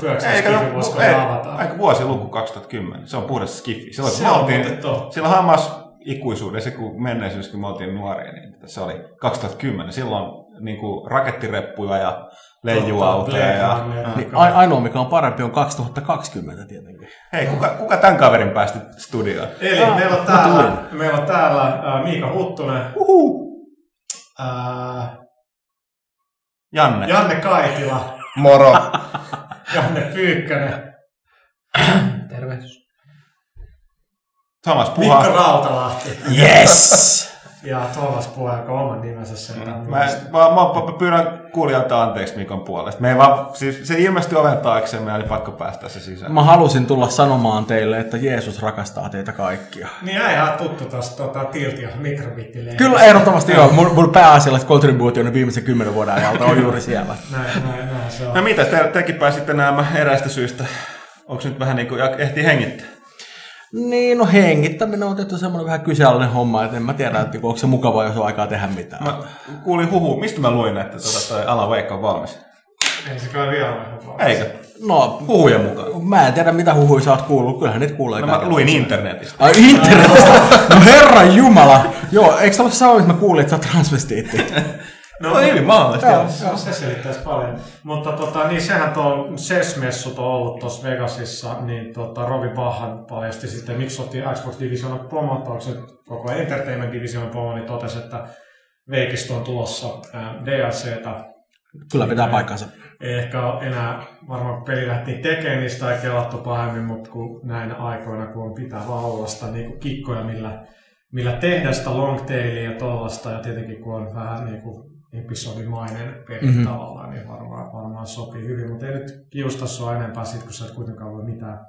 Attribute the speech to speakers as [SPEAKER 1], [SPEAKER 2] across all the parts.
[SPEAKER 1] 2009
[SPEAKER 2] Ei,
[SPEAKER 1] Skifi vuosi, kun
[SPEAKER 2] ei,
[SPEAKER 1] avataan?
[SPEAKER 2] aika vuosiluku 2010. Se on puhdas skifi. Silloin,
[SPEAKER 1] Se
[SPEAKER 2] me
[SPEAKER 1] on
[SPEAKER 2] oltiin, silloin hamas ikuisuudessa, kun menneisyys, kun me oltiin nuoria, niin se oli 2010. Silloin niin kuin rakettireppuja ja leijuautoja. Ja.
[SPEAKER 3] Niin, a- ainoa, mikä on parempi, on 2020 tietenkin.
[SPEAKER 2] hei, kuka, kuka tämän kaverin päästi studioon?
[SPEAKER 1] Eli
[SPEAKER 3] Ah,
[SPEAKER 1] meillä on täällä, meillä on täällä uh, Miika Huttunen,
[SPEAKER 2] Uhu.
[SPEAKER 1] uh,
[SPEAKER 2] Janne.
[SPEAKER 1] Janne Kaitila,
[SPEAKER 4] Moro.
[SPEAKER 1] Janne Pyykkönen,
[SPEAKER 5] Tervehdys.
[SPEAKER 2] Thomas
[SPEAKER 1] Mikko
[SPEAKER 2] Puha.
[SPEAKER 1] Rautalahti
[SPEAKER 3] Yes!
[SPEAKER 1] Ja Tuomas joka on oman nimensä sen.
[SPEAKER 2] Mä, mä, mä, mä pyydän kuulijalta anteeksi Mikon puolesta. Me ei vaan, siis se ilmestyi oven taakse ja meidän oli pakko päästä se sisään.
[SPEAKER 3] Mä halusin tulla sanomaan teille, että Jeesus rakastaa teitä kaikkia.
[SPEAKER 1] Niin äijä on tuttu tosta tota, Tilti ja mikrobittilehdistä.
[SPEAKER 3] Kyllä ehdottomasti joo. Mun, mun pääasialliset kontribuutioni viimeisen kymmenen vuoden ajalta on juuri siellä.
[SPEAKER 1] Näin, näin, näin se on.
[SPEAKER 2] No mitä, te, tekin pääsitte nämä eräistä syistä. Onko nyt vähän niin kuin, ehti hengittää?
[SPEAKER 3] Niin, no hengittäminen on tietysti semmoinen vähän kyseenalainen homma, että en mä tiedä, että onko se mukavaa, jos on aikaa tehdä mitään.
[SPEAKER 2] Mä kuulin huhu, mistä mä luin, että tota, toi Alan Wake on valmis.
[SPEAKER 1] Ei se kai vielä ole valmis.
[SPEAKER 2] Eikö?
[SPEAKER 3] No,
[SPEAKER 2] Huhujen mukaan.
[SPEAKER 3] mä en tiedä mitä huhuja sä oot kuullut, kyllähän niitä kuulee
[SPEAKER 2] No mä luin internetistä.
[SPEAKER 3] Ai internetistä? No herran jumala! Joo, eikö se ole sama, että mä kuulin, että sä oot transvestiitti?
[SPEAKER 2] No hyvin mahdollista.
[SPEAKER 3] Joo.
[SPEAKER 2] joo.
[SPEAKER 1] Se, se selittäisi paljon. Mutta tota, niin sehän tuo SES-messut on ollut tuossa Vegasissa, niin tota, Robi Bahan paljasti sitten, miksi otti Xbox Divisionan pomo, tai onko se koko Entertainment Divisionan pomo, niin totesi, että Veikistä on tulossa DLCtä.
[SPEAKER 3] Kyllä pitää paikkansa.
[SPEAKER 1] Ei ehkä ole enää varmaan kun peli lähtiin tekemään, niin sitä ei kelattu pahemmin, mutta kun näinä aikoina, kun on pitää vaan olla sitä niin kikkoja, millä, millä tehdä sitä long tailia ja tollasta, ja tietenkin kun on vähän niin kuin episodimainen peli
[SPEAKER 3] Mhm.
[SPEAKER 1] mm-hmm. tavallaan, niin varmaan, varmaan sopii hyvin, mutta ei nyt kiusta sua enempää sit, kun sä et kuitenkaan voi mitään,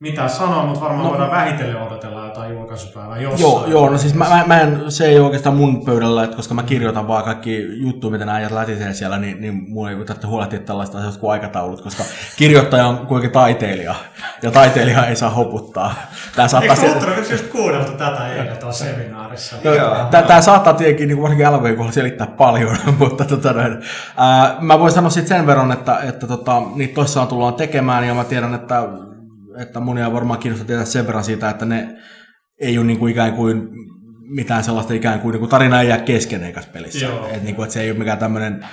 [SPEAKER 1] mitään sanoa, mutta varmaan
[SPEAKER 3] No.
[SPEAKER 1] no. voidaan vähitellen odotella jotain julkaisupäivää jossain.
[SPEAKER 3] Joo, joo, no siis mä, mä, mä en, se ei ole oikeastaan mun pöydällä, että koska mä kirjoitan vaan kaikki juttuja, mitä nämä äijät lätisee siellä, niin, niin mun ei tarvitse huolehtia tällaista asioista kuin aikataulut, koska kirjoittaja on kuitenkin taiteilija, ja taiteilija ei saa hoputtaa. Tää saattaa
[SPEAKER 1] Eikö nyt just kuunneltu tätä eilen tuossa seminaarissa?
[SPEAKER 2] Joo.
[SPEAKER 3] Tää, tää saattaa tietenkin niin varsinkin LV kohdalla selittää paljon, mutta tota, noin, ää, mä voin sanoa sitten sen verran, että, että tota, niitä toissaan tullaan tekemään ja mä tiedän, että, että monia varmaan kiinnostaa tietää sen verran siitä, että ne ei ole niin kuin ikään kuin mitään sellaista ikään kuin, niin kuin tarina ei jää kesken eikäs pelissä.
[SPEAKER 1] Joo.
[SPEAKER 3] Et, niin kuin, että se ei ole mikään tämmöinen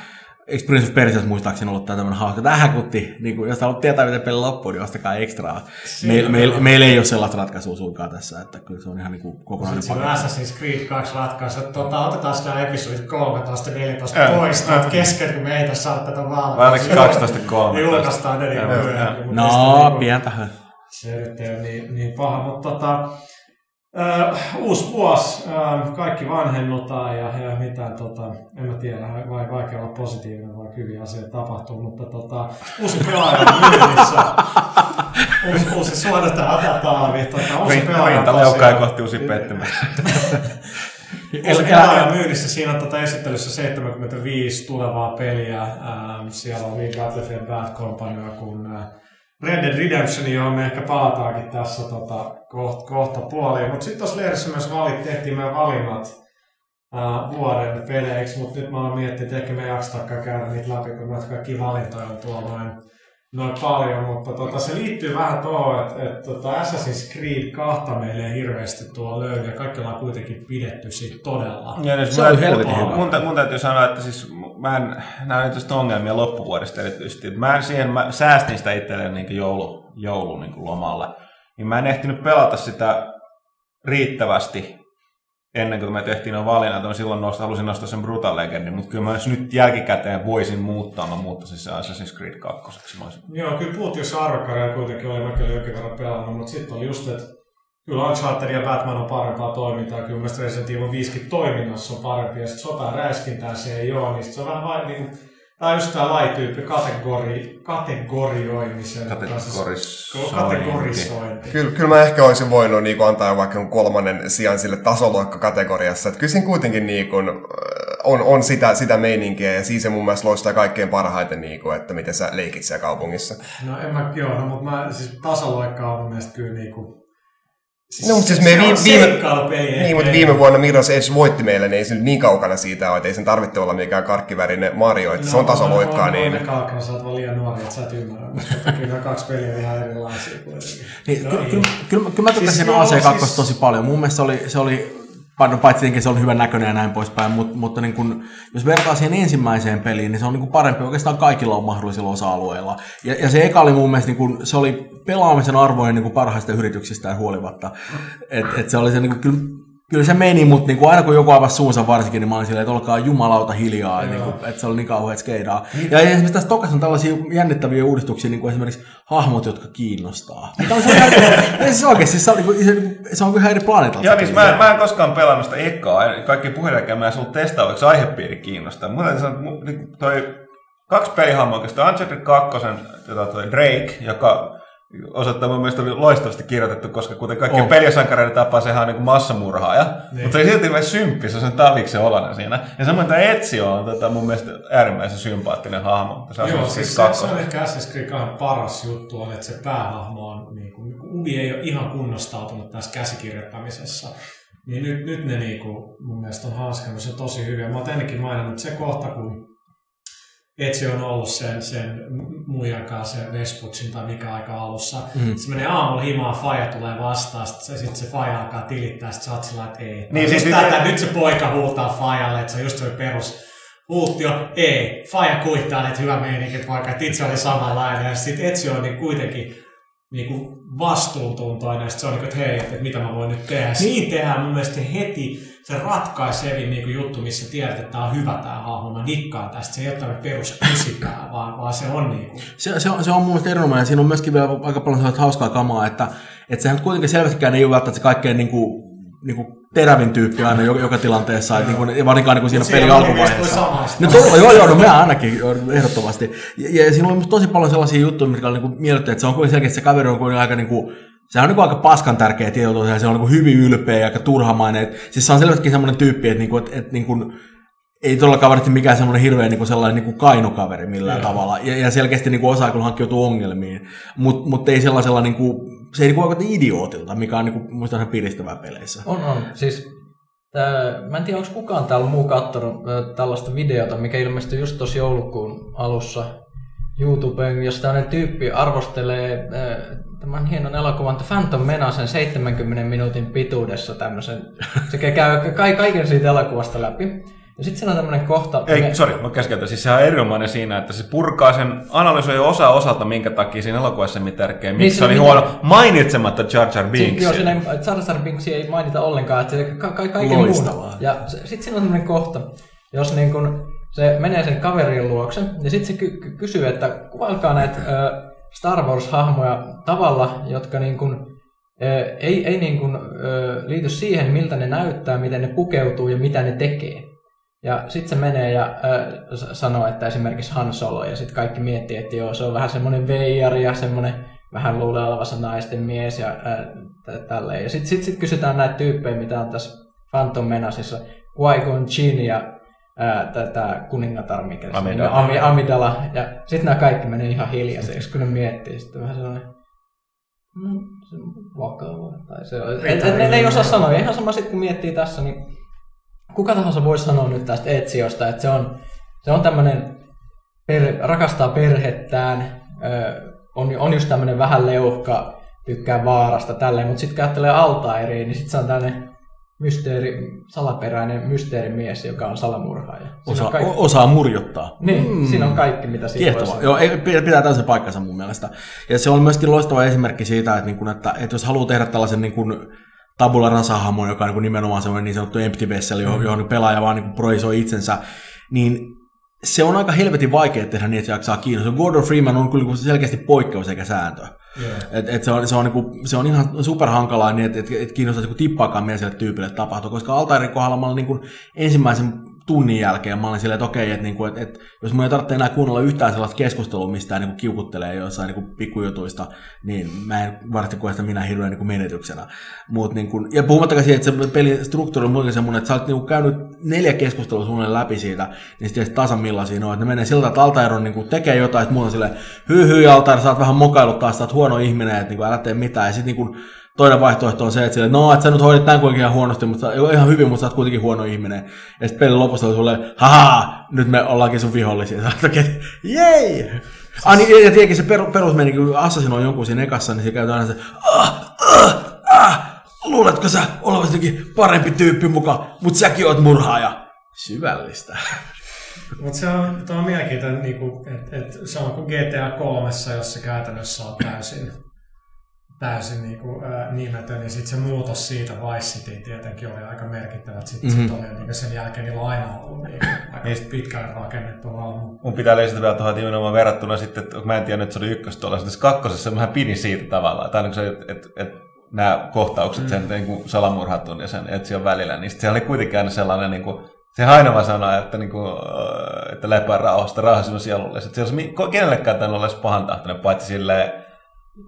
[SPEAKER 3] Eikö Prince of Persia muistaakseni ollut tää tämmönen hauska? Tää häkutti, niin kuin, jos haluat tietää, miten peli loppuu, niin ostakaa ekstraa. Meillä meil, meil ei ole sellaista ratkaisua suinkaan tässä, että kyllä se on ihan niin kuin kokonainen
[SPEAKER 1] Sitten
[SPEAKER 3] paketti.
[SPEAKER 1] Assassin's Creed 2 ratkaisu, että tota, otetaan sitä episodit 13 ja 14
[SPEAKER 2] Joo.
[SPEAKER 1] pois tuolta kesken, kun me ei tässä saada tätä valmiiksi.
[SPEAKER 2] Vai se 12 13?
[SPEAKER 1] Julkaistaan ne niin
[SPEAKER 3] No,
[SPEAKER 1] sitä niinku-
[SPEAKER 3] pientähän.
[SPEAKER 1] Se nyt ei ole niin, niin paha, mutta tota, Uh, uusi vuosi, uh, kaikki vanhennutaan ja, ja mitään, tota, en mä tiedä, vai vaikea olla positiivinen, vaikka hyviä asioita tapahtuu, mutta tota, uusi pelaaja on myynnissä, uusi, uusi suodataan dataavi, tota, uusi pelaaja on tosiaan-
[SPEAKER 2] kohti uusi pettymys.
[SPEAKER 1] Uusi pelaaja myynnissä, siinä on tota esittelyssä 75 tulevaa peliä. Ähm, siellä on niin Battlefield Bad Company kuin äh, Red Dead Redemption, johon me ehkä palataankin tässä tota, kohta, kohta puoliin. Mutta sitten tuossa leirissä myös valit, tehtiin meidän valinnat äh, vuoden peleiksi, mutta nyt mä oon miettinyt, että ehkä me ei käydä niitä läpi, kun noita kaikki valintoja on tuolla noin, noin paljon, mutta tota, se liittyy vähän tuohon, että et, tota Assassin's Creed 2 meille ei hirveästi tuolla löydy, ja kaikki ollaan kuitenkin pidetty siitä todella.
[SPEAKER 2] Ja nyt
[SPEAKER 3] Se
[SPEAKER 2] täytyy-
[SPEAKER 3] helvetin hyvä.
[SPEAKER 2] Mun, mun täytyy sanoa, että siis mä en näe nyt tästä ongelmia loppuvuodesta erityisesti. Mä, en siihen, mä säästin sitä itselleen niin joulu, joulu niin lomalle. Niin mä en ehtinyt pelata sitä riittävästi ennen kuin me tehtiin nuo valinnat. Mä silloin nostaa, halusin nostaa sen Brutal Legendin, mutta kyllä mä jos nyt jälkikäteen voisin muuttaa, mä muuttaisin se Assassin's Creed 2. Mä olisin
[SPEAKER 1] Joo, kyllä Puutius Arvakaria kuitenkin oli mäkin olin jonkin verran pelannut, mutta sitten oli just, että kyllä Uncharted ja Batman on parempaa toimintaa, kyllä mielestäni Resident Evil 5 toiminnassa on parempi, ja sitten sota ja räiskintää se ei ole, niin se on vähän vain niin kuin, Tämä on just tämä lajityyppi kategori, kategorioimisen.
[SPEAKER 2] Kategorisointi.
[SPEAKER 1] Kategorisointi.
[SPEAKER 4] Kyllä, kyllä mä ehkä olisin voinut niin kuin, antaa vaikka kolmannen sijan sille tasoluokkakategoriassa. Että kyllä siinä kuitenkin niin kuin, äh, on, on sitä, sitä meininkiä ja siis se mun mielestä loistaa kaikkein parhaiten, niin kuin, että miten sä leikit siellä kaupungissa.
[SPEAKER 1] No en mä, joo, no, mutta mä, siis tasaloikka on mun mielestä kyllä niinku,
[SPEAKER 4] No, mutta siis me viime, viime, niin, mutta viime vuonna Mirror's Edge voitti meille, niin ei se nyt niin kaukana siitä ole, että ei sen tarvitse olla mikään karkkivärinen Mario, että se on tasoloikkaa.
[SPEAKER 1] No,
[SPEAKER 4] Niin...
[SPEAKER 1] ne kaakana, sä oot vaan liian nuori, että sä et ymmärrä, mutta kyllä kaksi peliä on ihan erilaisia.
[SPEAKER 3] Niin,
[SPEAKER 1] No
[SPEAKER 3] kyllä, kyllä, kyllä, kyllä mä tykkäsin
[SPEAKER 1] Siis
[SPEAKER 3] siis
[SPEAKER 1] joo,
[SPEAKER 3] AC2
[SPEAKER 1] siis-
[SPEAKER 3] tosi paljon. Mun mielestä se oli, se oli no, paitsi se oli hyvän näköinen ja näin poispäin, mutta, mutta niin kun, jos vertaa siihen ensimmäiseen peliin, niin se on niin parempi oikeastaan kaikilla on mahdollisilla osa-alueilla. Ja, ja se eka oli mun mielestä, niin kun, se oli pelaamisen arvoinen niin parhaista yrityksistä ja huolimatta. Et, et se oli se, niin kun, kyllä, kyllä se meni, mutta niin kuin aina kun joku avasi suunsa varsinkin, niin mä olin silleen, että olkaa jumalauta hiljaa, niin kuin, että se oli niin kauhean skeidaa. Ja esimerkiksi tässä Tokas on tällaisia jännittäviä uudistuksia, niin kuin esimerkiksi hahmot, jotka kiinnostaa. Mikä on se, ihan, siis oikeasti, se on, niin se, se on kyllä eri planeetalta.
[SPEAKER 2] Joo, niin mä, mä en koskaan pelannut sitä ekaa. Kaikki puheenjohtaja mä en sulla testaa, vaikka se aihepiiri kiinnostaa. Mutta että mu- niin toi kaksi pelihahmoa, oikeastaan Uncharted 2, jota toi Drake, joka osoittaa mun mielestä oli loistavasti kirjoitettu, koska kuten kaikki
[SPEAKER 3] On.
[SPEAKER 2] oh. pelisankareiden tapaa, sehän on niin massamurhaaja.
[SPEAKER 1] Niin.
[SPEAKER 2] Mutta se oli silti myös symppi, se on sen taviksen olana siinä. Ja samoin tämä Ezio on tota, mun mielestä äärimmäisen sympaattinen hahmo. Se on
[SPEAKER 1] Joo,
[SPEAKER 2] siis
[SPEAKER 1] se, se on ehkä Assassin's Creed 2 paras juttu on, että se päähahmo on, niin kuin, Ubi ei ole ihan kunnostautunut tässä käsikirjoittamisessa. Niin nyt, nyt ne niin kuin, mun mielestä on haaskannut se tosi hyvin. Mä oon ennenkin maininnut, se kohta, kun Etsi on ollut sen, sen muijan kanssa, se Vesputsin tai mikä aika alussa. Mm. Se menee aamulla himaan, Faja tulee vastaan, sitten se, sit se Faja alkaa tilittää, sitten sä oot sillä, että ei.
[SPEAKER 2] Niin,
[SPEAKER 1] siis
[SPEAKER 2] siis-
[SPEAKER 1] tätä, nyt se poika huutaa Fajalle, että se on just se perus huutio, ei, Faja kuittaa, että hyvä meininki poika, että itse oli samanlainen. Ja sitten Etsi on niin kuitenkin niin kuin vastuuntuntoinen, ja sit se on niin kuin, että hei, että mitä mä voin nyt tehdä. Niin. Tehdään mun mielestä heti se ratkaisevin niin kuin juttu, missä tiedät, että tää on hyvä tää hahmo, mä dikkaan tästä. Se ei ole tämmöinen perus kusipää, vaan, vaan se on niin kuin,
[SPEAKER 3] Se, se, on, se on mun mielestä erinomainen. Siinä on myöskin vielä aika paljon sellaista hauskaa kamaa, että, että sehän kuitenkin selvästikään ei ole välttämättä se kaikkein niin kuin, niin kuin terävin tyyppi aina joka, joka tilanteessa, että niin kuin, varsinkaan niin kuin siinä pelin alkuvaiheessa. No tuolla, joo, joo, no mä ainakin ehdottomasti. Ja, ja siinä oli tosi paljon sellaisia juttuja, mitkä oli niin miellytty, että se on kuitenkin selkeästi se kaveri on kuitenkin aika niin kuin, se on niin kuin aika paskan tärkeä tieto, ja se on niin kuin hyvin ylpeä ja aika turhamainen. Et, siis se on selvästikin semmoinen tyyppi, että, niin kuin, että, niin kuin, ei todellakaan varmasti mikään semmoinen hirveän niin kuin sellainen niin kuin kainokaveri millään
[SPEAKER 1] Joo.
[SPEAKER 3] tavalla. Ja, ja selkeästi niin kuin osaa kyllä hankkiutua ongelmiin, mutta mut ei sellaisella, niin kuin, se ei niin kuin vaikuta idiootilta, mikä on niin kuin, musta ihan piristävää peleissä.
[SPEAKER 5] On, on. Siis, tää, mä en tiedä, onko kukaan täällä muu kattonut ö, tällaista videota, mikä ilmestyi just tuossa joulukuun alussa YouTubeen, jossa tämmöinen tyyppi arvostelee ö, tämän hienon elokuvan The Phantom Menacen 70 minuutin pituudessa tämmöisen. Se käy ka- kaiken siitä elokuvasta läpi. Ja sitten siinä on tämmöinen kohta...
[SPEAKER 2] Ei,
[SPEAKER 5] me-
[SPEAKER 2] sori, mä keskeytän. Siis sehän on erinomainen siinä, että se purkaa sen, analysoi osa osalta, minkä takia siinä elokuvassa ei tärkeää, miksi
[SPEAKER 5] Niin,
[SPEAKER 2] se oli
[SPEAKER 5] mitä-
[SPEAKER 2] huono, mainitsematta Jar Jar
[SPEAKER 5] Siinä,
[SPEAKER 2] Binksia.
[SPEAKER 5] joo, siinä ei, Jar Jar Binksia ei mainita ollenkaan, että se ka- ka- kaiken
[SPEAKER 3] Loistavaa.
[SPEAKER 5] muun. Ja sitten siinä on sellainen kohta, jos niin kun se menee sen kaverin luokse, ja sitten se ky- ky- kysyy, että kuvailkaa näitä ö, Star Wars-hahmoja tavalla, jotka niin kun, ö, ei, ei niin kun, ö, liity siihen, miltä ne näyttää, miten ne pukeutuu ja mitä ne tekee. Ja sitten se menee ja ö, sanoo, että esimerkiksi Han Solo, ja sitten kaikki miettii, että joo, se on vähän semmoinen veijari ja semmoinen vähän luulee olevansa naisten mies ja tä- tälleen. Ja sitten sit, sit kysytään näitä tyyppejä, mitä on tässä Phantom Menasissa, Qui-Gon Jinn ja ää, tätä kuningatar, mikä se
[SPEAKER 2] Amidala.
[SPEAKER 5] Ami, Amidala. Ja sitten nämä kaikki menee ihan hiljaiseksi, kun ne miettii. Sitten vähän sellainen, no, se on vakavaa. Tai se on, et, et, ne, ne ei osaa sanoa. Ja ihan sama sitten, kun miettii tässä, niin kuka tahansa voi sanoa nyt tästä Etsiosta, että se on, se on tämmöinen, per, rakastaa perhettään, ö, on, on just tämmöinen vähän leuhka, tykkää vaarasta tälleen, mutta sitten kun ajattelee Altairiin, niin sitten se on tämmöinen mysteeri, salaperäinen mysteerimies, joka on salamurhaaja. Siinä
[SPEAKER 3] Osa,
[SPEAKER 5] on kaikki,
[SPEAKER 3] osaa murjottaa.
[SPEAKER 5] niin, mm. siinä on kaikki, mitä siinä voi.
[SPEAKER 3] Joo, ei, pitää täysin paikkansa mun mielestä. Ja se on myöskin loistava esimerkki siitä, että, niin kun, että, että jos haluaa tehdä tällaisen niin kun, tabula rasa-hahmon, joka on niin nimenomaan semmoinen niin sanottu empty vessel, johon, johon pelaaja vaan niin projisoi itsensä, niin se on aika helvetin vaikea tehdä niin, että se jaksaa kiinnostaa. Gordon Freeman on kyllä selkeästi poikkeus eikä sääntö.
[SPEAKER 1] Joo.
[SPEAKER 3] Et, et se, on, se, on niinku, se on ihan superhankalaa niin, että et, et kiinnostaisi niinku tippaakaan meidän sille tyypille tapahtua, koska Altairin kohdalla mä olin niinku ensimmäisen tunnin jälkeen mä olin silleen, että okei, että niinku, et, et, jos mun ei tarvitse enää kuunnella yhtään sellaista keskustelua, mistä niinku kiukuttelee jossain niinku pikkujutuista, niin mä en varmasti koe sitä minä hirveän niinku menetyksenä. Mut, niinku, ja puhumattakaan siitä, että se pelin struktuuri on muutenkin semmoinen, että sä olet niinku käynyt neljä keskustelua suunnilleen läpi siitä, niin sitten tasan millaisia ne on. Että ne menee siltä, että Altair on niinku, tekee jotain, että muuta silleen, hyy hyy Altair, sä oot vähän mokailut taas, sä oot huono ihminen, että niinku, älä tee mitään. Ja sitten niinku, toinen vaihtoehto on se, että, sille, no, että sä nyt hoidit tämän kuitenkin ihan huonosti, mutta ihan hyvin, mutta sä oot kuitenkin huono ihminen. Ja sitten pelin lopussa oli sulle, haha, nyt me ollaankin sun vihollisia. Sä oot, jei! Ah, niin, ja tietenkin se per, perus meni, kun Assassin on jonkun siinä ekassa, niin se käytetään aina se, ah, ah, ah, luuletko sä olevasi jotenkin parempi tyyppi mukaan, mutta säkin oot murhaaja. Syvällistä.
[SPEAKER 1] Mutta se on, on mielenkiintoinen, niinku, että et on kuin GTA 3, jossa käytännössä on täysin, täysin niinku, ää, nimetön, niin sitten se muutos siitä Vice City tietenkin oli aika merkittävä. Sitten mm-hmm. sit oli niinku sen jälkeen niillä aina ollut niinku, aika pitkälle rakennettu hahmo.
[SPEAKER 2] Mun pitää lisätä vielä tuohon nimenomaan verrattuna sitten, että mä en tiedä, että se oli ykkös tuolla, sitten kakkosessa mä pidin siitä tavallaan, tai niin se, että, että, että nämä kohtaukset, mm. sen niin kuin salamurhatun ja sen etsion välillä, niin se oli kuitenkin aina sellainen niin kuin, se Hainova sanoi, että, niin kuin, että lepää rauhasta, rauha sinun sielulle. Että se olisi kenellekään tämän olisi pahan tahtoinen, paitsi silleen,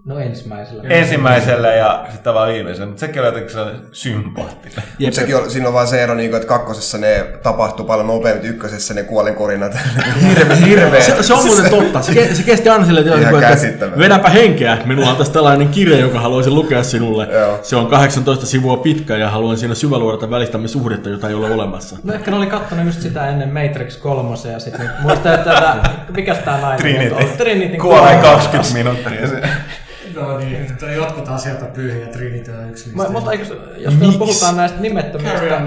[SPEAKER 5] No ensimmäisellä.
[SPEAKER 2] Ensimmäisellä ja sitten tavallaan viimeisellä, mutta sekin oli jotenkin sellainen sympaattinen.
[SPEAKER 4] Jep. Sekin on, siinä on vaan se ero, niin kuin, että kakkosessa ne tapahtuu paljon nopeammin, ykkösessä ne kuolinkorinat. hirveä, hirveä.
[SPEAKER 3] Se, se, on muuten totta. Se, se kesti aina silleen, että, että vedäpä henkeä. Minulla on tässä tällainen kirja, jonka haluaisin lukea sinulle.
[SPEAKER 4] Joo.
[SPEAKER 3] Se on 18 sivua pitkä ja haluan siinä syväluodata välistämissuhdetta, jota ei ole olemassa.
[SPEAKER 5] No ehkä ne oli kattonut just sitä ennen Matrix 3 ja sitten muista, että mikä tämä nainen
[SPEAKER 2] Trinity.
[SPEAKER 5] on? Trinity.
[SPEAKER 2] Kuolee 20 minuuttia.
[SPEAKER 1] No niin, jotkut asiat on pyhiä, Trinity on yksi
[SPEAKER 5] niistä. Mutta eikö, jos me puhutaan näistä nimettömistä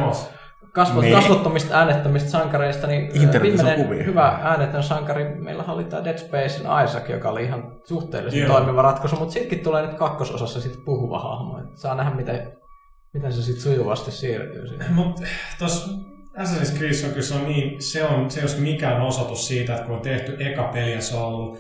[SPEAKER 5] kasvot, niin. kasvottomista äänettömistä sankareista, niin viimeinen hyvä äänetön sankari, meillä oli tämä Dead Spacein Isaac, joka oli ihan suhteellisen Joo. toimiva ratkaisu, mutta sittenkin tulee nyt kakkososassa sit puhuva hahmo. Et saa nähdä, miten, miten se sitten sujuvasti siirtyy siihen.
[SPEAKER 1] Mutta tuossa Assassin's Creed on kyllä se on niin, se on, se jos mikään osoitus siitä, että kun on tehty eka peli ja se on ollut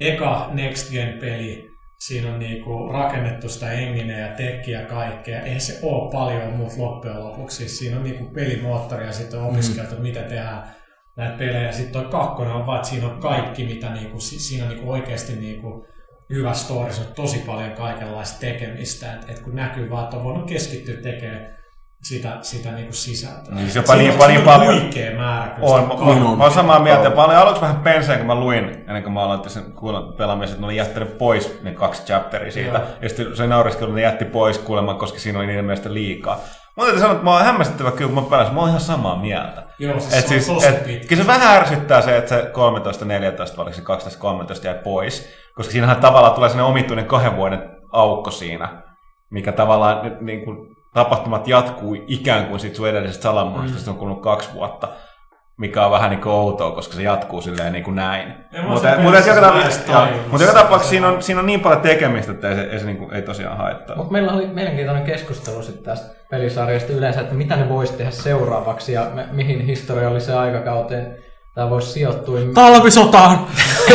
[SPEAKER 1] eka Next Gen peli, siinä on niinku rakennettu sitä engine ja tekkiä ja kaikkea. Eihän se ole paljon muut loppujen lopuksi. Siis siinä on niinku pelimoottori ja sitten on opiskeltu, mm. miten tehdään näitä pelejä. Sitten toi kakkonen on vaan, että siinä on kaikki, mitä niinku, siinä on niinku oikeasti niinku hyvä story, se on tosi paljon kaikenlaista tekemistä. Et, et kun näkyy vaan, että on voinut keskittyä tekemään sitä, sitä niin kuin sisältöä.
[SPEAKER 2] Niin, se on paljon, paljon, paljon.
[SPEAKER 1] Huikea määrä.
[SPEAKER 2] On, on, on, mä olen samaa mieltä. Mä olin aluksi vähän penseen, kun mä luin, ennen kuin mä aloitin sen pelaamisen, että ne oli jättänyt pois ne kaksi chapteria siitä. Joo. Ja sitten se nauriskelu ne jätti pois kuulemma, koska siinä oli niiden mielestä liikaa. Mä täytyy sanoa, että mä oon hämmästyttävä kyllä, kun mä pelasin. Mä oon ihan samaa mieltä.
[SPEAKER 1] Joo, siis et se siis, tosi et,
[SPEAKER 2] Kyllä se vähän ärsyttää se, että se 13-14, vai se 12-13 jäi pois. Koska siinähän tavallaan tulee sellainen omituinen kahden vuoden aukko siinä, mikä tavallaan niin kuin, tapahtumat jatkuu ikään kuin siitä sun edellisestä salamurhasta, mm. on kulunut kaksi vuotta, mikä on vähän niin kuin outoa, koska se jatkuu silleen niin kuin näin. Mutta mut, joka, mut joka tapauksessa siinä on, siinä on niin paljon tekemistä, että ei se, ei se niin kuin, ei tosiaan haittaa.
[SPEAKER 5] Mutta meillä oli mielenkiintoinen keskustelu sitten tästä pelisarjasta yleensä, että mitä ne voisi tehdä seuraavaksi ja me, mihin historialliseen aikakauteen tämä voisi sijoittua.
[SPEAKER 3] Talvisotaan!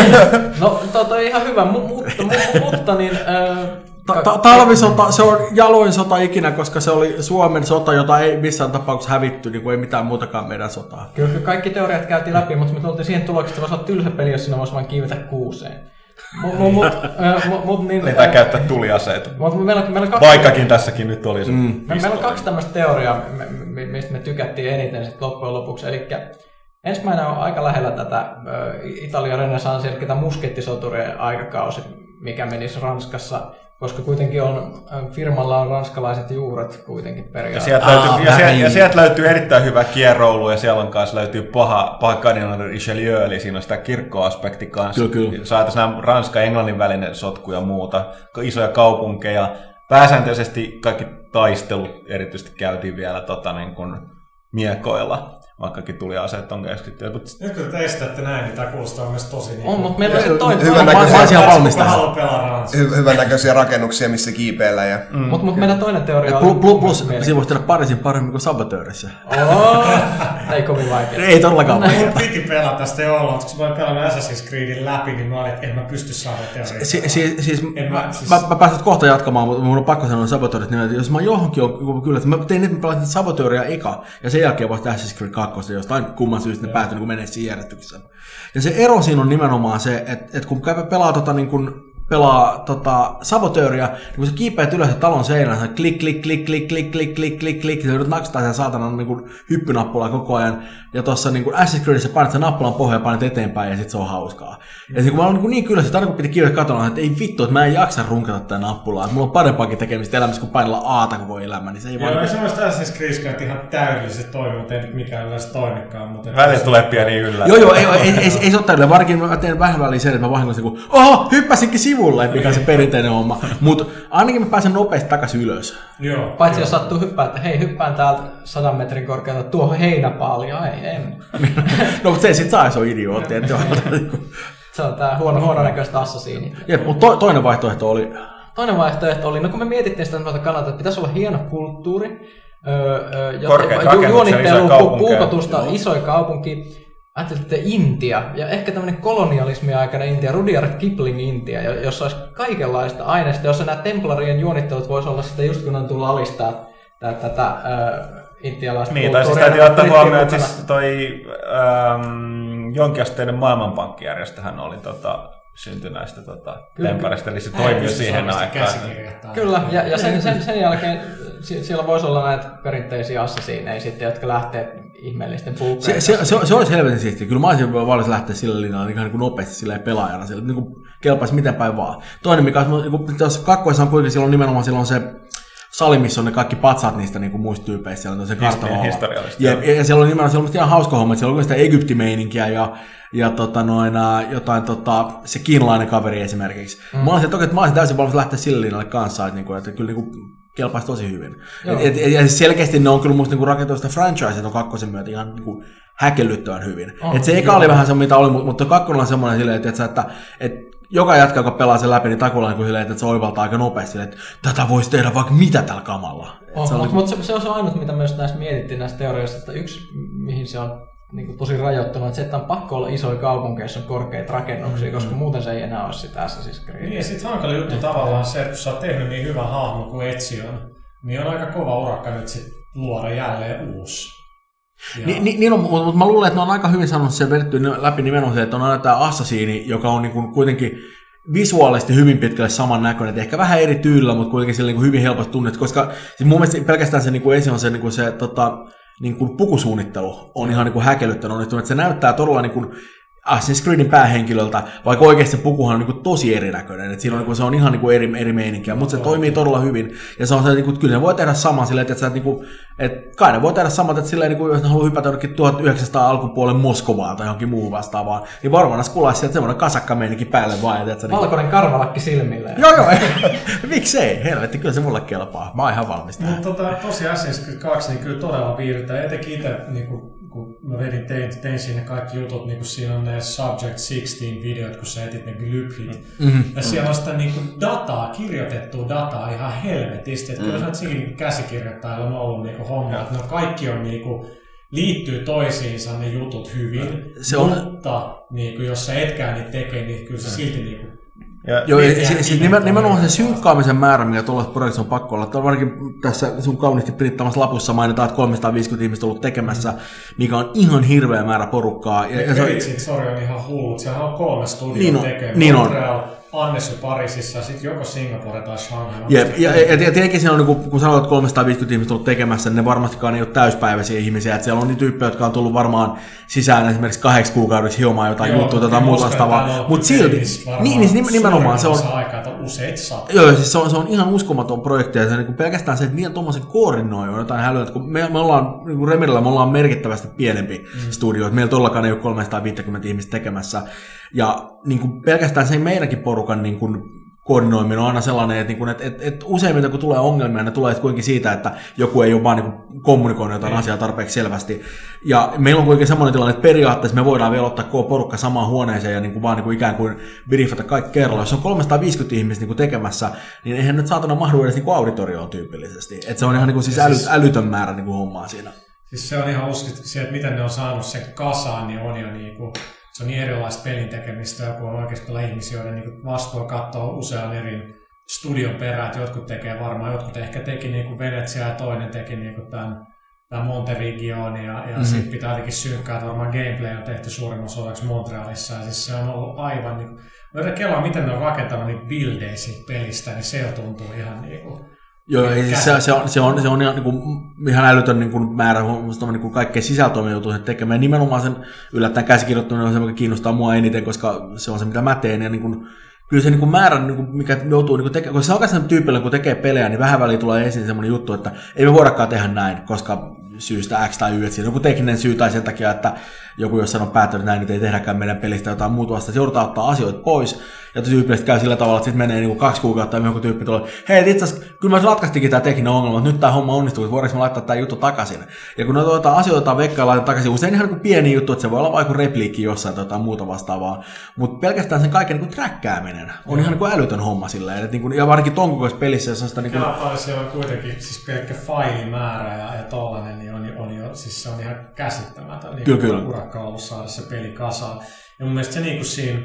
[SPEAKER 5] no, to, on ihan hyvä, mutta, mutta, mutta niin, äh,
[SPEAKER 3] Ta- ta- talvisota, se on jaloin sota ikinä, koska se oli Suomen sota, jota ei missään tapauksessa hävitty, niin kuin ei mitään muutakaan meidän sotaa.
[SPEAKER 5] Kyllä kaikki teoriat käytiin läpi, mutta me tultiin siihen tulokseen, että se voisi olla tylsä peli, jos sinä voisi vain kiivetä kuuseen. Mut, mut, mut, mut, niin,
[SPEAKER 2] tai käyttää tuliaseita.
[SPEAKER 5] Mut, meillä, meillä kaksi,
[SPEAKER 2] Vaikkakin tässäkin nyt oli se. Mm.
[SPEAKER 5] Meillä on kaksi tämmöistä teoriaa, mistä me tykättiin eniten sit loppujen lopuksi. Eli ensimmäinen on aika lähellä tätä Italian renesanssia, eli tämä muskettisoturien aikakausi, mikä menisi Ranskassa koska kuitenkin on, firmalla on ranskalaiset juuret kuitenkin periaatteessa.
[SPEAKER 2] Ja sieltä, löytyy, Aa, ja, sieltä, ja sieltä löytyy erittäin hyvä kieroulu ja siellä on kanssa löytyy paha, paha Cardinal Richelieu, eli siinä on sitä kirkkoaspekti kanssa.
[SPEAKER 3] Kyllä, kyllä.
[SPEAKER 2] Saataisiin nämä Ranska ja Englannin välinen sotku ja muuta, isoja kaupunkeja. Pääsääntöisesti kaikki taistelut erityisesti käytiin vielä tota, niin kuin, miekoilla vaikkakin tuli aseet on keskittyä. Mutta...
[SPEAKER 1] Nyt kun te näin, niin tämä kuulostaa myös tosi niin...
[SPEAKER 5] On, mutta meillä on toinen...
[SPEAKER 4] Hyvän
[SPEAKER 3] näköisiä,
[SPEAKER 4] hy- hyvän näköisiä rakennuksia, missä kiipeillä. Ja...
[SPEAKER 5] Mm. Mutta mut meidän toinen teoria
[SPEAKER 3] on... Plus, plus siinä voisi tehdä parisin paremmin kuin Sabotöörissä.
[SPEAKER 5] Oh, ei kovin vaikea.
[SPEAKER 3] Ei todellakaan vaikea.
[SPEAKER 1] Mun piti pelata sitä jo olla, koska mä olin pelannut Assassin's Creedin läpi, niin mä olin, että en mä pysty teoriaa. Si-
[SPEAKER 3] si- siis, mä, siis... Mä, mä, pääsen kohta jatkamaan, mutta mun on pakko sanoa Saboteurit, niin että jos mä johonkin on, kyllä, että mä tein nyt, mä pelasin Saboteuria eka, ja sen jälkeen vasta Assassin's Creed 2, jostain kumman syystä ne päätyi niin menee siihen järjestykseen. Ja se ero siinä on nimenomaan se, että, että kun pelaa tota niin kuin pelaa tota, sabotööriä, niin kun sä kiipeät ylös talon seinään, sä klik, klik, klik, klik, klik, klik, klik, klik, klik, sä joudut naksataan sen saatanan niin kuin hyppynappulaa koko ajan, ja tuossa niin kuin Assassin's Creedissä painat sen nappulan pohjaan ja painat eteenpäin, ja sit se on hauskaa. Ja niin kun mä olin niin, niin kyllä, että aina kun piti kiivetä katsoa, että ei vittu, että mä en jaksa runkata tätä nappulaa, että mulla on parempaakin tekemistä elämässä kuin painella aata koko elämä, niin se ei
[SPEAKER 1] Joo,
[SPEAKER 3] vaan...
[SPEAKER 1] semmoista Assassin's Creed ihan täydellisesti toimi, mutta ei nyt mikään yleensä toimikaan. Mutta
[SPEAKER 2] Välillä tulee pieni yllätys.
[SPEAKER 3] Joo, joo, ei, ei, ei, ei, ei se ole täydellinen. Varsinkin mä teen vähän väliin sen, että mä vahingossa kun, oho, hyppäsinkin sivulle, mikä on se perinteinen homma. Mutta ainakin mä pääsen nopeasti takaisin ylös.
[SPEAKER 1] Joo.
[SPEAKER 5] Paitsi jos sattuu hyppää, että hei, hyppään täältä sadan metrin korkealta tuohon heinäpaaliin. Ei, en.
[SPEAKER 3] No, mutta se sit saa, se on idiootti. Että niinku-
[SPEAKER 5] Se on tää huono, huono näköistä assasiini.
[SPEAKER 3] Jep, mutta to, toinen vaihtoehto oli,
[SPEAKER 5] Toinen vaihtoehto oli, no kun me mietittiin sitä kannalta, että pitäisi olla hieno kulttuuri, öö, öö, ja-
[SPEAKER 2] Korkeat rakennukset, isoja
[SPEAKER 5] pu-
[SPEAKER 2] kaupunkeja.
[SPEAKER 5] puukotusta, isoja kaupunki. Ajattelin, että Intia, ja ehkä tämmöinen kolonialismi aikana Intia, Rudyard Kipling Intia, jo- jossa olisi kaikenlaista aineista, jossa nämä templarien juonittelut voisi olla sitä just kun on tullut alistaa tä- tätä öö, intialaista
[SPEAKER 2] Niin, tai siis täytyy ottaa huomioon, että siis toi ähm, jonkinasteinen maailmanpankkijärjestöhän oli tota, syntynyt näistä tota, temparista, eli se toimi jo siihen aikaan.
[SPEAKER 5] Kyllä, ja, ja sen, sen, sen jälkeen si- siellä voisi olla näitä perinteisiä assasiineja sitten, jotka lähtee ihmeellisten
[SPEAKER 3] se,
[SPEAKER 5] puukkojen
[SPEAKER 3] se, se, se olisi helvetin siistiä. Kyllä mä olisin valmis lähteä sillä linjalla ihan niin kuin nopeasti sillä pelaajana. Sillä niin kuin kelpaisi miten päin vaan. Toinen, mikä olisi, niin kuin, tuossa kakkoissa on kuitenkin silloin nimenomaan silloin se sali, missä on ne kaikki patsaat niistä niin kuin muista tyypeistä siellä, on se
[SPEAKER 2] historiallista,
[SPEAKER 3] Ja, ja, ja, siellä on nimenomaan siellä on ihan hauska homma, että siellä on sitä Egyptimeininkiä ja, ja tota, noin, ää, jotain tota, se kiinalainen kaveri esimerkiksi. Mm. Mä olisin, toki, että mä olisin täysin valmis lähteä sille linjalle kanssa, että, niinku, että kyllä niinku, kelpaisi tosi hyvin.
[SPEAKER 5] Joo.
[SPEAKER 3] Et, et, ja selkeästi ne on kyllä musta niinku rakentanut sitä franchisea ton kakkosen myötä ihan niinku häkellyttävän hyvin.
[SPEAKER 5] On,
[SPEAKER 3] et se eka oli vähän se, mitä oli, mutta, kakkonen on semmoinen silleen, että, että, että, että joka jätkä, joka pelaa sen läpi, niin takulla niin silleen, että se oivaltaa aika nopeasti, että tätä voisi tehdä vaikka mitä tällä kamalla.
[SPEAKER 5] Oh,
[SPEAKER 3] se on
[SPEAKER 5] mutta mut se, se on se ainut, mitä myös näistä mietittiin näistä teorioista, että yksi, mihin se on niin kuin tosi rajoittunut, että se, että on pakko olla isoja kaupunkeja, joissa on korkeita rakennuksia, mm, koska muuten se ei enää ole sitä Assassin's Creed.
[SPEAKER 1] Niin, ja sitten hankala juttu tavallaan se, että kun sä oot tehnyt niin hyvän hahmon kuin Etsi on, niin on aika kova urakka nyt sit luoda jälleen uusi. Ja,
[SPEAKER 3] Ni, ni, niin on, mutta, mä luulen, että ne on aika hyvin sanonut sen vedetty läpi nimenomaan se, että on aina tämä assasiini, joka on niin kuin kuitenkin visuaalisesti hyvin pitkälle samannäköinen, että ehkä vähän eri tyylillä, mutta kuitenkin sillä niin kuin hyvin helposti tunnet, koska siis mun mielestä pelkästään se niin kuin ensin on se, niin kuin se tota, niin kuin pukusuunnittelu on ihan niin kuin häkellyttänyt. Onnistunut, se näyttää todella niin kuin Assassin's Creedin päähenkilöltä, vaikka oikeasti pukuhan on niin kuin tosi erinäköinen, että siinä on, niin kuin, se on ihan niin kuin eri, eri meininkiä, mutta se toimii todella hyvin, ja se on se, niin kuin, että kyllä ne voi tehdä saman silleen, että, sä, niin kuin, että kai ne voi tehdä samat, että silleen, niin kuin, jos ne haluaa hypätä jonnekin 1900 alkupuolen Moskovaan tai johonkin muuhun vastaavaan, niin varmaan skulaisi sieltä semmoinen kasakkameininki päälle vaan, ja tiedätkö, niin kuin,
[SPEAKER 5] Valkoinen karvalakki silmille.
[SPEAKER 3] Joo, joo, miksei, helvetti, kyllä se mulle kelpaa, mä oon ihan valmis.
[SPEAKER 1] Mutta tota, tosi Assassin's Creed 2 niin kyllä todella viihdyttää. Etenkin itse, niin kun, kun mä vedin, tein, tein siinä kaikki jutut, niin kun siinä on ne Subject 16 videot, kun sä etit ne glyphit. Mm-hmm. Ja siellä on sitä niin kuin dataa, kirjoitettua dataa ihan helvetisti. Että mm. kyllä sä niin käsikirjoittajalla on ollut niin homma, että ne kaikki on niin kuin, liittyy toisiinsa ne jutut hyvin,
[SPEAKER 3] Se on-
[SPEAKER 1] mutta niin kuin, jos sä etkään niitä tekee, niin kyllä se silti niin kuin,
[SPEAKER 2] Ja,
[SPEAKER 3] Joo,
[SPEAKER 1] Niin,
[SPEAKER 3] ja siis, siis nimen- nimenomaan se synkkaamisen määrä, mikä tuollaisessa projektissa on pakko olla. Tämä varsinkin tässä sun kauniisti printtaamassa lapussa mainitaan, että 350 ihmistä on ollut tekemässä, mikä on ihan hirveä määrä porukkaa. Ja, ja se on,
[SPEAKER 1] Kreditsit, sori, on ihan hullut. Siellä on kolme studiota
[SPEAKER 3] Niin on,
[SPEAKER 1] tekee.
[SPEAKER 3] niin on.
[SPEAKER 1] Montreal, Annecy Pariisissa sitten joko Singapore tai Shanghai.
[SPEAKER 3] Jep, ja, ja, ja tietenkin siinä on, niin kun, kun sanoit, että 350 ihmistä on ollut tekemässä, niin ne varmastikaan ei ole täyspäiväisiä ihmisiä. Että siellä on niitä tyyppejä, jotka on tullut varmaan sisään esimerkiksi kahdeksi kuukaudeksi hiomaan jotain
[SPEAKER 1] Joo,
[SPEAKER 3] juttua tai
[SPEAKER 1] kyllä
[SPEAKER 3] muuta vastaavaa. Mutta silti, niin, niin nimenomaan se on,
[SPEAKER 1] aikaa, että useita sata.
[SPEAKER 3] Joo, siis se on, se on ihan uskomaton projekti, ja se niin kuin pelkästään se, että miten tuommoisen koordinoi on jotain hälyä, kun me, me ollaan, niin kuin Remirillä me ollaan merkittävästi pienempi mm. studio, että meillä todellakaan ei ole 350 ihmistä tekemässä, ja niin kuin pelkästään se meidänkin porukan niin kuin koordinoiminen on aina sellainen, että, niin kuin, että, että, että useimmiten kun tulee ongelmia, ne tulee kuitenkin siitä, että joku ei ole vaan niin kuin kommunikoinut jotain asiaa tarpeeksi selvästi. Ja meillä on kuitenkin sellainen tilanne, että periaatteessa me voidaan vielä ottaa koko porukka samaan huoneeseen ja niin kuin vaan niin kuin ikään kuin briefata kaikki kerralla. Jos on 350 ihmistä niin kuin tekemässä, niin eihän nyt saatana mahdu edes niin kuin auditorioon tyypillisesti. Että se on ihan niin kuin siis äly, älytön määrä niin kuin hommaa siinä.
[SPEAKER 1] Siis se on ihan uskit, se, että miten ne on saanut sen kasaan, niin on jo niinku, se on niin erilaista pelin tekemistä, joku on oikeasti pelaa ihmisiä, joiden niinku vastuu katsoa usean eri studion perään, että jotkut tekee varmaan, jotkut ehkä teki niinku Venetsia ja toinen teki niinku tämän, tämän Monterigioon ja, ja
[SPEAKER 3] Mhm.
[SPEAKER 1] mm-hmm. sitten pitää jotenkin synkkää, että varmaan gameplay on tehty suurimman osaksi Montrealissa ja siis se on ollut aivan, niinku, Mä kelaa, miten ne on rakentanut niitä bildejä siitä pelistä, niin se jo tuntuu ihan niinku...
[SPEAKER 3] Joo, ei, se, se, on, se, on, se on ihan, niin kuin, ihan älytön niin kuin, määrä huomioon niin kuin kaikkea sisältöä joutuu tekemään. Nimenomaan sen yllättäen käsikirjoittaminen on se, mikä kiinnostaa mua eniten, koska se on se, mitä mä teen. Ja niin kuin, kyllä se niin kuin määrä, niin kuin, mikä joutuu niin tekemään, koska se on tyypillä, kun tekee pelejä, niin vähän väliin tulee esiin semmoinen juttu, että ei me voidakaan tehdä näin, koska syystä X tai Y, että siinä on joku tekninen syy tai sen takia, että joku jossain on päättänyt näin, että ei tehdäkään meidän pelistä jotain muuta vasta, joudutaan ottaa asioita pois, ja tyypillisesti käy sillä tavalla, että sitten menee niin kaksi kuukautta ja joku tyyppi tulee, hei itse asiassa, kyllä mä ratkaistikin tämä tekninen ongelma, että nyt tämä homma onnistuu, että voidaanko me laittaa tämä juttu takaisin. Ja kun noita asioita veikkaa laitetaan takaisin, usein ihan niin pieni juttu, että se voi olla vaikka repliikki jossain tai jotain muuta vastaavaa, mutta pelkästään sen kaiken niin träkkääminen on ihan niin älytön homma silleen, että niin kuin, ja varsinkin ton kokoisessa pelissä, jossa sitä niin kuin...
[SPEAKER 1] siellä on kuitenkin siis pelkkä failimäärä ja, ja tollanen, niin on, on jo, siis se on ihan käsittämätön niin
[SPEAKER 3] kyllä, kyllä.
[SPEAKER 1] urakka ollut saada se peli kasaan. Ja mun mielestä se niin kuin siinä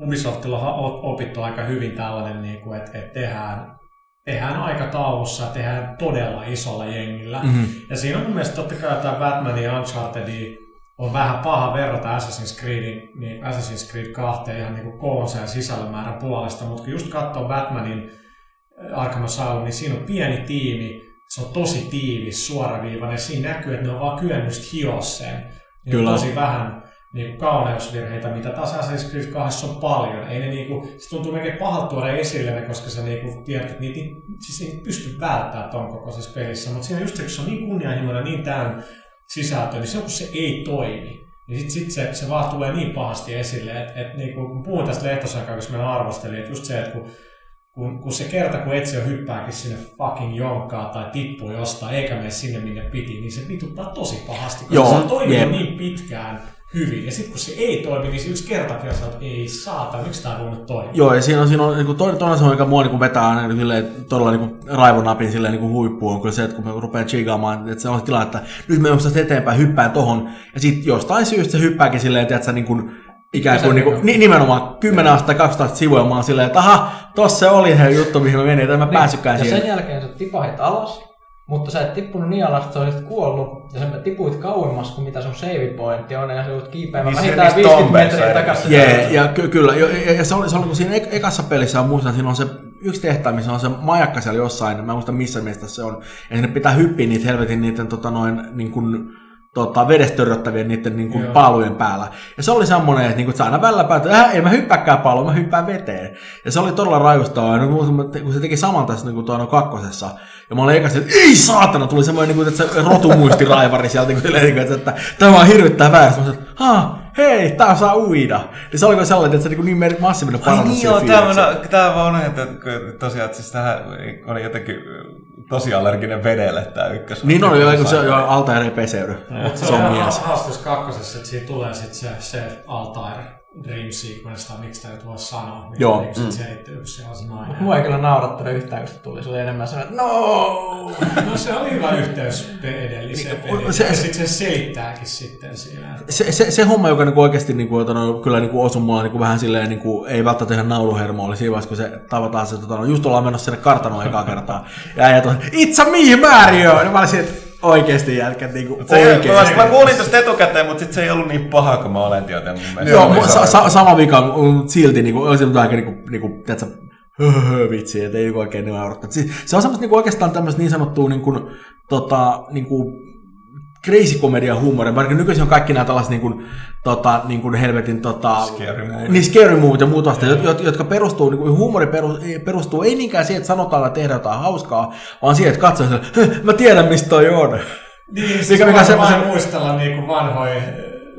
[SPEAKER 1] Ubisoftilla on opittu aika hyvin tällainen, niin kuin, että, että tehdään, tehdään aikataulussa, tehdään todella isolla jengillä. Mm-hmm. Ja siinä on mun mielestä totta kai tämä Batman ja Uncharted on vähän paha verrata Assassin's Creed, niin Assassin's Creed 2 ihan niin kuin koonsa ja sisällömäärän puolesta, mutta kun just katsoo Batmanin Arkham Asylum, niin siinä on pieni tiimi, se on tosi tiivis, suoraviivainen. Siinä näkyy, että ne on vaan kyennyt hioa sen. Niin Kyllä. tosi vähän niin kauneusvirheitä, mitä taas Assassin's Creed 2 on paljon. Ei ne niinku, se tuntuu melkein pahalta tuoda esille ne, koska sä niinku tiedät, että niitä, siis ei pysty välttämään ton kokoisessa pelissä. Mutta siinä just se, kun se on niin kunnianhimoinen, niin täynnä sisältö, niin se kun se ei toimi, niin sit, sit se, se vaan tulee niin pahasti esille, että et, niinku, kun puhuin tästä lehtosaikaa, kun meillä arvosteli, että just se, että kun kun, kun se kerta, kun Etsio hyppääkin sinne fucking jonkkaan tai tippuu jostain, eikä mene sinne, minne piti, niin se vituttaa tosi pahasti, koska Joo, se on toiminut yeah. niin pitkään hyvin. Ja sitten kun se ei toimi, niin se yksi kertakin on että ei saata, miksi tämä voi nyt toimia?
[SPEAKER 3] Joo, ja siinä on, siinä on niin toinen, toinen se, mikä mua niin vetää aina niin silleen, todella niin raivonapin silleen, niin huippuun, on kyllä se, että kun me rupeaa chigaamaan, että se on se tilanne, että nyt me tästä eteenpäin, hyppään tohon, ja sitten jostain syystä se hyppääkin silleen, että niin kuin, ikään kuin, niin kuin nimenomaan 10 astetta tai 12 sivua, mä oon silleen, että aha, tossa se oli se juttu, mihin mä menin, että mä niin, pääsykään
[SPEAKER 5] siihen. Ja sen jälkeen sä tipahit alas, mutta sä et tippunut niin alas, että sä olisit kuollut, ja sä tipuit kauemmas kuin mitä sun save pointti on, ja sä joudut kiipeämään niin vähintään 50 metriä takaisin.
[SPEAKER 3] Yeah, ja ky- kyllä, ja, ja se oli, se oli kun siinä ekassa pelissä, on muistan, siinä on se yksi tehtävä, missä on se majakka siellä jossain, mä en muista missä miestä se on, ja sinne pitää hyppiä niitä helvetin niiden tota noin, niin kuin, tota, vedestä törröttävien niiden niin kuin, paalujen päällä. Ja se oli semmoinen, että, niin kuin, että aina välillä päätä, että ei mä hyppääkään paaluun, mä hyppään veteen. Ja se oli todella raivostavaa, ja kun se teki saman tässä niin kuin tuolla kakkosessa. Ja mä olin ekasti, että ei saatana, tuli semmoinen niin kuin, että se rotumuistiraivari sieltä, niin kuin, että, että tämä on hirvittää väärästä. Mä sanoin, ha, hei, tää saa uida. Ja se oli sellainen, että se niin, niin massiivinen parannus
[SPEAKER 2] niin joo, tämä, tämä on että tosiaan, että siis tähän oli jotenkin tosi allerginen vedelle tämä ykkös.
[SPEAKER 3] Niin on, jo, se on jo Altair peseydy.
[SPEAKER 1] Se on mies. Haastus kakkosessa, että siitä tulee sitten se, se Altair Dream Sequence, tai miksi tämä nyt voi sanoa, mikä Joo. Niin mm. selittyy, se on se nainen.
[SPEAKER 5] Mua ei kyllä naurattanut yhtään, kun se tuli. Se oli enemmän sellainen, että no!
[SPEAKER 1] no se oli hyvä yhteys edelliseen peliin. Se, ja sitten se selittääkin sitten siinä.
[SPEAKER 3] Se, se, se homma, joka niinku oikeasti niinku, otano, kyllä niinku osui mulla niinku vähän silleen, niinku, ei välttämättä tehdä nauluhermo, oli siinä vaiheessa, kun se tavataan se, tota, just ollaan menossa sinne kartanoon ekaa kertaa. Ja äijät on, it's a me, Mario! Ja mä olisin, että oikeesti jätkät niinku se oikeesti.
[SPEAKER 2] Mä, mä kuulin tästä etukäteen, mutta sit se ei ollut niin paha kuin mä olen joten mun.
[SPEAKER 3] Joo, sa- sa- sama vika, mutta silti niinku, olisi aika niinku, niinku, tiedätkö, höhö, vitsi, että ei oikein naurattaa. Se on semmoista niinku oikeastaan tämmöistä niin sanottua niinku, tota, niinku, crazy komedia huumoria, vaikka nykyisin on kaikki nämä tällaiset niin kuin, tota, niin kuin helvetin tota,
[SPEAKER 2] scary movie.
[SPEAKER 3] niin scary movie ja muut vasta, jotka perustuu, niin kuin, huumori perustuu ei niinkään siihen, että sanotaan, että tehdään jotain hauskaa, vaan siihen, että katsoo, että mä tiedän, mistä toi on.
[SPEAKER 1] Niin, siis mikä, se, se, muistella niin kuin vanhoja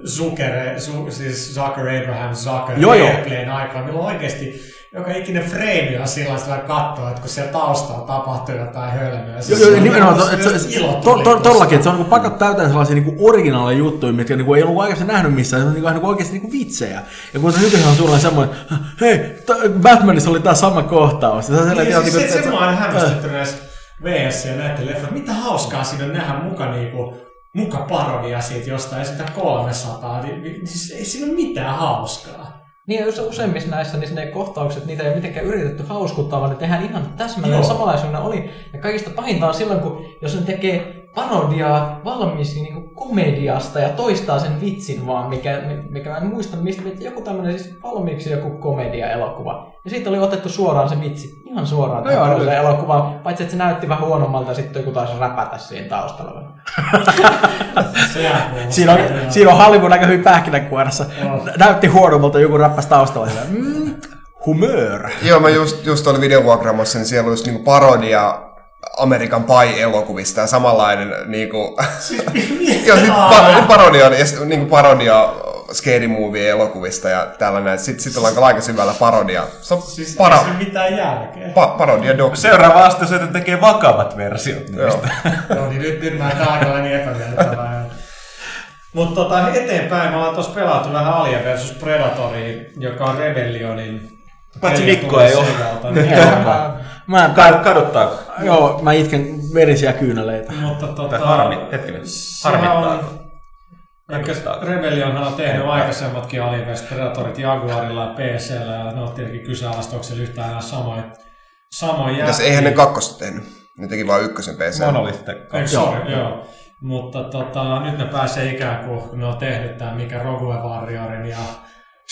[SPEAKER 1] Zucker, siis Zucker Abraham Zucker joo, Airplane aikaa, milloin oikeasti joka ikinen frame on sillä sillä katsoa, että kun siellä taustalla tapahtuu jotain hölmöä. Joo, joo, nimenomaan, to,
[SPEAKER 3] to, to, to, tollakin, että se on niin pakat täyteen sellaisia niin originaaleja juttuja, mitkä niin ei ollut oikeasti nähnyt missään, se on niin, niin oikeasti niin vitsejä. Ja kun se nykyään on sulla semmoinen, hei, Batmanissa oli tämä sama kohtaus.
[SPEAKER 1] Se, niin, siis se, se, se, mä oon hämmästynyt näissä VS ja näiden leffat. Mitä hauskaa siinä nähdä muka niinku, muka parodia siitä jostain, sitä 300, niin, siis ei siinä ole mitään hauskaa.
[SPEAKER 5] Niin, jos useimmissa näissä, niin ne kohtaukset, niitä ei ole mitenkään yritetty hauskuttaa, vaan ne tehdään ihan täsmälleen samanlaisena oli. Ja kaikista pahinta on silloin, kun jos ne tekee parodiaa valmis niin kuin komediasta ja toistaa sen vitsin vaan, mikä, mikä mä en muista mistä, mutta joku tämmöinen siis valmiiksi joku komedia-elokuva. Ja siitä oli otettu suoraan se vitsi, ihan suoraan
[SPEAKER 3] No joo,
[SPEAKER 5] se elokuva, paitsi että se näytti vähän huonommalta ja sitten joku taisi räpätä siinä taustalla.
[SPEAKER 3] Siinä on, siinä on Hollywood aika hyvin pähkinänkuoressa.
[SPEAKER 1] Joo.
[SPEAKER 3] Näytti huonommalta, joku räppäsi taustalla. Mm, humör.
[SPEAKER 4] Joo, mä just, just olin videovuokraamassa, niin siellä oli just niinku parodia Amerikan Pie-elokuvista ja samanlainen niinku... Joo, sit pa- parodia, ja sit niinku parodia Scary Movie-elokuvista ja tällainen. Sitten sit ollaan aika syvällä parodia. Se on
[SPEAKER 1] Siis
[SPEAKER 4] para-
[SPEAKER 1] ei se mitään järkeä.
[SPEAKER 4] pa- parodia doc.
[SPEAKER 2] Seuraava aste se, että tekee vakavat versiot
[SPEAKER 4] Joo.
[SPEAKER 2] niistä.
[SPEAKER 1] Joo, niin nyt, nyt mä tää aika niin epämiellyttävää. Mutta tota, eteenpäin me ollaan tuossa pelattu vähän Alien vs Predatoria, joka on Rebellionin...
[SPEAKER 2] Paitsi Mikko ei.
[SPEAKER 3] Joo. Mä,
[SPEAKER 2] Kad- Kaduttaako?
[SPEAKER 3] joo, mä itken verisiä kyyneleitä.
[SPEAKER 1] Mutta tota...
[SPEAKER 2] harmi, hetkinen. Harmittaako?
[SPEAKER 1] on- Eikä Rebellionhan on tehnyt aikaisemmatkin vs Predatorit Jaguarilla ja PCllä ja ne on tietenkin siellä yhtään enää samoin, samoin
[SPEAKER 4] Mitäs eihän ne kakkosta tehnyt. Ne teki vaan ykkösen PC.
[SPEAKER 2] Monolith
[SPEAKER 1] Eikö
[SPEAKER 3] Joo,
[SPEAKER 1] sorry, joo. Mutta tota, nyt ne pääsee ikään kuin, kun ne on tehnyt tämän mikä Rogue Warriorin ja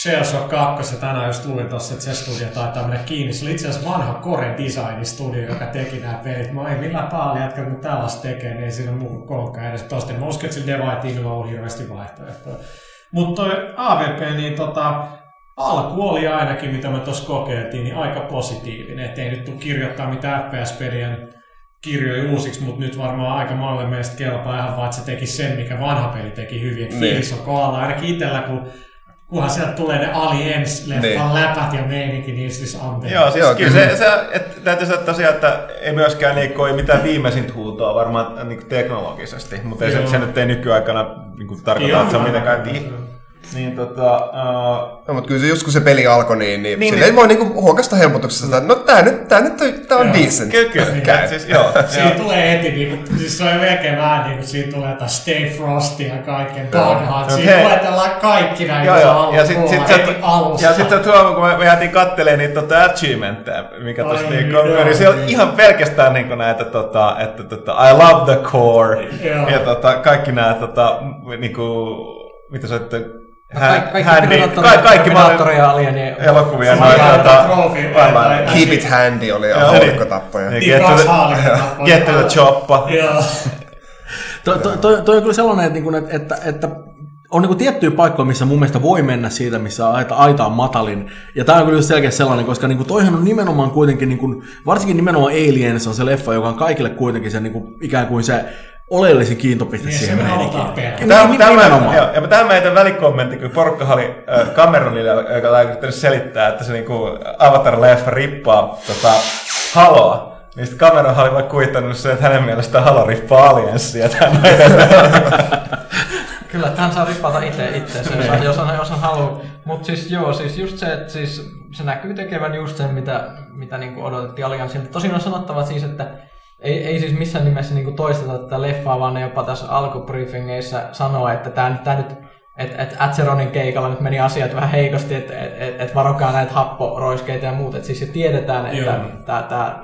[SPEAKER 1] Shells of 2, ja tänään just luin tossa, että se studio taitaa mennä kiinni. Se oli itse asiassa vanha Core Design studio, joka teki nämä pelit. Mä ei millään päällä jätkä, kun tällaista tekee, niin ei siinä muu konkka edes tosta. Mä uskon, että sillä Deva Teamilla on hirveästi vaihtoehtoja. Mutta toi AVP, niin tota, alku oli ainakin, mitä me tuossa kokeiltiin, niin aika positiivinen. Et ei nyt tule kirjoittaa mitään FPS-pelien kirjoja uusiksi, mutta nyt varmaan aika monelle meistä kelpaa ihan vaan, että se teki sen, mikä vanha peli teki hyvin. Että
[SPEAKER 4] Niin.
[SPEAKER 1] fiilis on kohdalla. Ainakin itsellä, kun kunhan sieltä tulee ne Aliens-leffan
[SPEAKER 4] Niin.
[SPEAKER 1] läpät ja meininki, niin siis anteeksi.
[SPEAKER 2] Joo, siis
[SPEAKER 4] Joo,
[SPEAKER 2] kyllä se, se et, täytyy sanoa tosiaan, että ei myöskään niinku, ole mitään viimeisintä huutoa varmaan niinku teknologisesti, mutta ei se,
[SPEAKER 1] Joo.
[SPEAKER 2] se nyt ei nykyaikana niinku, tarkoita, että se on mitenkään niin tota, uh,
[SPEAKER 4] No, mutta kyllä se just kun se peli alkoi, niin, niin,
[SPEAKER 2] Niin,
[SPEAKER 4] niin,
[SPEAKER 2] niin.
[SPEAKER 4] voi niinku huokasta helpotuksesta, että no tää nyt, tää nyt on, tää on
[SPEAKER 1] Joo.
[SPEAKER 4] decent.
[SPEAKER 2] kyllä, kyllä,
[SPEAKER 4] Käy.
[SPEAKER 2] siis joo.
[SPEAKER 1] Siinä
[SPEAKER 2] joo.
[SPEAKER 1] tulee heti, niin kuin, siis se on melkein vähän niin kuin siinä tulee jotain Stay Frosty ja kaiken.
[SPEAKER 2] Mut
[SPEAKER 1] Siinä
[SPEAKER 2] hei.
[SPEAKER 1] luetellaan kaikki näin,
[SPEAKER 2] Joo,
[SPEAKER 1] kun se
[SPEAKER 2] joo.
[SPEAKER 1] on
[SPEAKER 2] Ja sit, sit, sit,
[SPEAKER 1] alussa.
[SPEAKER 2] ja sit sä huomaa, kun me, me jäätiin katteleen niitä tota achievementteja, mikä tuossa niinku,
[SPEAKER 1] joo,
[SPEAKER 2] meni, siellä on
[SPEAKER 1] niin.
[SPEAKER 2] ihan pelkästään niinku näitä, tota, että tota, I love the core,
[SPEAKER 1] Joo.
[SPEAKER 2] ja tota, kaikki nämä, tota, niinku, mitä sä olette,
[SPEAKER 5] Kaikki, kaikki,
[SPEAKER 2] handy-
[SPEAKER 5] Predatori-
[SPEAKER 2] ka- kaikki
[SPEAKER 5] Predatori ja Alien.
[SPEAKER 2] elokuvia,
[SPEAKER 1] Sama
[SPEAKER 2] noin, tota,
[SPEAKER 4] Keep it handy oli haulikkotappoja.
[SPEAKER 2] niin,
[SPEAKER 1] Niin,
[SPEAKER 2] get, to the, choppa.
[SPEAKER 3] Toi, toi, toi, toi on kyllä sellainen, että, niinku, että, on niinku tiettyjä paikkoja, missä mun mielestä voi mennä siitä, missä aita, aita on matalin. Ja tämä on kyllä selkeästi sellainen, koska niinku toihan on nimenomaan kuitenkin, niinku, varsinkin nimenomaan Aliens on se leffa, joka on kaikille kuitenkin se niinku, ikään kuin se oleellisin kiintopiste
[SPEAKER 1] Niin,
[SPEAKER 3] siihen meininkiin. Niin,
[SPEAKER 2] Tämä,
[SPEAKER 3] niin,
[SPEAKER 2] tämä,
[SPEAKER 3] nimenomaan.
[SPEAKER 2] joo, ja tähän mä heitän välikommentti, kun porukka oli äh, Cameronille, joka on yrittänyt selittää, että se niinku Avatar-leffa rippaa tota, Haloa. Niin sitten Cameron oli vaan kuittanut se, että hänen mielestään Halo rippaa Aliensia. Tämän
[SPEAKER 5] Kyllä, että hän saa ripata itse itseensä, jos, jos, hän, jos hän haluaa. Mutta siis joo, siis just se, että siis se näkyy tekevän just sen, mitä, mitä niinku odotettiin Allianssilta. Tosin on sanottava siis, että ei, ei siis missään nimessä niinku toisteta tätä leffaa, vaan ne jopa tässä alkubriefingeissä sanoo, että tämä tää nyt että et Atzeronin keikalla nyt meni asiat vähän heikosti, että et, et, et varokaa näitä happoroiskeita ja muut. Että siis jo tiedetään, että tämä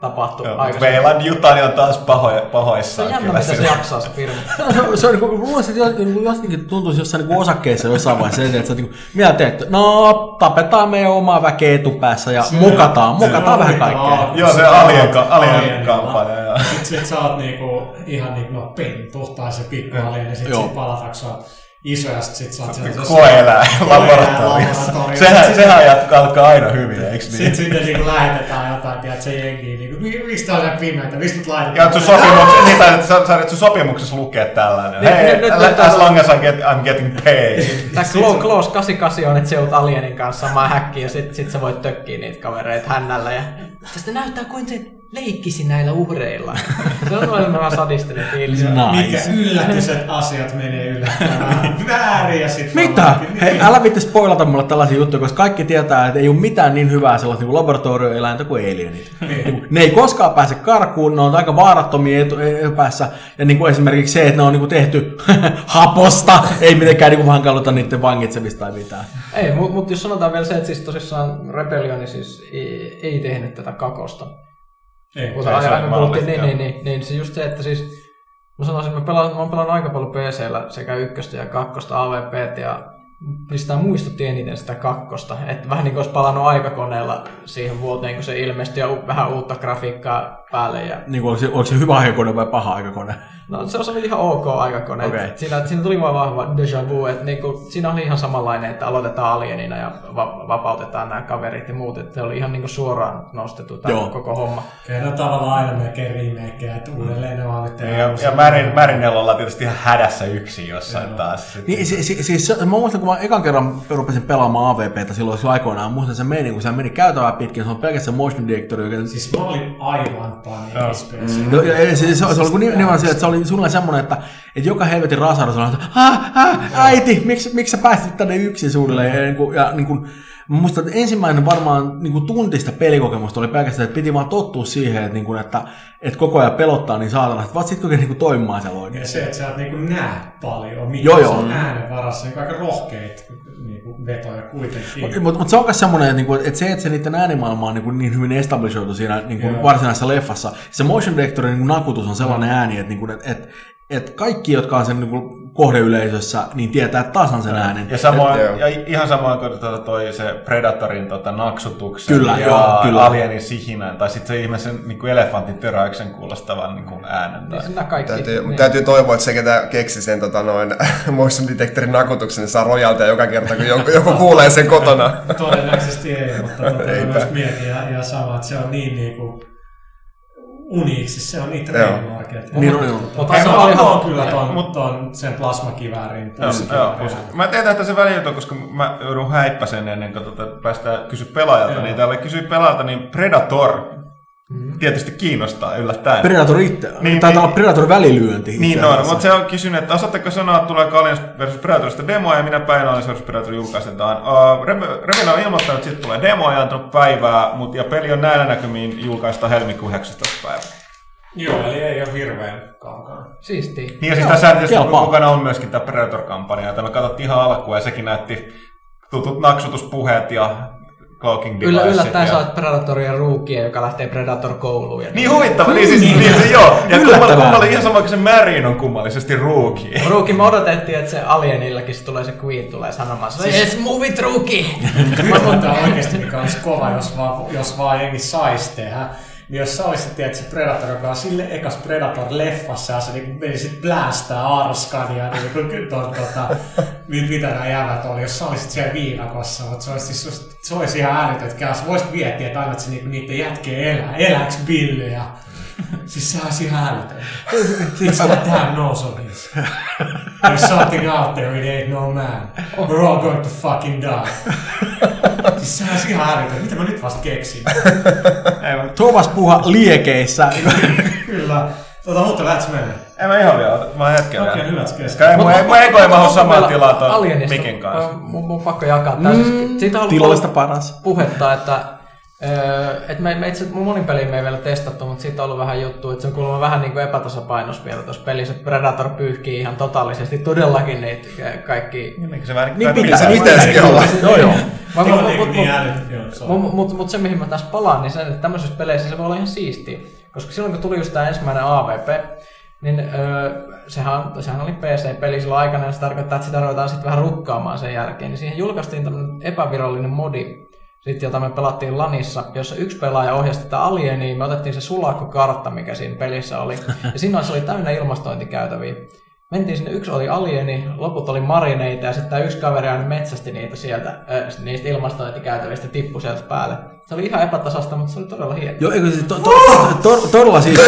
[SPEAKER 5] tapahtuu aikaisemmin.
[SPEAKER 2] Weyland Jutani on taas pahoja,
[SPEAKER 5] Se
[SPEAKER 2] pahoissaan.
[SPEAKER 5] on jännä,
[SPEAKER 2] kyllä
[SPEAKER 5] miten se jaksaa se firma.
[SPEAKER 3] Se on, se on niin kuin, luulisin, että jos- niin kuin jotenkin tuntuisi jossain niin osakkeessa jossain vaiheessa, että sä niin kuin, mitä teet? No, tapetaan meidän omaa väkeä etupäässä ja mukataan, mukataan vähän kaikkea.
[SPEAKER 2] Joo, se Alien, ka- Alien kampanja. Joo.
[SPEAKER 1] Sitten sit sä oot niinku, ihan niinku no, pentu tai se pikku alien, ja sit,
[SPEAKER 3] Joo.
[SPEAKER 1] sit palataanko sä oot iso ja sit, sit sä oot siellä
[SPEAKER 2] Koeelää laboratoriossa. Sehän,
[SPEAKER 1] Sit-
[SPEAKER 2] sehän ajat alkaa aina hyvin, eikö
[SPEAKER 1] Sitten
[SPEAKER 2] niin?
[SPEAKER 1] sinne niinku lähetetään jotain, tiedät, se jengi, niinku, "Mi- miksi tää on näin pimeätä, mistä mut laitetaan?
[SPEAKER 2] Ja että sun sopimuksessa, niin, tai sä, sä, sun sopimuksessa lukee tällainen.
[SPEAKER 5] Nyt-
[SPEAKER 2] Hei,
[SPEAKER 5] nyt- nyt-
[SPEAKER 2] as long as I get, I'm getting paid.
[SPEAKER 5] Tää Close, Close 88 on, että se joudut Alienin kanssa samaan häkkiin ja sit, sit sä voit tökkiä niitä kavereita hännällä. Ja tästä näyttää kuin se leikkisi näillä uhreilla. se on noin vähän sadistinen fiilis.
[SPEAKER 1] Mikä
[SPEAKER 3] Nice.
[SPEAKER 1] yllätys, että asiat menee yllättävän väärin ja sit...
[SPEAKER 3] Mitä?
[SPEAKER 1] vaan-
[SPEAKER 3] Hei, älä vitti spoilata mulle tällaisia juttuja, koska kaikki tietää, että ei ole mitään niin hyvää sellaista niin laboratorioeläintä kuin alienit. Niin, ne ei koskaan pääse karkuun, ne on aika vaarattomia etu- etupäässä. Ja niin kuin esimerkiksi se, että ne on niin kuin tehty haposta, ei mitenkään niin kuin hankaluta niiden vangitsemista tai mitään.
[SPEAKER 5] Ei, mutta mut jos sanotaan vielä se, että siis tosissaan Rebellioni siis ei, ei tehnyt tätä kakosta.
[SPEAKER 1] Ei,
[SPEAKER 5] puhuttiin, niin,
[SPEAKER 2] mahdollista,
[SPEAKER 5] niin, niin, niin, se just se, että siis Mä sanoisin, että mä, pelaan, mä oon pelannut aika paljon PCllä sekä ykköstä ja kakkosta AVP ja mistä muistutti eniten sitä kakkosta. Että vähän niin kuin olisi palannut aikakoneella siihen vuoteen, kun se ilmestyi ja vähän uutta grafiikkaa päälle. Ja...
[SPEAKER 3] Niin kuin, onko, se, hyvä aikakone vai paha aikakone?
[SPEAKER 5] No se oli ihan ok aikakone. Okay. Siinä, siinä tuli vaan vahva déjà vu, että niinku, siinä oli ihan samanlainen, että aloitetaan alienina ja va- vapautetaan nämä kaverit ja muut. Että se oli ihan niinku suoraan nostettu tämä
[SPEAKER 3] Joo.
[SPEAKER 5] koko homma.
[SPEAKER 1] Kyllä tavallaan aina melkein remakeja, että uudelleen ne vaan nyt
[SPEAKER 2] Ja,
[SPEAKER 1] tehdään.
[SPEAKER 2] ja Marin, Marinella ollaan tietysti ihan hädässä yksin jossain taas.
[SPEAKER 3] Niin, si, si, siis se- mä muistan, kun mä ekan kerran rupesin pelaamaan AVPtä silloin silloin aikoinaan, muistan se meni, kun se meni käytävää pitkin, se on pelkästään motion director, joka
[SPEAKER 1] Siis mä olin aivan paniikissa
[SPEAKER 3] No, ja, ja, se, se, se, oli nimenomaan se, että se oli sulle semmoinen, että, että joka helvetin rasarus on, että ah, ah, äiti, miksi, miksi sä päästit tänne yksin suunnilleen? Ja, niin kuin, ja niin kuin, mä muistan, että ensimmäinen varmaan niin kuin tuntista pelikokemusta oli pelkästään, että piti vaan tottua siihen, että, niin kuin, että, että koko ajan pelottaa niin saatana, että vaat sitten niin kuin toimimaan siellä
[SPEAKER 1] Ja
[SPEAKER 3] oikein.
[SPEAKER 1] se, että sä et niinku näe paljon, mikä
[SPEAKER 3] Joo, joo.
[SPEAKER 1] äänen varassa, niin aika rohkeita niinku vetoja kuitenkin.
[SPEAKER 3] Mutta mut, mut se on myös semmoinen, että, niinku, että se, että se niiden äänimaailma on niinku niin hyvin establishoitu siinä niinku
[SPEAKER 1] Joo.
[SPEAKER 3] varsinaisessa leffassa, se motion directorin niinku nakutus on sellainen ääni, että, niinku, että, että, että kaikki, jotka on sen niinku kohdeyleisössä, niin tietää tasan sen äänen.
[SPEAKER 2] Ja, samoin,
[SPEAKER 4] Joo.
[SPEAKER 2] ja ihan samoin kuin tuota toi se Predatorin tota, naksutuksen
[SPEAKER 3] Kyllä,
[SPEAKER 2] ja
[SPEAKER 3] joo, kyllä.
[SPEAKER 2] Alienin sihinän, tai sitten se ihmeisen niin kuin elefantin töräyksen kuulostavan niin kuin äänen. Tai...
[SPEAKER 5] Niin kaikki.
[SPEAKER 4] Täytyy,
[SPEAKER 5] niin.
[SPEAKER 4] täytyy toivoa, että se, ketä keksi sen tota, noin, motion detectorin nakutuksen, niin saa rojalta joka kerta, kun joku, joku kuulee sen kotona.
[SPEAKER 1] Todennäköisesti ei, mutta tota, myös mietin ja, ja sama, että se on niin niinku uniiksi, se on niitä
[SPEAKER 4] Joo.
[SPEAKER 1] trademarkeja.
[SPEAKER 3] Niin on, joo.
[SPEAKER 5] Mutta se oli ihan-
[SPEAKER 1] oon kyllä ton,
[SPEAKER 2] Mut-
[SPEAKER 1] ton sen plasmakiväärin.
[SPEAKER 2] Mä tiedän, että se välijuttu, koska mä joudun häippäsen ennen kuin tota päästään kysyä pelaajalta,
[SPEAKER 1] Joo.
[SPEAKER 2] niin täällä kysyä pelaajalta, niin Predator tietysti kiinnostaa yllättäen.
[SPEAKER 3] Predator itse,
[SPEAKER 2] Niin,
[SPEAKER 3] niin, taitaa
[SPEAKER 2] niin-
[SPEAKER 3] olla Predator välilyönti.
[SPEAKER 2] Niin on, mutta se on kysynyt, että osaatteko sanoa, että tulee Aliens vs Predatorista demoa ja minä päivänä Aliens vs Predator julkaistetaan. Uh, Revena on ilmoittanut, että sitten tulee demoa ja antanut päivää, mutta ja peli on näillä näkymiin julkaista helmikuun 19. päivä.
[SPEAKER 1] Joo, eli ei ole hirveän kaukana.
[SPEAKER 5] Siistiä.
[SPEAKER 2] Niin ja siis tässä tietysti mukana on myöskin tämä Predator-kampanja, jota me katsottiin ihan alkuun ja sekin näytti tutut naksutuspuheet ja cloaking
[SPEAKER 5] Yllä, yllättäen
[SPEAKER 2] ja...
[SPEAKER 5] sä oot Predatoria ruukia, joka lähtee Predator-kouluun. Ja
[SPEAKER 2] Niin huvittava, niin siis niin se joo. Ja kummalla ihan sama kuin se Marin on kummallisesti rookie.
[SPEAKER 5] Ruuki, me odotettiin, että se Alienillakin se tulee se Queen tulee sanomaan, se yes, move it, Ruuki!
[SPEAKER 1] Mutta oikeasti mikä olisi kova, jos vaan, jos vaan jengi saisi tehdä. Niin jos sä olisit tiedät, se Predator, joka on sille ekas Predator-leffassa, ja se niin menisit blästää Arskan ja niin kuin ton, tota, mit- mitä nämä jävät oli, jos sä olisit siellä viinakossa, mutta se olisi, siis, se olisi ihan älytön, että voisit miettiä, että annat se niinku niiden jätkeen elää, elääks Billy ja Siis se olisi ihan älytön. It's that damn nose of his. There's something out there it ain't no man. We're all going to fucking die. Siis se olisi ihan älytön. Mitä mä nyt vasta keksin?
[SPEAKER 3] Thomas puha liekeissä.
[SPEAKER 1] Kyllä. Tota, mutta lähtis mennä.
[SPEAKER 2] En mä ihan vielä, mä oon hetken
[SPEAKER 1] Okei,
[SPEAKER 2] vielä.
[SPEAKER 1] hyvät
[SPEAKER 2] Koska
[SPEAKER 1] kesken.
[SPEAKER 2] ei, mun, ego ei mahdu samaan tilaan tuon
[SPEAKER 5] Alienista,
[SPEAKER 2] mikin kanssa.
[SPEAKER 5] Mun, mun pakko jakaa. Tää siis, siitä on ollut
[SPEAKER 3] Tilallista paras.
[SPEAKER 5] puhetta, että Öö, et me, me itse, mun monin peliin me ei vielä testattu, mutta siitä on ollut vähän juttu, että se on kuulemma vähän niin kuin epätasapainos vielä tuossa pelissä, että Predator pyyhkii ihan totaalisesti todellakin niitä kaikki...
[SPEAKER 2] Niin, se vähän
[SPEAKER 3] Niin pitää, niin
[SPEAKER 4] pitäisikin olla.
[SPEAKER 3] Joo, joo.
[SPEAKER 1] Niin, niin.
[SPEAKER 5] Mutta mut, mut se, mihin mä tässä palaan, niin se, että tämmöisissä peleissä se voi olla ihan siistiä. Koska silloin, kun tuli just tämä ensimmäinen AVP, niin öö, sehän, sehän oli PC-peli silloin aikana, ja se tarkoittaa, että sitä ruvetaan sitten vähän rukkaamaan sen jälkeen. Niin siihen julkaistiin tämmöinen epävirallinen modi, sitten, jota me pelattiin Lanissa, jossa yksi pelaaja ohjasi tätä alienia, me otettiin se sulakkokartta, mikä siinä pelissä oli. Ja siinä se oli täynnä ilmastointikäytäviä. Mentiin sinne, yksi oli alieni, loput oli marineita ja sitten tämä yksi kaveri aina metsästi niitä sieltä, äh, niistä ilmastointikäytävistä tippui sieltä päälle. Se oli ihan epätasasta, mutta se oli todella hieno.
[SPEAKER 3] Joo, eikö siis to, to, to, to, todella siistiä.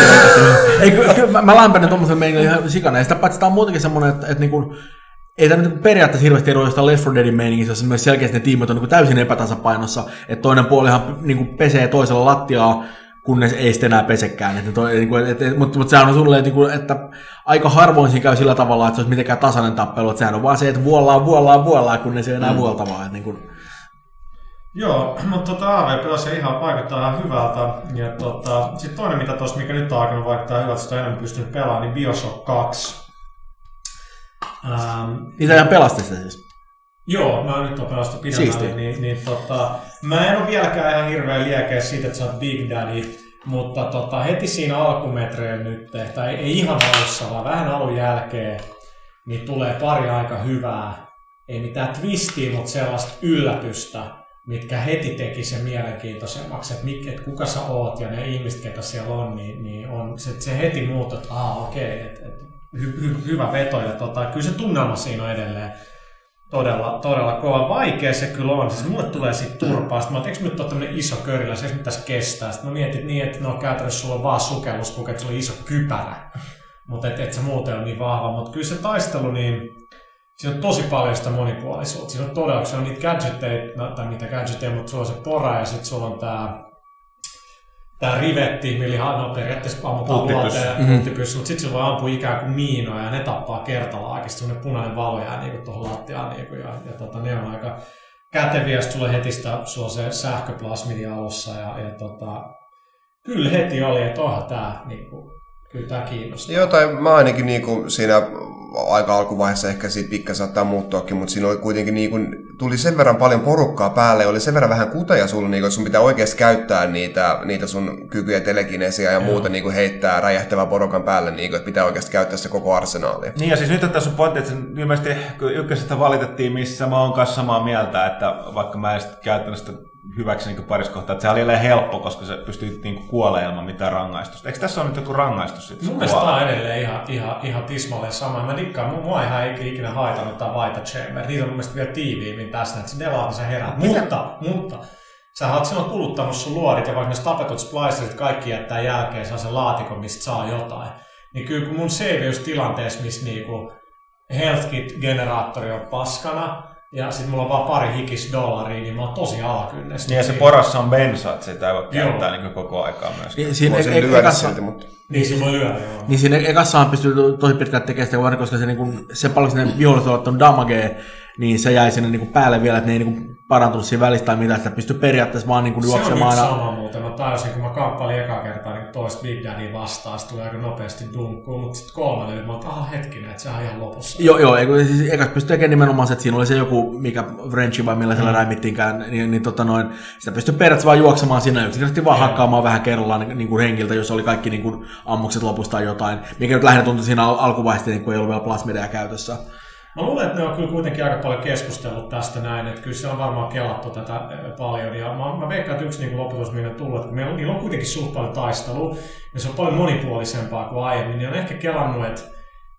[SPEAKER 3] Ei, ky, ky, mä, mä lämpänen tuommoisen meidän ihan sikana. Ja sitä paitsi tää on muutenkin semmoinen, että, että niinku, ei tämä nyt periaatteessa hirveästi eroa jostain Left 4 Deadin meiningistä, jossa myös selkeästi ne tiimit on niin täysin epätasapainossa, että toinen puolihan niin pesee toisella lattiaa, kunnes ei sitten enää pesekään. Että toi, niin kuin, et, et, mutta, mutta sehän on sulle, niin kuin, että aika harvoin siinä käy sillä tavalla, että se olisi mitenkään tasainen tappelu, että sehän on vaan se, että vuollaan, vuollaan, vuollaan, kunnes ei enää mm. vuoltavaa. Että, niin kuin,
[SPEAKER 1] Joo, mutta tota AVP on se ihan vaikuttaa ihan hyvältä. Ja tota, sitten toinen, mitä tuossa, mikä nyt on alkanut vaikuttaa hyvältä, sitä enemmän pystynyt pelaamaan, niin Bioshock 2. Ähm,
[SPEAKER 3] niitä ihan pelasti sitä siis.
[SPEAKER 1] Joo, mä nyt on pelastu pidemmälle, niin, niin tota, mä en ole vieläkään ihan hirveän liekeä siitä, että sä oot Big Daddy Mutta tota, heti siinä alkumetreillä nyt, tai ei, ei ihan alussa, vaan vähän alun jälkeen, niin tulee pari aika hyvää, ei mitään twistiä, mutta sellaista yllätystä, mitkä heti teki sen mielenkiintoisemmaksi, että, mik, että kuka sä oot ja ne ihmiset, ketä siellä on, niin, niin on, se, se heti muuttuu, että aa okei, okay, että, että hy, hy, hyvä veto ja tota, kyllä se tunnelma siinä on edelleen todella, todella kova. Vaikea se kyllä on. Siis mulle tulee siitä turpaa. Sitten mä oon, eikö nyt ole tämmönen iso körillä, se ei pitäisi kestää. Sitten mä mietin niin, että no käytännössä sulla on vaan sukellus, kun että sulla on iso kypärä. Mutta et, et se muuten on niin vahva. Mutta kyllä se taistelu, niin siinä on tosi paljon sitä monipuolisuutta. Siinä on todella, se on niitä gadgetteja, no, tai mitä gadgetteja, mutta sulla on se pora ja sitten sulla on tää tämä rivetti, millä no periaatteessa ammutaan luoteen mm-hmm. mutta sitten se voi ampua ikään kuin miinoja ja ne tappaa kertalaakista, semmoinen punainen valo jää niinku tuohon lattiaan niinku, ja, ja tota, ne on aika käteviä, sulle heti sitä, sulla se sähköplasmidi alussa ja, ja tota, kyllä heti oli, että onhan tämä niinku, kyllä tämä kiinnostaa.
[SPEAKER 4] Joo, tai mä ainakin niinku siinä aika alkuvaiheessa ehkä siitä pikkasen saattaa muuttuakin, mutta siinä oli kuitenkin niin kuin, tuli sen verran paljon porukkaa päälle, oli sen verran vähän kuteja sulla, niin kuin, että sun pitää oikeasti käyttää niitä, niitä sun kykyjä, telekinesia ja Joo. muuta niin kuin heittää räjähtävän porukan päälle, niin kuin, että pitää oikeasti käyttää se koko arsenaali.
[SPEAKER 2] Niin ja siis nyt tässä on pointti, että ilmeisesti ykkösestä valitettiin, missä mä oon kanssa samaa mieltä, että vaikka mä en käyttänyt sitä hyväksi niin parissa kohtaa, että se oli helppo, koska se pystyy niin kuolemaan ilman mitään rangaistusta. Eikö tässä ole nyt joku rangaistus sitten?
[SPEAKER 1] Mun mielestä tämä on edelleen ihan, ihan, ihan tismalleen sama. Mä dikkaan, mua ihan ei ikinä haitannut tämä Vaita Chamber. Niitä on mun mielestä vielä tiiviimmin tässä, että se delaa, sä herät. Mutta, mutta, sä oot silloin kuluttanut sun luodit ja vaikka ne tapetut splicerit kaikki jättää jälkeen saa sen laatikon, mistä saa jotain. Niin kyllä kun mun save tilanteessa, missä niinku health kit-generaattori on paskana, ja sitten mulla on vaan pari hikis dollaria, niin mä oon tosi alakynnestä.
[SPEAKER 2] Niin ja se porassa on bensa, että sitä ei voi käyttää niin koko aikaa myös.
[SPEAKER 3] Niin, siinä e- e- ekassa, silti,
[SPEAKER 1] mutta... Niin, siinä voi lyödä, joo.
[SPEAKER 3] Niin siinä ekassahan pystyy tosi pitkään tekemään sitä, koska se, niin kun, se paljon sinne viholliset on ottanut damagea, niin se jäi sinne niin kuin päälle vielä, että ne ei niin kuin parantunut siinä välissä tai mitään, että pystyy periaatteessa vaan niin kuin juoksemaan.
[SPEAKER 1] Se on sama muuten. Mä tajusin, kun mä kamppailin eka kertaa niin toista Big Daddy vastaan, se tuli aika nopeasti dunkkuun, mutta sitten kolmannen, niin mä oon, aha hetkinen, että se on ihan lopussa.
[SPEAKER 3] Joo, joo, eikö, siis eka pystyy tekemään nimenomaan se, että siinä oli se joku, mikä Frenchi vai millä siellä mm. räimittiinkään, niin, niin tota noin, sitä pystyy periaatteessa vaan juoksemaan siinä yksinkertaisesti vaan hakkaamaan vähän kerrallaan niin, niin kuin henkiltä, jos oli kaikki niin kuin ammukset lopusta tai jotain, mikä nyt lähinnä tuntui siinä alkuvaiheessa, niin kun ei ollut vielä plasmideja käytössä.
[SPEAKER 1] Mä luulen, että ne on kyllä kuitenkin aika paljon keskustellut tästä näin, että kyllä se on varmaan kelattu tätä paljon. Ja mä, mä veikkaan, että yksi niin minne on tullut, että meillä, niillä on kuitenkin suht paljon taistelua, ja se on paljon monipuolisempaa kuin aiemmin. Niin on ehkä kelannut, että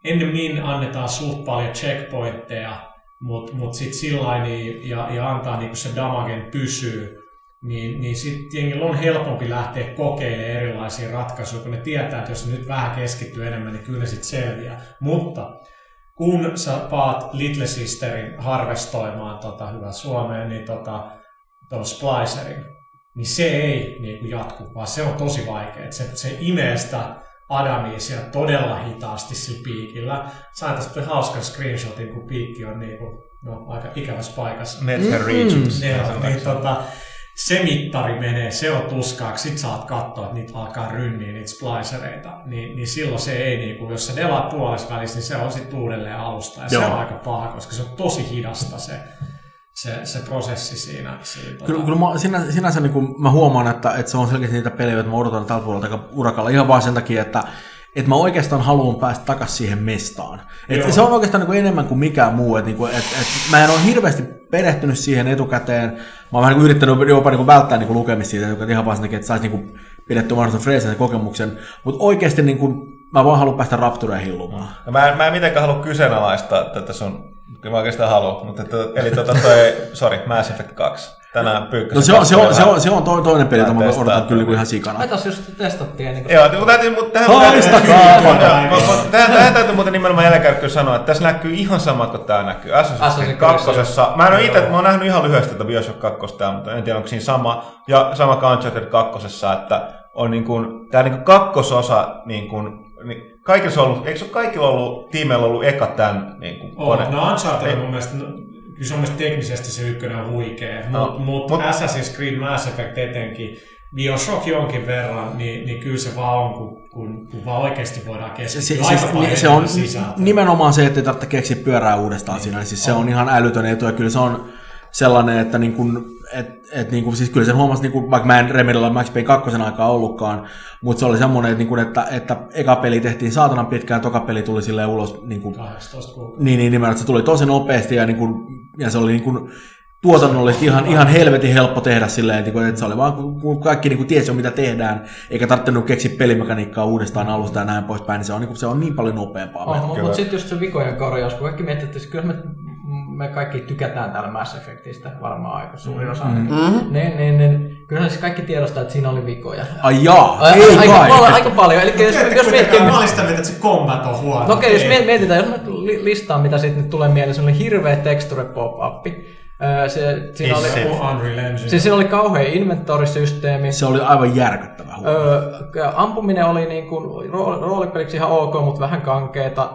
[SPEAKER 1] ennemmin annetaan suht paljon checkpointteja, mutta mut sitten sillä niin, ja, ja antaa niin se damagen pysyy, niin, niin sitten on helpompi lähteä kokeilemaan erilaisia ratkaisuja, kun ne tietää, että jos ne nyt vähän keskittyy enemmän, niin kyllä ne sitten selviää. Mutta kun sä paat Little Sisterin harvestoimaan tota, hyvä Suomeen, niin tota, tuon splicerin, niin se ei niin kuin jatku, vaan se on tosi vaikea. Se, se imee sitä Adamia siellä todella hitaasti sillä piikillä. Sain tästä hauskan screenshotin, kun piikki on niin kuin, no, aika ikävässä paikassa.
[SPEAKER 2] Nether Regions.
[SPEAKER 1] Mm, niin, tota, se mittari menee, se on tuskaaksi, sit saat katsoa, että niitä alkaa rynniä niitä splicereita, niin, niin silloin se ei, niin kuin, jos sä delaat puolessa välissä, niin se on sitten uudelleen alusta. Ja Joo. se on aika paha, koska se on tosi hidasta se, se, se prosessi siinä. siinä
[SPEAKER 3] tota- kyllä, tota... kyllä mä, sinä, sinänsä niin kuin mä huomaan, että, että se on selkeästi niitä pelejä, että mä odotan tältä puolelta urakalla ihan vaan sen takia, että että mä oikeastaan haluan päästä takaisin siihen mestaan. Et se on oikeastaan niin kuin enemmän kuin mikään muu. Että niin kuin, et, et mä en ole hirveästi perehtynyt siihen etukäteen. Mä oon vähän niin yrittänyt jopa niin kuin välttää niin kuin lukemista siitä, että ihan vaan sen takia, että saisi niin kuin pidetty mahdollisimman freesisen kokemuksen. Mutta oikeasti niin kuin, mä vaan haluan päästä Raptureen hillumaan.
[SPEAKER 2] No mä, en, mä en mitenkään halua kyseenalaistaa tätä sun Kyllä mä oikeastaan haluan, mutta että, eli tota toi, sorry, Mass Effect 2 tänään pyykkösen.
[SPEAKER 3] No se on, se on, se on, se on toi, toinen peli, jota mä odotan kyllä ihan sikana.
[SPEAKER 5] Me tossa just testattiin. Niin
[SPEAKER 2] Joo, mutta täytyy, mutta tähän, tähän, tähän täytyy muuten nimenomaan jälkeen sanoa, että tässä näkyy ihan sama kuin tämä näkyy Assassin's Creed 2. Mä en ole itse, mä oon nähnyt ihan lyhyesti tätä Bioshock 2, mutta en tiedä onko siinä sama. Ja sama kuin Uncharted 2, että on niin kuin, tämä niin kuin kakkososa niin kuin, niin kaikilla on ollut, eikö se ole kaikilla ollut, tiimeillä ollut eka tämän niin kuin,
[SPEAKER 1] oh, kone? No Uncharted on mun mielestä kyllä se on mielestäni teknisesti se ykkönen on huikea, no, mutta mut, mut, Assassin's Creed Mass Effect etenkin, Bioshock jonkin verran, niin, niin kyllä se vaan on, kun, kun, kun vaan oikeasti voidaan keskittyä se, aika
[SPEAKER 3] se, se on sisältöä. nimenomaan se, että ei tarvitse keksiä pyörää uudestaan no. siinä, siis se on ihan älytön etu ja kyllä se on, sellainen, että niin kuin, et, et niin kuin, siis kyllä sen huomasi, niin kuin, vaikka mä en Remedilla Max Payne 2 aikaa ollutkaan, mutta se oli semmoinen, että, niin kuin, että, että eka peli tehtiin saatanan pitkään, toka peli tuli silleen ulos, niin kuin,
[SPEAKER 1] 18 kuukautta.
[SPEAKER 3] niin, niin nimenomaan, että se tuli tosi nopeasti ja, niin kuin, ja se oli niin kuin, tuotannollisesti ihan, ihan helvetin helppo tehdä silleen, että, että se oli vaan, kun kaikki niin kuin tiesi jo mitä tehdään, eikä tarvinnut keksiä pelimekaniikkaa uudestaan alusta ja näin poispäin, niin se on, niin kuin, se on niin paljon nopeampaa.
[SPEAKER 5] Oh, mutta mut sitten just se vikojen korjaus, kun kaikki miettii, että kyllä me, me kaikki tykätään täällä Mass Effectistä varmaan aika suurin osa. Mm-hmm. Niin, niin, niin, kyllähän siis kaikki tiedostaa, että siinä oli vikoja.
[SPEAKER 3] Ai jaa,
[SPEAKER 5] Ai,
[SPEAKER 3] ei
[SPEAKER 5] aika,
[SPEAKER 3] kai.
[SPEAKER 5] paljon, aika paljon. Eli jos, jos miettii,
[SPEAKER 1] mitenkään, mä olin sitä mieltä, että se combat on huono.
[SPEAKER 5] No okei, okay, jos mietitään, jos mä li- listaan, mitä siitä nyt tulee mieleen, se oli hirveä texture pop-up. Öö, Se, siinä, oli, siis siinä oli kauhean inventorisysteemi.
[SPEAKER 3] Se oli aivan järkyttävä huono.
[SPEAKER 5] Öö, ampuminen oli niin kuin rool- roolipeliksi ihan ok, mutta vähän kankeeta.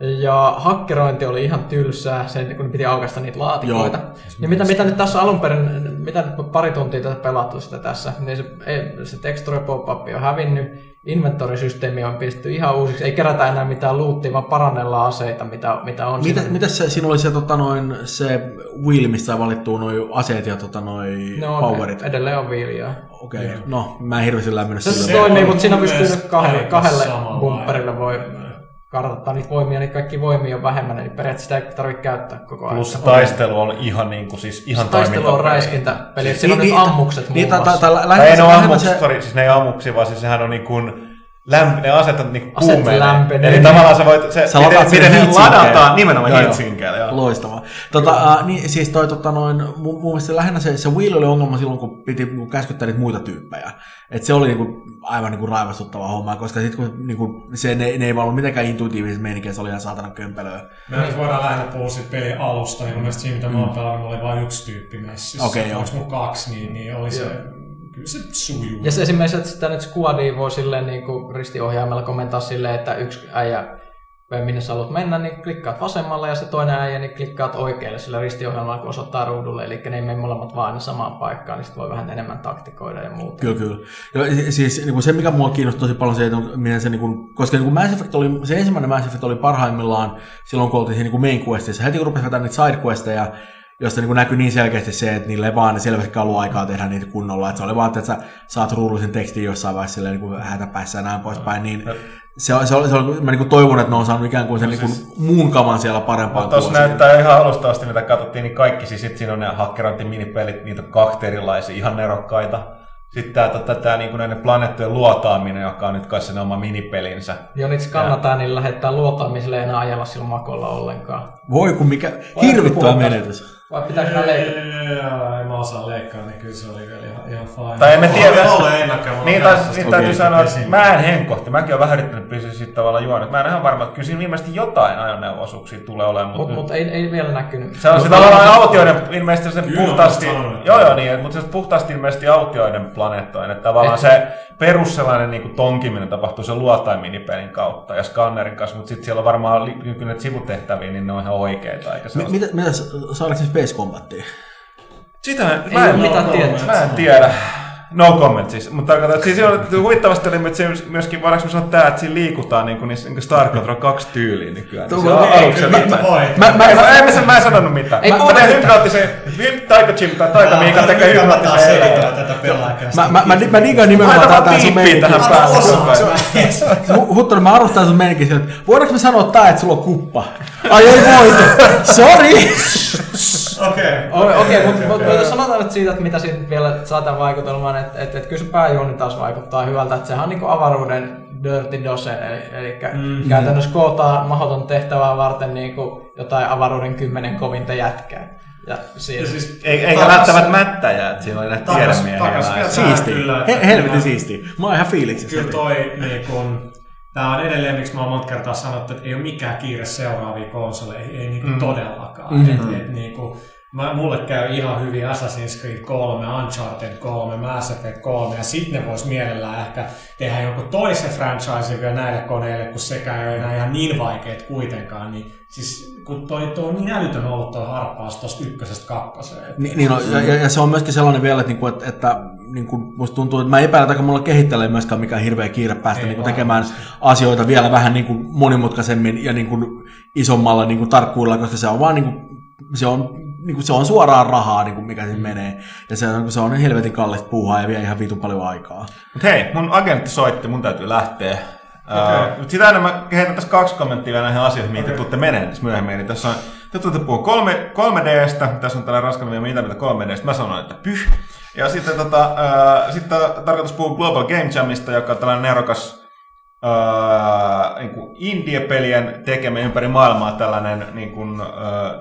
[SPEAKER 5] Ja hakkerointi oli ihan tylsää, sen, kun piti aukaista niitä laatikoita.
[SPEAKER 3] Joo.
[SPEAKER 5] Ja mitä, mitä nyt tässä alun perin, mitä nyt pari tuntia tätä pelattu sitä tässä, niin se, ei, se texture pop-up on hävinnyt, inventorisysteemi on pistetty ihan uusiksi, ei kerätä enää mitään luuttia, vaan parannellaan aseita, mitä, mitä on.
[SPEAKER 3] Mitä,
[SPEAKER 5] siinä.
[SPEAKER 3] mitä se, siinä oli se, tota, noin, se wheel, missä valittuu noin aseet ja tota, noin
[SPEAKER 5] no,
[SPEAKER 3] powerit?
[SPEAKER 5] Edelleen on viiliä.
[SPEAKER 3] Okei, okay. no mä en hirveästi lämmennyt
[SPEAKER 5] Se, se
[SPEAKER 3] sille.
[SPEAKER 1] Se
[SPEAKER 5] toimii, mutta siinä pystyy kahdelle, kahdelle bumperille voi kartoittaa niitä voimia, niin kaikki voimia on vähemmän, eli periaatteessa sitä ei tarvitse käyttää koko ajan.
[SPEAKER 2] Plus se taistelu on ihan niinku siis ihan
[SPEAKER 5] Taistelu on räiskintäpeli, että siinä on
[SPEAKER 3] Niin,
[SPEAKER 5] nyt
[SPEAKER 3] niin,
[SPEAKER 5] ammukset
[SPEAKER 3] niin,
[SPEAKER 5] muun
[SPEAKER 3] tai-
[SPEAKER 5] muassa.
[SPEAKER 3] tai- tai
[SPEAKER 2] Tai
[SPEAKER 3] se-
[SPEAKER 2] sorry, siis ne ei ole ammuksia, vaan siis sehän on niin kuin lämp- ne asetat niin
[SPEAKER 5] Aset
[SPEAKER 2] kuumeen.
[SPEAKER 5] lämpenee.
[SPEAKER 2] Eli tavallaan sä voit, se,
[SPEAKER 3] Sä
[SPEAKER 2] miten, miten
[SPEAKER 3] sen
[SPEAKER 2] ne ladataan, nimenomaan
[SPEAKER 3] Joo,
[SPEAKER 2] heatsinkeillä, joo.
[SPEAKER 3] Loistavaa. Tota, äh, niin, siis toi, tota, noin, mun, mun mielestä se lähinnä se, se wheel oli ongelma silloin, kun piti niinku käskyttää niitä muita tyyppejä. Et se oli niinku, aivan niinku raivastuttava homma, koska sit kun niinku, se, ne, ne ei vaan ollut mitenkään intuitiivisesti meininkiä, se oli ihan saatanan kömpelöä.
[SPEAKER 1] Me nyt voidaan lähinnä puhua siitä pelin alusta, niin mun mielestä siinä mitä mä oon pelannut, oli vain yksi tyyppi messissä.
[SPEAKER 3] Okei, joo.
[SPEAKER 1] Onks mun kaksi, niin, niin oli se, kyllä se sujuu.
[SPEAKER 5] Ja se esimerkiksi, että sitä nyt squadia voi silleen niin kuin ristiohjaimella komentaa silleen, että yksi äijä minne sä haluat mennä, niin klikkaat vasemmalle ja se toinen äijä, niin klikkaat oikealle sillä ristiohjelmalla, kun osoittaa ruudulle. Eli ne ei mene molemmat vaan aina samaan paikkaan, niin sitten voi vähän enemmän taktikoida ja muuta.
[SPEAKER 3] Kyllä, kyllä. Ja si- siis niin kuin se, mikä mua kiinnosti tosi paljon, se, että miten se, niin kuin, koska niin kuin Mass Effect oli, se ensimmäinen Mass Effect oli parhaimmillaan silloin, kun oltiin siinä niin main questissa. Heti kun rupesi vetämään niitä side questeja, josta niin kuin näkyi niin selkeästi se, että niille ei vaan selvästi ollut aikaa tehdä niitä kunnolla. Että se oli vaan, että sä saat ruudullisen tekstin jossain vaiheessa silleen, niin kuin hätäpäissä ja näin poispäin. Niin se, on- se, on- se, on- mä niin kuin toivon, että ne on saanut ikään kuin sen niin kuin muun kaman siellä parempaan
[SPEAKER 2] Tuossa
[SPEAKER 3] kuosiin.
[SPEAKER 2] näyttää ihan alusta asti, mitä katsottiin, niin kaikki, siis sit siinä on ne hakkerointiminipelit, niitä on kahta erilaisia, ihan nerokkaita. Sitten tämä, tota, tää, niinku näiden planeettojen luotaaminen, joka on nyt kai sen oma minipelinsä.
[SPEAKER 5] Ja niitä skannataan, niin lähettää luotaamiselle enää ajella sillä makolla ollenkaan.
[SPEAKER 3] Voi kun mikä hirvittävä menetys.
[SPEAKER 5] Vai pitääkö nämä leikata?
[SPEAKER 1] Joo, en mä osaa leikkaa, niin kyllä se oli vielä ihan, ihan fine.
[SPEAKER 2] Tai emme tiedä.
[SPEAKER 1] Oli ollut ennakkoon.
[SPEAKER 2] Niin, tai, niin täytyy sanoa, että mä en henkohti. Mäkin olen vähän yrittänyt pysyä sitten tavallaan juonut. Mä en ihan varma, että kyllä siinä ilmeisesti jotain ajoneuvoisuuksia tulee olemaan.
[SPEAKER 5] Mutta
[SPEAKER 2] Mutta
[SPEAKER 5] mut ei, ei vielä näkynyt.
[SPEAKER 2] se on se
[SPEAKER 5] Mut-
[SPEAKER 2] tavallaan autioiden, ilmeisesti se
[SPEAKER 1] Kyllä,
[SPEAKER 2] puhtaasti,
[SPEAKER 1] mä
[SPEAKER 2] joo joo niin, mutta se puhtaasti ilmeisesti autioiden planeettojen, että tavallaan se perus sellainen niin kuin tonkiminen tapahtuu sen luotaiminipelin kautta ja skannerin kanssa, mutta sitten siellä on varmaan kyllä näitä sivutehtäviä, niin ne on ihan oikeita, eikä se
[SPEAKER 3] Mi- mitä, mitä, saadaanko se Space Combatia?
[SPEAKER 2] Sitä
[SPEAKER 5] Ei
[SPEAKER 2] mä en,
[SPEAKER 5] mitään
[SPEAKER 1] no,
[SPEAKER 5] tietoa.
[SPEAKER 1] no,
[SPEAKER 2] mä en tiedä. No comment siis. Mutta tarkoitan, että siis on, huittavasti oli että se myöskin, voidaanko me sanoa tää, että siinä liikutaan niin kuin, niin kuin Star Control 2 tyyliin nykyään. Niin se on
[SPEAKER 1] Ei, voi.
[SPEAKER 3] Mä, mä,
[SPEAKER 2] Mä,
[SPEAKER 3] mä,
[SPEAKER 2] mä, en, mä, mä en sanonut mitään.
[SPEAKER 5] Ei
[SPEAKER 2] mä, mä teen hypnoottisen, Taika Jim tai Taika Miika tekee hypnoottisen eläjän.
[SPEAKER 1] tätä pelaakästä.
[SPEAKER 3] mä, mä, mä, mä digaan nimenomaan
[SPEAKER 2] Aina
[SPEAKER 3] tää,
[SPEAKER 2] vaan
[SPEAKER 3] tää sun
[SPEAKER 2] piippii
[SPEAKER 3] meininki.
[SPEAKER 2] tähän päälle.
[SPEAKER 3] Huttunen, mä arvostan sun meininki sieltä. Voidaanko me sanoa tää, että sulla on kuppa? Ai ei voitu. Sorry.
[SPEAKER 1] Okei.
[SPEAKER 5] Okei, okay, mutta mut, mut, sanotaan nyt siitä, että mitä siitä vielä saatan vaikutelmaan, että et, et kyllä se pääjuoni taas vaikuttaa hyvältä, että sehän on niinku avaruuden Dirty Dozen, eli, eli mm-hmm. käytännössä kootaan mahdoton tehtävää varten niinku jotain avaruuden kymmenen kovinta jätkää. Ja siinä,
[SPEAKER 1] Ja siis,
[SPEAKER 2] Ei- Eikä
[SPEAKER 1] takas-
[SPEAKER 2] välttämättä mättäjää, että siinä oli näitä tiedemiehiä.
[SPEAKER 3] Siisti. He, helvetin siisti. Mä oon ihan fiiliksissä.
[SPEAKER 1] Kyllä toi niin kun, Tämä on edelleen, miksi mä oon monta kertaa sanottu, että ei ole mikään kiire seuraaviin konsoleihin, ei niinku mm. todellakaan. Mm-hmm. Et, et, niinku, mä, mulle käy ihan hyvin Assassin's Creed 3, Uncharted 3, Mass Effect 3, ja sitten ne vois mielellään ehkä tehdä jonkun toisen franchise vielä näille koneille, kun sekään ei ole enää ihan niin vaikeet kuitenkaan. Niin, siis kun toi, toi on niin älytön ollut toi harppaus tuosta ykkösestä kakkoseen.
[SPEAKER 3] Ni, niin on, ja, ja, ja, se on myöskin sellainen vielä, että, niinku, että, että niinku, musta tuntuu, että mä epäilen, että mulla kehittelee myöskään mikään hirveä kiire päästä
[SPEAKER 1] Ei
[SPEAKER 3] niinku,
[SPEAKER 1] varmasti.
[SPEAKER 3] tekemään asioita vielä vähän niinku, monimutkaisemmin ja niinku, isommalla niinku, tarkkuudella, koska se on vaan niinku, se on niin kuin se on suoraan rahaa, niin kuin mikä siinä menee. Ja se on, se on helvetin kallista puuhaa ja vie ihan vitun paljon aikaa.
[SPEAKER 2] Mut hei, mun agentti soitti, mun täytyy lähteä. Okay. Uh, sitä ennen mä heitän tässä kaksi kommenttia vielä näihin asioihin, mihin te tuutte meneen tässä myöhemmin. Eli tässä on, te tuutte puhua 3, 3Dstä, tässä on tällainen raskan mitä mitä 3Dstä, mä sanoin, että pyh. Ja sitten tota, uh, sitten tarkoitus puhua Global Game Jamista, joka on tällainen nerokas uh, niin kuin indie-pelien tekemä ympäri maailmaa, tällainen niin kuin, uh,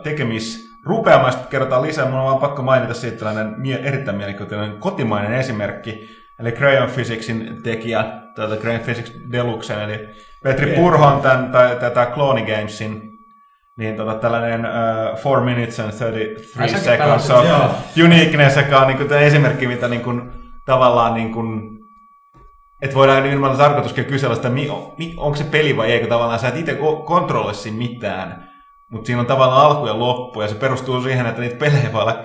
[SPEAKER 2] tekemis rupeamaan kerrotaan lisää, mun on vaan pakko mainita siitä tällainen mie- erittäin mielenkiintoinen kotimainen esimerkki, eli Crayon Physicsin tekijä, tuota Crayon Physics Deluxen, eli Petri Purhon tämän, tai tätä Clone Gamesin, niin tota, tällainen uh, 4 minutes and 33 seconds of uniqueness, joka on niin kuin, esimerkki, mitä niin kuin, tavallaan niin kuin, että voidaan nimenomaan tarkoituskin kysellä sitä, onko se peli vai eikö tavallaan sä et itse kontrolloi siinä mitään, mutta siinä on tavallaan alku ja loppu, ja se perustuu siihen, että niitä pelejä voi olla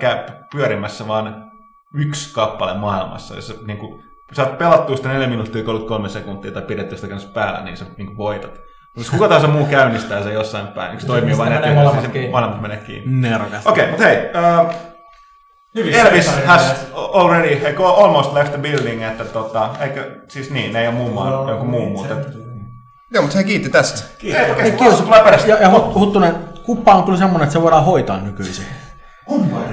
[SPEAKER 2] pyörimässä vaan yksi kappale maailmassa. Jos sä, niin kun, sä oot pelattu sitä 4 minuuttia 33 sekuntia tai pidetty sitä kanssa päällä, niin sä niin voitat. Mutta jos kuka tahansa muu käynnistää se jossain päin, se toimii vain eteen, niin se molemmat menee kiinni.
[SPEAKER 3] Nerokasta.
[SPEAKER 2] Okei, okay, mutta hei, uh, Elvis has already, eikö almost left the building, että tota, eikö, siis niin, ne ei ole muun maan, joku muu muuta.
[SPEAKER 4] Joo, mutta he kiitti tästä.
[SPEAKER 3] Kiitos. Kiitos. Ja, ja Huttunen, kuppa on kyllä semmoinen, että se voidaan hoitaa nykyisin.
[SPEAKER 2] On vai?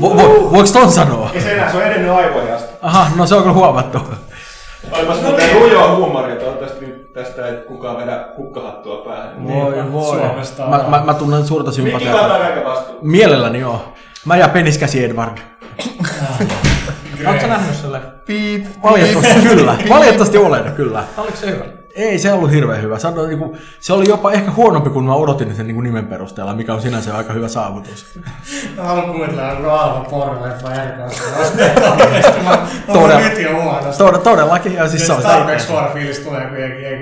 [SPEAKER 3] Vo, vo, voiko ton sanoa?
[SPEAKER 2] Ei se enää, se on edennyt asti.
[SPEAKER 3] Aha, no se on kyllä huomattu.
[SPEAKER 2] Olipas muuten rujoa huumoria, toivottavasti tästä ei kukaan vedä kukkahattua päähän.
[SPEAKER 3] Voi voi. Suomesta mä, mä, mä tunnen suurta sympatiaa.
[SPEAKER 2] Mikki kantaa kaiken vastuun.
[SPEAKER 3] Mielelläni joo. Mä ja peniskäsi Edward.
[SPEAKER 5] Oletko nähnyt sille?
[SPEAKER 4] Piip,
[SPEAKER 3] Valitettavasti kyllä. Valitettavasti olen, kyllä.
[SPEAKER 5] Oliko se hyvä?
[SPEAKER 3] Ei se ollut hirveän hyvä. Sano, niin kuin, se oli jopa ehkä huonompi kuin mä odotin sen niin kuin nimen perusteella, mikä on sinänsä aika hyvä saavutus.
[SPEAKER 1] Haluan kuunnella raava pornoleffa
[SPEAKER 3] Todella, todellakin. Ja siis se on
[SPEAKER 1] tarpeeksi huono fiilis tulee, kun ei, ei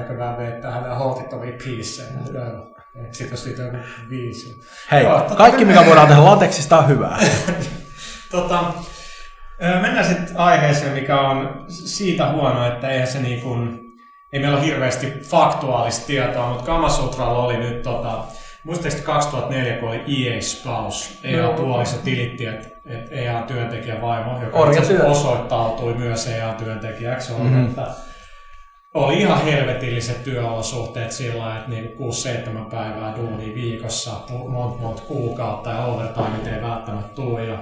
[SPEAKER 1] ehkä vähän veittää hänellä holtittomia piissejä. Sitten jos on viisi.
[SPEAKER 3] Hei, Joo, kaikki mikä voidaan tehdä lateksista on hyvää.
[SPEAKER 1] tota, mennään sitten aiheeseen, mikä on siitä huono, että eihän se niin kuin, ei meillä ole hirveästi faktuaalista tietoa, mutta Kamasutralla oli nyt tota, muistaakseni 2004, kun oli EA Spouse, EA puoliso tilitti, että et EA-työntekijä vaimo, joka osoittautui myös EA-työntekijäksi, mm-hmm. että oli ihan helvetilliset työolosuhteet sillä että niinku 6-7 päivää duunia viikossa, monta monta kuukautta ja overtime ei välttämättä tule. Ja,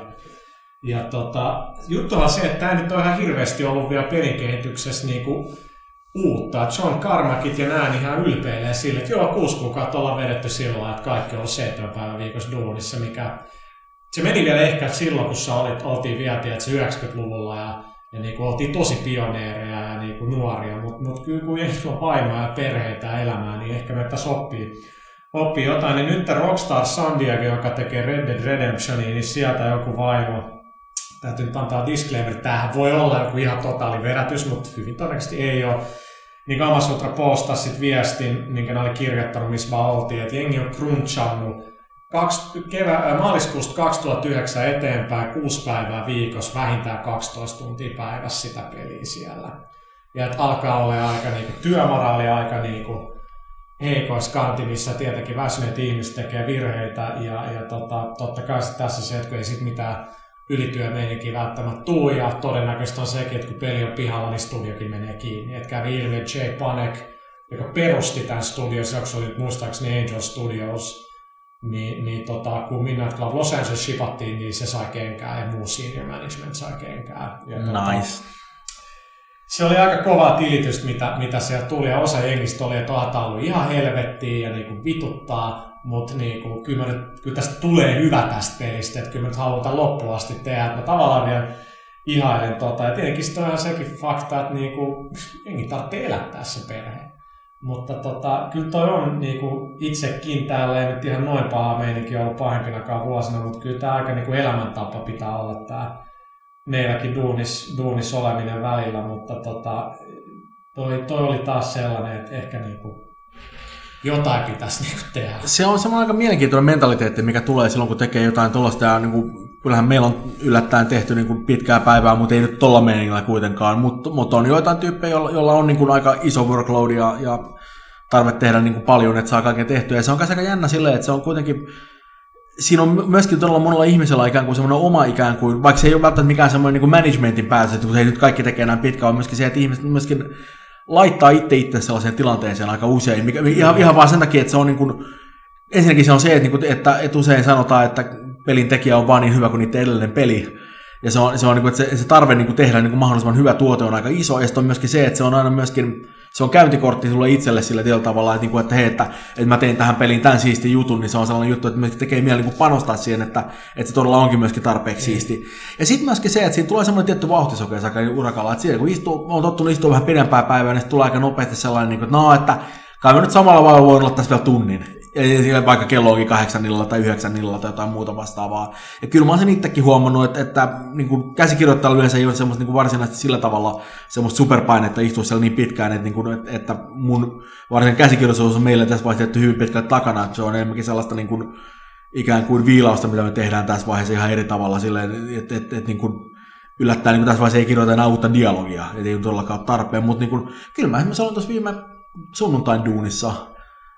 [SPEAKER 1] ja tota, juttuhan se, että tämä nyt on ihan hirveästi ollut vielä pelikehityksessä niinku uutta. John Carmackit ja nää ihan ylpeilee sille, että joo, kuusi kuukautta ollaan vedetty sillä että kaikki on seitsemän päivän viikossa duunissa, mikä se meni vielä ehkä silloin, kun sä olit, oltiin vielä tiedät, 90-luvulla ja, ja niin kuin oltiin tosi pioneereja ja niin kuin nuoria, mutta mut kyllä kun ensin on painoa ja perheitä ja elämää, niin ehkä me tässä oppii, oppii jotain. Niin nyt Rockstar San Diego, joka tekee Red Dead Redemptionia, niin sieltä joku vaimo, täytyy nyt antaa disclaimer, tämähän voi olla joku ihan totaali verätys, mutta hyvin todennäköisesti ei ole niin Kamasutra postasi sitten viestin, minkä ne oli kirjoittanut, missä vaan oltiin, että jengi on crunchannut kaksi, kevä, äh, maaliskuusta 2009 eteenpäin kuusi päivää viikossa, vähintään 12 tuntia päivässä sitä peliä siellä. Ja että alkaa olla aika niinku, työmoraali aika niinku, heikoissa kantimissa, tietenkin väsyneet ihmiset tekee virheitä ja, ja tota, totta kai tässä se, että kun ei sit mitään ylityömeininki välttämättä tuu, ja todennäköisesti on sekin, että kun peli on pihalla, niin studiokin menee kiinni. Et kävi ilmi, että Jay Panek, joka perusti tämän studios, joka oli muistaakseni Angel Studios, niin, niin tota, kun Midnight Club Los Angeles shipattiin, niin se sai kenkää ja muu senior management sai kenkää. Ja
[SPEAKER 3] tota, nice.
[SPEAKER 1] se oli aika kovaa tilitystä, mitä, mitä sieltä tuli, ja osa jengistä oli, että tämä ollut ihan helvettiin ja niin kuin vituttaa, mutta niinku, kyllä, nyt, kyllä tästä tulee hyvä tästä pelistä, että kyllä me nyt halutaan loppuun asti tehdä. Mä tavallaan vielä ihailen tota. Ja tietenkin sitten on ihan sekin fakta, että niinku, jengi tarvitsee elättää se perhe. Mutta tota, kyllä toi on niinku, itsekin täällä, ei nyt ihan noin paha meininki ollut pahimpinakaan vuosina, mutta kyllä tämä aika niinku elämäntapa pitää olla tämä meilläkin duunis, duunis oleminen välillä, mutta tota, toi, toi oli taas sellainen, että ehkä niinku, jotain pitäisi niinku tehdä.
[SPEAKER 3] Se on semmoinen aika mielenkiintoinen mentaliteetti, mikä tulee silloin, kun tekee jotain tuollaista. Ja niin kyllähän meillä on yllättäen tehty niin kuin pitkää päivää, mutta ei nyt tuolla meningillä kuitenkaan. Mutta mut on joitain tyyppejä, joilla, joilla on niin kuin aika iso workload ja, ja tarve tehdä niin kuin paljon, että saa kaiken tehtyä. Ja se on aika jännä silleen, että se on kuitenkin siinä on myöskin todella monella ihmisellä ikään kuin semmoinen oma ikään kuin, vaikka se ei ole välttämättä mikään semmoinen niin managementin päätös, että kun ei nyt kaikki tekee enää pitkään, on myöskin se, että ihmiset myöskin laittaa itse itse sellaiseen tilanteeseen aika usein, mikä, ihan, ihan vaan sen takia, että se on niin kuin, ensinnäkin se on se, että, niin kuin, että, että usein sanotaan, että pelin tekijä on vaan niin hyvä kuin niiden edellinen peli, ja se on, se on niin kuin, että se, se tarve niin kuin tehdä niin kuin mahdollisimman hyvä tuote on aika iso, ja sitten on myöskin se, että se on aina myöskin se on käyntikortti sulle itselle sillä tietyllä tavalla, että, niin kuin, että hei, että, että mä tein tähän peliin tämän siistin jutun, niin se on sellainen juttu, että myöskin tekee mieli niin panostaa siihen, että, että se todella onkin myöskin tarpeeksi mm. siisti. Ja sitten myöskin se, että siinä tulee semmoinen tietty vauhtisokeus aika urakalla, että siinä kun istuu, on tottunut istua vähän pidempää päivää, niin tulee aika nopeasti sellainen, niin kuin, että no, että kai mä nyt samalla vaan voin olla tässä vielä tunnin. Vaikka kello onkin kahdeksannilla tai yhdeksännillä tai jotain muuta vastaavaa. Ja kyllä mä oon sen itsekin huomannut, että, että niin kuin käsikirjoittajalla yleensä ei ole semmoista niin kuin varsinaisesti sillä tavalla semmoista superpainetta istua siellä niin pitkään, että, niin kuin, että mun varsinainen käsikirjoitus on meille tässä vaiheessa hyvin pitkälle takana, että se on enemmänkin sellaista niin kuin, ikään kuin viilausta, mitä me tehdään tässä vaiheessa ihan eri tavalla silleen, että, että, että, että niin kuin, yllättäen niin tässä vaiheessa ei kirjoita enää uutta dialogia, että ei todellakaan ole tarpeen, mutta niin kuin, kyllä mä esimerkiksi sanoin tuossa viime sunnuntain duunissa,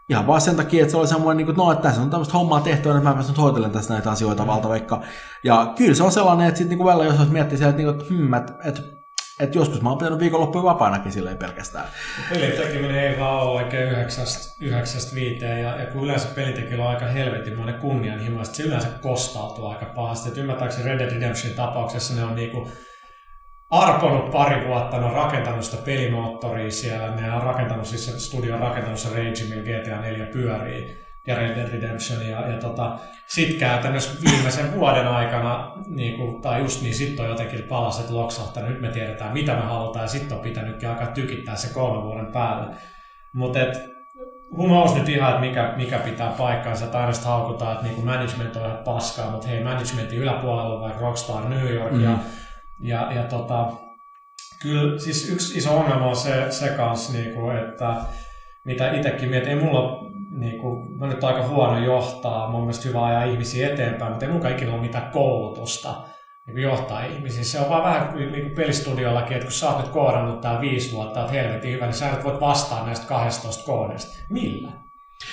[SPEAKER 3] ihan vaan sen takia, että se oli semmoinen, niin kuin, no, että tässä on tämmöistä hommaa tehty, että mä pääsen nyt hoitelemaan tässä näitä asioita mm. valtaveikka. Ja kyllä se on sellainen, että sitten niin välillä jos miettii sieltä, että, että, hmm, että, että et joskus mä oon pitänyt viikonloppuja vapaanakin silleen pelkästään.
[SPEAKER 1] Pelin tekeminen ei vaan ole oikein 9-5 ja, ja kun yleensä pelitekijällä on aika helvetinmoinen kunnianhimo, se yleensä kostautuu aika pahasti. Et ymmärtääkseni Red Dead Redemption tapauksessa ne on niinku arponut pari vuotta, ne on rakentanut sitä pelimoottoria siellä, ne on rakentanut, siis studio on rakentanut se Rage, millä GTA 4 pyörii, ja Red Dead Redemption, ja, ja tota, sit käytännössä viimeisen vuoden aikana, niin kuin, tai just niin, sit on jotenkin palaset loksahtanut, nyt me tiedetään mitä me halutaan, ja sitten on pitänytkin aika tykittää se kolmen vuoden päälle. Mutta et, who nyt ihan, että mikä, mikä pitää paikkaansa, että aina haukutaan, että niin management on ihan paskaa, mutta hei, managementin yläpuolella on vaikka Rockstar New York, mm. ja ja, ja tota, kyllä siis yksi iso ongelma on se, se kanssa, niinku, että mitä itsekin mietin, ei mulla niinku, mä nyt aika huono johtaa, mun mielestä hyvä ajaa ihmisiä eteenpäin, mutta ei mulla ikinä ole mitään koulutusta niin johtaa ihmisiä. Se on vaan vähän niin kuin pelistudiollakin, että kun sä oot nyt koodannut tää viisi vuotta, että helvetin hyvä, niin sä nyt voit vastaa näistä 12 koodista. Millä?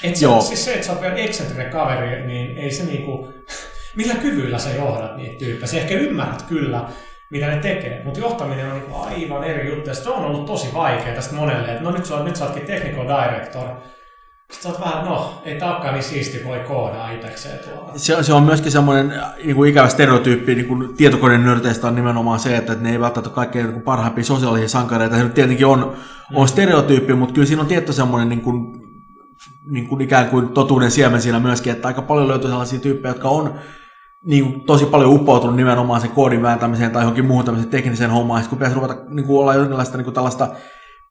[SPEAKER 1] Et se, siis se, että sä oot vielä eksentrinen kaveri, niin ei se niinku, millä kyvyillä sä johdat niitä tyyppejä. Sä ehkä ymmärrät kyllä, mitä ne tekee. Mutta johtaminen on niinku aivan eri juttu. Ja se on ollut tosi vaikea tästä monelle. Että no nyt sä, nyt sä ootkin technical director. Sitten oot vähän, no, ei tää olekaan niin siisti, voi koodaa itsekseen tuolla.
[SPEAKER 3] Se, se on myöskin semmoinen niin kuin ikävä stereotyyppi niin kuin tietokoneen nörteistä on nimenomaan se, että ne ei välttämättä ole kaikkein niin parhaimpia sosiaalisia sankareita. Se nyt tietenkin on, mm. on stereotyyppi, mutta kyllä siinä on tietty semmoinen niin kuin, niin kuin ikään kuin totuuden siemen siinä myöskin, että aika paljon löytyy sellaisia tyyppejä, jotka on niin kuin, tosi paljon uppoutunut nimenomaan sen koodin vääntämiseen tai johonkin muuhun tämmöiseen tekniseen hommaan, ja kun pitäisi ruveta niin kuin, olla jonkinlaista niin kuin, tällaista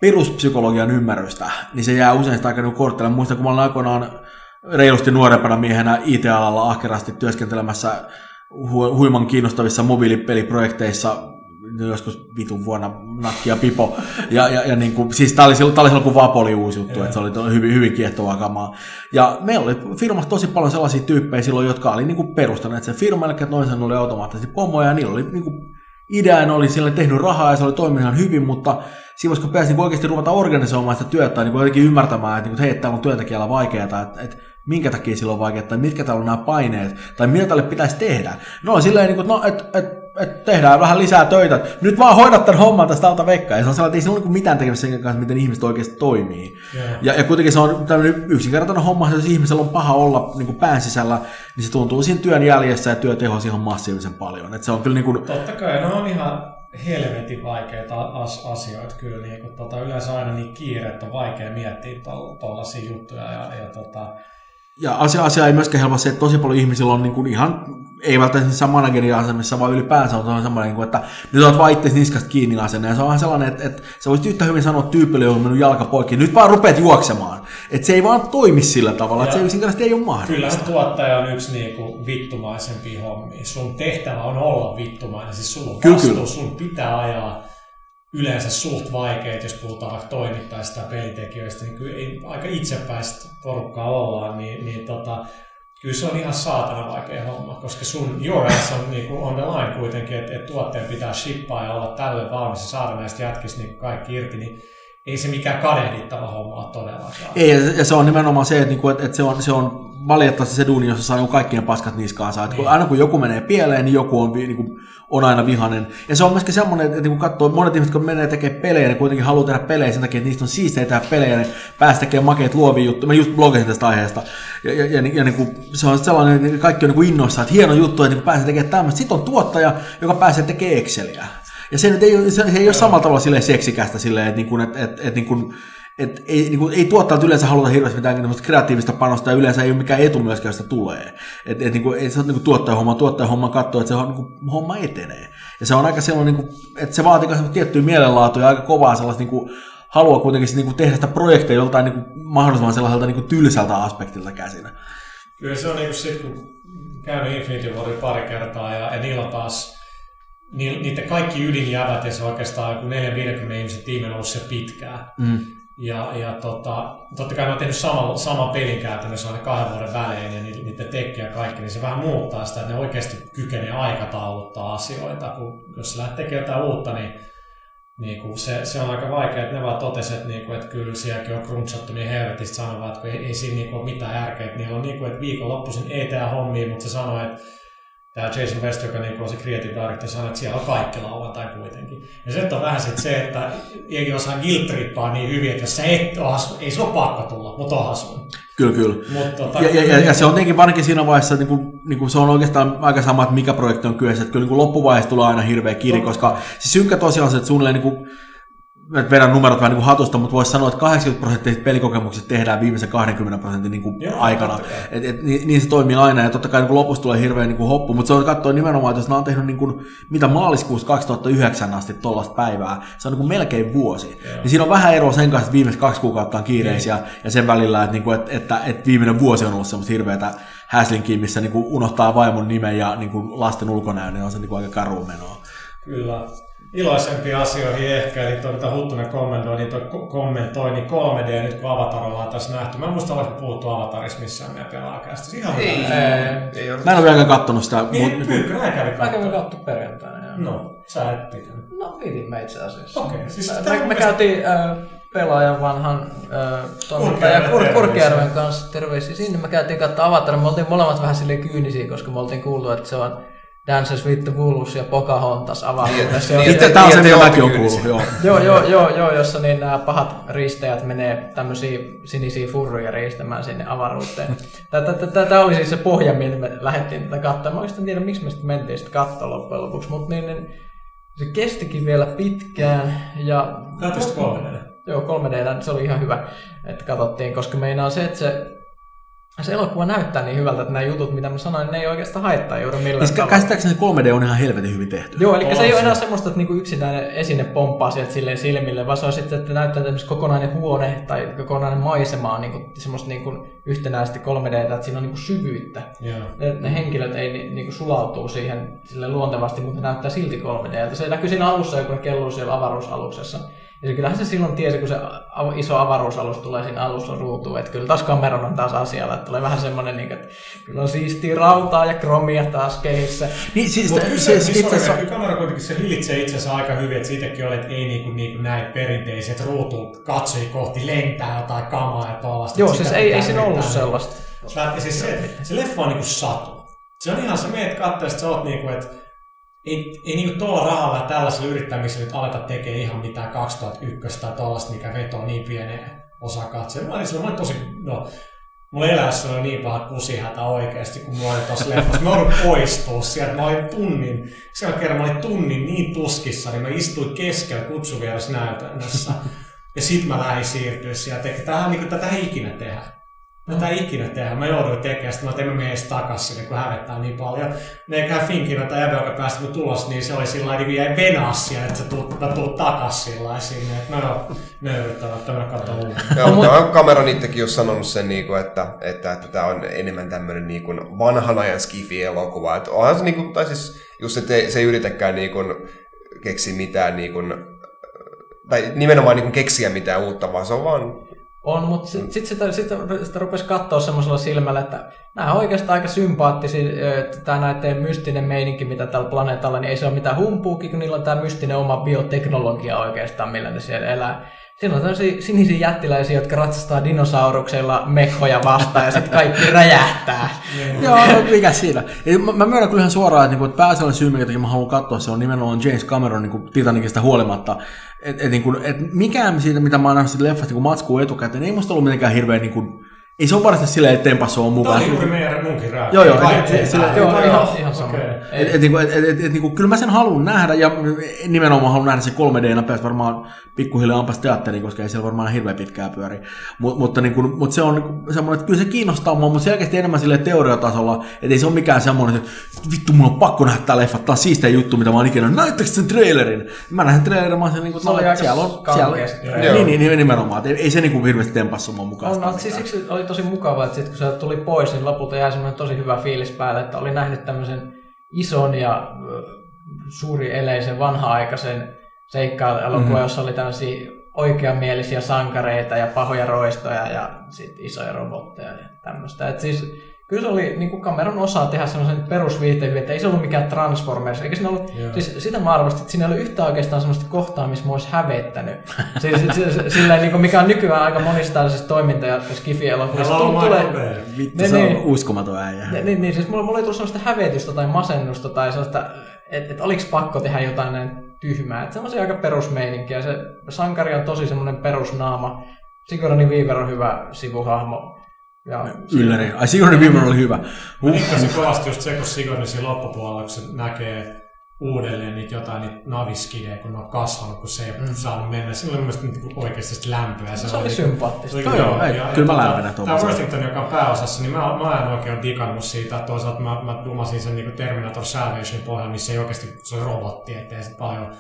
[SPEAKER 3] peruspsykologian ymmärrystä, niin se jää usein sitä aika niin korttille. Muistan, kun mä olin aikoinaan reilusti nuorempana miehenä IT-alalla ahkerasti työskentelemässä hu- huiman kiinnostavissa mobiilipeliprojekteissa joskus vitun vuonna nakki ja pipo. Ja, ja, ja niin kuin, siis tämä oli, silloin, oli silloin, kun Vapo oli uusi juttu, että se oli hyvin, hyvin kiehtovaa kamaa. Ja meillä oli firmassa tosi paljon sellaisia tyyppejä silloin, jotka oli niin kuin perustaneet sen firman, eli noin oli automaattisesti pomoja, ja niillä oli niin kuin, idean oli, oli tehnyt rahaa ja se oli toiminut ihan hyvin, mutta siinä kun pääsi niin oikeasti ruveta organisoimaan sitä työtä tai niin jotenkin ymmärtämään, että, niin kuin, että hei, täällä on työntekijällä vaikeaa, että, että minkä takia sillä on vaikeaa, tai mitkä täällä on nämä paineet, tai mitä tälle pitäisi tehdä. No silleen, niin kuin, no, että et, et tehdään vähän lisää töitä. Nyt vaan hoidat tämän homman tästä alta veikkaa. Ja se on sellainen, että ei sillä ole mitään tekemistä sen kanssa, miten ihmiset oikeasti toimii. Yeah. Ja, ja kuitenkin se on tämmöinen yksinkertainen homma, että jos ihmisellä on paha olla niin kuin pään sisällä, niin se tuntuu siinä työn jäljessä ja työteho ihan massiivisen paljon. Et se on kyllä niin kuin...
[SPEAKER 1] Totta kai, no on ihan helvetin vaikeita as- asioita kyllä. Niin kuin, tota, yleensä aina niin kiire, että on vaikea miettiä tuollaisia juttuja. Ja, ja tota,
[SPEAKER 3] ja asia, asia ei myöskään helppo se, että tosi paljon ihmisillä on niin kuin ihan, ei välttämättä niissä managerin asemissa, vaan ylipäänsä on semmoinen, niin kuin, että nyt olet vaan itse niskasta kiinni asenne. Ja se on vähän sellainen, että, että sä voisit yhtä hyvin sanoa tyypille, joka on mennyt jalka poikki, nyt vaan rupeat juoksemaan. Että se ei vaan toimi sillä tavalla, että se yksinkertaisesti ei ole mahdollista.
[SPEAKER 1] Kyllä tuottaja on yksi niin kuin vittumaisempi hommi. Sun tehtävä on olla vittumainen, siis sulla on vastuu, kyllä, kyllä. sun pitää ajaa yleensä suht vaikeet, jos puhutaan vaikka toimittajista tai pelitekijöistä, niin kyllä ei aika itsepäistä porukkaa ollaan, niin, niin tota, kyllä se on ihan saatana vaikea homma, koska sun your ass on niin on the line kuitenkin, että, että tuotteen pitää shippaa ja olla tälle valmis ja saada näistä jätkistä niin kaikki irti, niin ei se mikään kadehdittava homma ole todellakaan.
[SPEAKER 3] Ei, ja se on nimenomaan se, että, niinku, että se, on, se on valitettavasti se duuni, jossa saa niin kaikkien paskat niskaansa. Että kun, aina kun joku menee pieleen, niin joku on, niin kuin, on aina vihanen. Ja se on myöskin semmoinen, että niin kun katsoo, monet ihmiset, kun menee tekemään pelejä, ne kuitenkin haluaa tehdä pelejä sen takia, että niistä on siistejä tehdä pelejä, ne pääsee tekemään makeita luovia juttuja. Mä just blogasin tästä aiheesta. Ja, ja, ja, ja niin kuin, se on sellainen, että kaikki on niin kuin innoissaan, että hieno juttu, että niin pääsee tekemään tämmöistä. Sitten on tuottaja, joka pääsee tekemään Exceliä. Ja se, nyt ei, ole- se, se ei ole samalla tavalla silleen seksikästä, silleen, että, niin kuin, että, että, että niin kuin, et ei, niin kuin, ei tuottajat yleensä haluta hirveästi mitään kreatiivista panosta ja yleensä ei ole mikään etu myöskään, sitä tulee. Et, et, niin kuin, ei se ole niin tuottajahomma, tuottajahomma katsoo, että se on, niin kuin, homma etenee. Ja se on aika sellainen, niin kuin, että se vaatii myös tiettyä mielenlaatua ja aika kovaa sellaista niin kuin, halua kuitenkin niin kuin, tehdä sitä projekteja joltain niin kuin, mahdollisimman sellaiselta niin kuin, tylsältä aspektilta käsin.
[SPEAKER 1] Kyllä se on niinku sit, kun käynyt Infinity Warin pari kertaa ja, ja niillä taas ni, niiden kaikki ydinjävät ja se oikeastaan joku 450 ihmisen tiimi on ollut se pitkään.
[SPEAKER 3] Mm.
[SPEAKER 1] Ja, ja tota, totta kai ne on tehnyt saman, saman pelin käytännössä aina kahden vuoden välein ja ni- niiden ja kaikki, niin se vähän muuttaa sitä, että ne oikeasti kykenee aikatauluttaa asioita. Kun, jos lähdet tekemään jotain uutta, niin, niin kuin se, se, on aika vaikea, että ne vaan totesi, että, niin kuin, että kyllä sielläkin on crunchottu niin helvetistä sanovat, että ei, ei siinä niin kuin, ole mitään järkeä, että niillä on niin kuin, että viikonloppuisin ei tehdä hommia, mutta se sanoi, että tämä Jason West, joka niin on se creative director, sanoi, että siellä on kaikki lauantai kuitenkin. Ja se on vähän sit se, että jengi osaa guilt niin hyvin, että jos sä et ole ei sun ole pakko tulla, mutta onhan sun.
[SPEAKER 3] Kyllä, kyllä.
[SPEAKER 1] Mut, tota,
[SPEAKER 3] Ja, ja, ja, ja, se on tietenkin varsinkin siinä vaiheessa, niin kuin, niin kuin se on oikeastaan aika sama, että mikä projekti on kyseessä. Että kyllä niin kuin loppuvaiheessa tulee aina hirveä kiiri, koska se synkkä tosiaan se, että suunnilleen niin kuin, mä vedän numerot vähän niin kuin hatusta, mutta voisi sanoa, että 80 prosenttia pelikokemukset tehdään viimeisen 20 prosentin niin kuin
[SPEAKER 1] Joo,
[SPEAKER 3] aikana. Et, et, niin, niin, se toimii aina, ja totta kai niin kuin lopussa tulee hirveä niin kuin hoppu, mutta se on katsoa nimenomaan, että jos nämä on tehnyt niin kuin, mitä maaliskuusta 2009 asti tuollaista päivää, se on niin kuin melkein vuosi. Niin siinä on vähän eroa sen kanssa, että viimeiset kaksi kuukautta on kiireisiä, ja sen välillä, että, niin kuin, että, että, että viimeinen vuosi on ollut semmoista hirveätä häslinkiä, missä niin kuin unohtaa vaimon nimen ja niin kuin lasten ulkonäön, niin on se niin kuin aika karu menoa.
[SPEAKER 1] Kyllä. Iloisempiin asioihin ehkä, eli tuo mitä Huttunen kommentoi, niin, toi, ko- kommentoi, niin 3D nyt kun Avatar ollaan tässä nähty. Mä en muista, oliko puhuttu Avatarissa missään meidän pelaakästä. Ihan
[SPEAKER 5] Ei,
[SPEAKER 1] hyvä.
[SPEAKER 5] ei
[SPEAKER 4] ole.
[SPEAKER 3] Mä en ole vieläkään kattonut sitä,
[SPEAKER 1] Niin,
[SPEAKER 3] mutta
[SPEAKER 1] Pyykkönä kävi
[SPEAKER 5] Mä kävin kattu perjantaina. joo.
[SPEAKER 1] No, sä et pitänyt.
[SPEAKER 5] No pidimme itse asiassa.
[SPEAKER 1] Okei, siis
[SPEAKER 5] me, me, me käytiin äh, pelaajan vanhan äh, toimittaja
[SPEAKER 1] Kurkijärven
[SPEAKER 5] Kur. Kurkijärven kanssa terveisiä sinne. Me käytiin katsoa Avatar. Me oltiin molemmat vähän silleen kyynisiä, koska me oltiin kuultu, että se on Dances with the Wolves ja Pocahontas avaruudessa.
[SPEAKER 4] Niin,
[SPEAKER 3] Itse tämä on se,
[SPEAKER 4] Niin,
[SPEAKER 3] mitä mäkin on
[SPEAKER 4] ootte
[SPEAKER 3] kuullut. Joo.
[SPEAKER 5] Joo, joo, joo, joo, jossa niin nämä pahat riistäjät menee tämmöisiä sinisiä furruja riistämään sinne avaruuteen. Tämä oli siis se pohja, millä me lähdettiin tätä katsoa. Mä oikeastaan tiedä, miksi me sitten mentiin sitten katsoa loppujen lopuksi, mutta niin, niin, se kestikin vielä pitkään. Ja,
[SPEAKER 1] Katsoisit 3D?
[SPEAKER 5] Joo, 3D, se oli ihan hyvä, että katsottiin, koska meinaa se, että se, se elokuva näyttää niin hyvältä, että nämä jutut, mitä mä sanoin, ne ei oikeastaan haittaa juuri millään
[SPEAKER 3] Siis kä- käsittääkseni 3D on ihan helvetin hyvin tehty.
[SPEAKER 5] Joo, eli
[SPEAKER 1] On
[SPEAKER 5] se ei ole enää semmoista, että niinku yksinäinen esine pomppaa sieltä silleen silmille, vaan se on sitten, että näyttää tämmöistä kokonainen huone tai kokonainen maisema on niinku semmoista niinku yhtenäisesti 3D, että siinä on niinku syvyyttä.
[SPEAKER 1] Joo.
[SPEAKER 5] Ne, ne henkilöt ei ni, niinku sulautuu siihen sille luontevasti, mutta ne näyttää silti 3D. Se näkyy siinä alussa, kun ne kelluu siellä avaruusaluksessa. Ja se, kyllähän se silloin tiesi, kun se iso avaruusalus tulee siinä alussa ruutuun, että kyllä taas kameran on taas asialla, että tulee vähän semmoinen, niin että kyllä on siistiä rautaa ja kromia taas kehissä.
[SPEAKER 3] Niin, siis,
[SPEAKER 1] Mutta
[SPEAKER 3] se,
[SPEAKER 1] kyllä
[SPEAKER 3] se,
[SPEAKER 1] se,
[SPEAKER 3] se,
[SPEAKER 1] siis
[SPEAKER 3] itse asiassa,
[SPEAKER 1] kamera kuitenkin se hillitsee itsensä aika hyvin, että siitäkin oli, että ei niinku, niinku näin perinteiset ruutu katsoi kohti lentää jotain kamaa ja tuollaista.
[SPEAKER 5] Joo, siis ei, ei siinä ollut sellaista.
[SPEAKER 1] Ja siis se, se leffa on niinku satu. Se on ihan, sä meet katsoa, että sä oot niinku, että ei, ei niinku tuolla rahalla tällaisella yrittämisellä nyt aleta tekee ihan mitään 2001 tai tuollaista, mikä vetoo niin pieneen osaa katsoa. Mä olin, silloin, mä olin tosi, no, Mulla elämässä oli niin paha kusihätä oikeasti, kun mä olin tuossa leffassa. Mä olin poistua sieltä. Mä olin tunnin, siellä kerran mä olin tunnin niin tuskissa, niin mä istuin keskellä kutsuvierasnäytännössä. Ja sit mä lähdin siirtyä sieltä. Tähän niin tätä ikinä tehdä. Tätä ei ikinä tehdä. Mä jouduin tekemään sitä, mä tein mä menen edes takas sinne, kun hävettää niin paljon. Ne eiköhän Finkin, tai jäbä, joka päästi mun tulos, niin se oli sillä lailla, niin jäi venaa siellä, että sä tuut, mä tuut takas sillä lailla sinne. Että mä oon nöyryttävä, että mä katson uudelleen.
[SPEAKER 4] Joo, mutta on Cameron itsekin just sanonut sen, niinku, että, että, että tämä on enemmän tämmöinen niinku vanhan ajan skifi-elokuva. Että onhan se, niinku, tai siis just, että se ei yritäkään niinku, keksiä mitään, niinku, tai nimenomaan niinku, keksiä mitään uutta, vaan se on vaan
[SPEAKER 5] On, mutta sitten sit sitä, sitä, sitä rupesi katsoa semmoisella silmällä, että nämä on oikeastaan aika sympaattisia, että tämä näiden mystinen meininki, mitä tällä planeetalla, niin ei se ole mitään humpuukin, kun niillä on tämä mystinen oma bioteknologia oikeastaan, millä ne siellä elää. Siinä on tämmöisiä sinisiä jättiläisiä, jotka ratsastaa dinosauruksella mekkoja vastaan ja sitten kaikki räjähtää.
[SPEAKER 3] Joo, mikä siinä. Ja mä, mä myönnän kyllä ihan suoraan, että, niinku, että pääasiallinen syy, minkä takia mä haluan katsoa, se on nimenomaan James Cameron niin Titanicista huolimatta. Et, et, niin kuin, et mikään siitä, mitä mä oon nähnyt leffasta niin matskuu etukäteen, ei musta ollut mitenkään hirveän niin kuin, ei se ole varsinaisesti silleen, että tempassa on
[SPEAKER 1] Tämä
[SPEAKER 3] mukaan.
[SPEAKER 1] oli juuri meidän munkin rääkkä.
[SPEAKER 3] Joo, joo, et-
[SPEAKER 1] ei,
[SPEAKER 3] et- sillä-
[SPEAKER 1] tää-
[SPEAKER 5] Joo,
[SPEAKER 1] joo,
[SPEAKER 5] ihan,
[SPEAKER 1] joo,
[SPEAKER 5] ihan sama. Ei.
[SPEAKER 3] Et, et, niinku, et, et, et, et, niinku, kyllä mä sen haluan nähdä ja nimenomaan haluan nähdä se 3D, päästä varmaan pikkuhiljaa ampas teatteriin, koska ei siellä varmaan hirveän pitkään pyöri. Mut, mutta niinku, mut se on niinku, semmoinen, että kyllä se kiinnostaa mua, mutta selkeästi enemmän sille teoriatasolla, että ei se ole mikään semmoinen, että vittu mun on pakko nähdä tää leffa, tää on siistiä juttu, mitä mä oon ikinä, näittekö sen trailerin? Mä näin sen trailerin, mä oon sen niinku,
[SPEAKER 5] Se oli
[SPEAKER 3] että
[SPEAKER 5] aika
[SPEAKER 3] siellä on, siellä, niin, niin, niin, nimenomaan, ei, ei se niinku hirveästi tempassu mukaan.
[SPEAKER 5] On, no, siis. Oli tosi mukavaa, että sit kun se tuli pois, niin lopulta jäi semmoinen tosi hyvä fiilis päälle, että oli nähnyt tämmöisen ison ja suuri eleisen vanha-aikaisen seikkailuelokuvan,
[SPEAKER 3] Mhm.
[SPEAKER 5] mm-hmm. jossa oli tämmöisiä oikeamielisiä sankareita ja pahoja roistoja ja sitten isoja robotteja ja tämmöistä. Et siis kyllä se oli niin kuin kameran osaa tehdä semmoisen perusviihteen, että ei se ollut mikään Transformers, eikä siinä ollut,
[SPEAKER 1] Joo.
[SPEAKER 5] siis sitä mä arvostin, että siinä ei ollut yhtään oikeastaan semmoista kohtaa, missä mä olisi hävettänyt. siis, siis, silleen, niin kuin mikä on nykyään aika monista tällaisista toiminta- ja skifi-elokuvista.
[SPEAKER 1] Hänellä on
[SPEAKER 5] Tul-
[SPEAKER 1] Michael Bay.
[SPEAKER 3] Vittu,
[SPEAKER 5] Ne,
[SPEAKER 3] se on
[SPEAKER 5] niin.
[SPEAKER 3] uskomaton äijä.
[SPEAKER 5] Niin, niin, niin, siis mulla, mulla ei tullut sellaista hävetystä tai masennusta tai sellaista, että et oliko pakko tehdä jotain näin tyhmää. Että semmoisia aika perusmeininkiä. Se sankari on tosi semmoinen perusnaama. Sigourney Weaver on hyvä sivuhahmo. Ja
[SPEAKER 3] Ylläri. Ai Sigourney Weaver oli hyvä.
[SPEAKER 1] Mä dikkasin kovasti just se, kun Sigourney siinä loppupuolella, kun se näkee uudelleen niitä jotain niitä naviskidejä, kun ne on kasvanut, kun se ei mm. saanut mennä. Sillä oli mielestäni niin oikeasti sitä lämpöä.
[SPEAKER 5] Se oli sympaattista.
[SPEAKER 1] oli
[SPEAKER 3] Joo, ei, kyllä mä lämpenän
[SPEAKER 1] Tämä
[SPEAKER 3] tuommoisen.
[SPEAKER 1] Worthington, joka on pääosassa, niin mä, mä en oikein digannut siitä. Toisaalta mä, mä dumasin sen niin Terminator Salvationin pohjalla, missä ei oikeasti se on robotti, ettei se paljon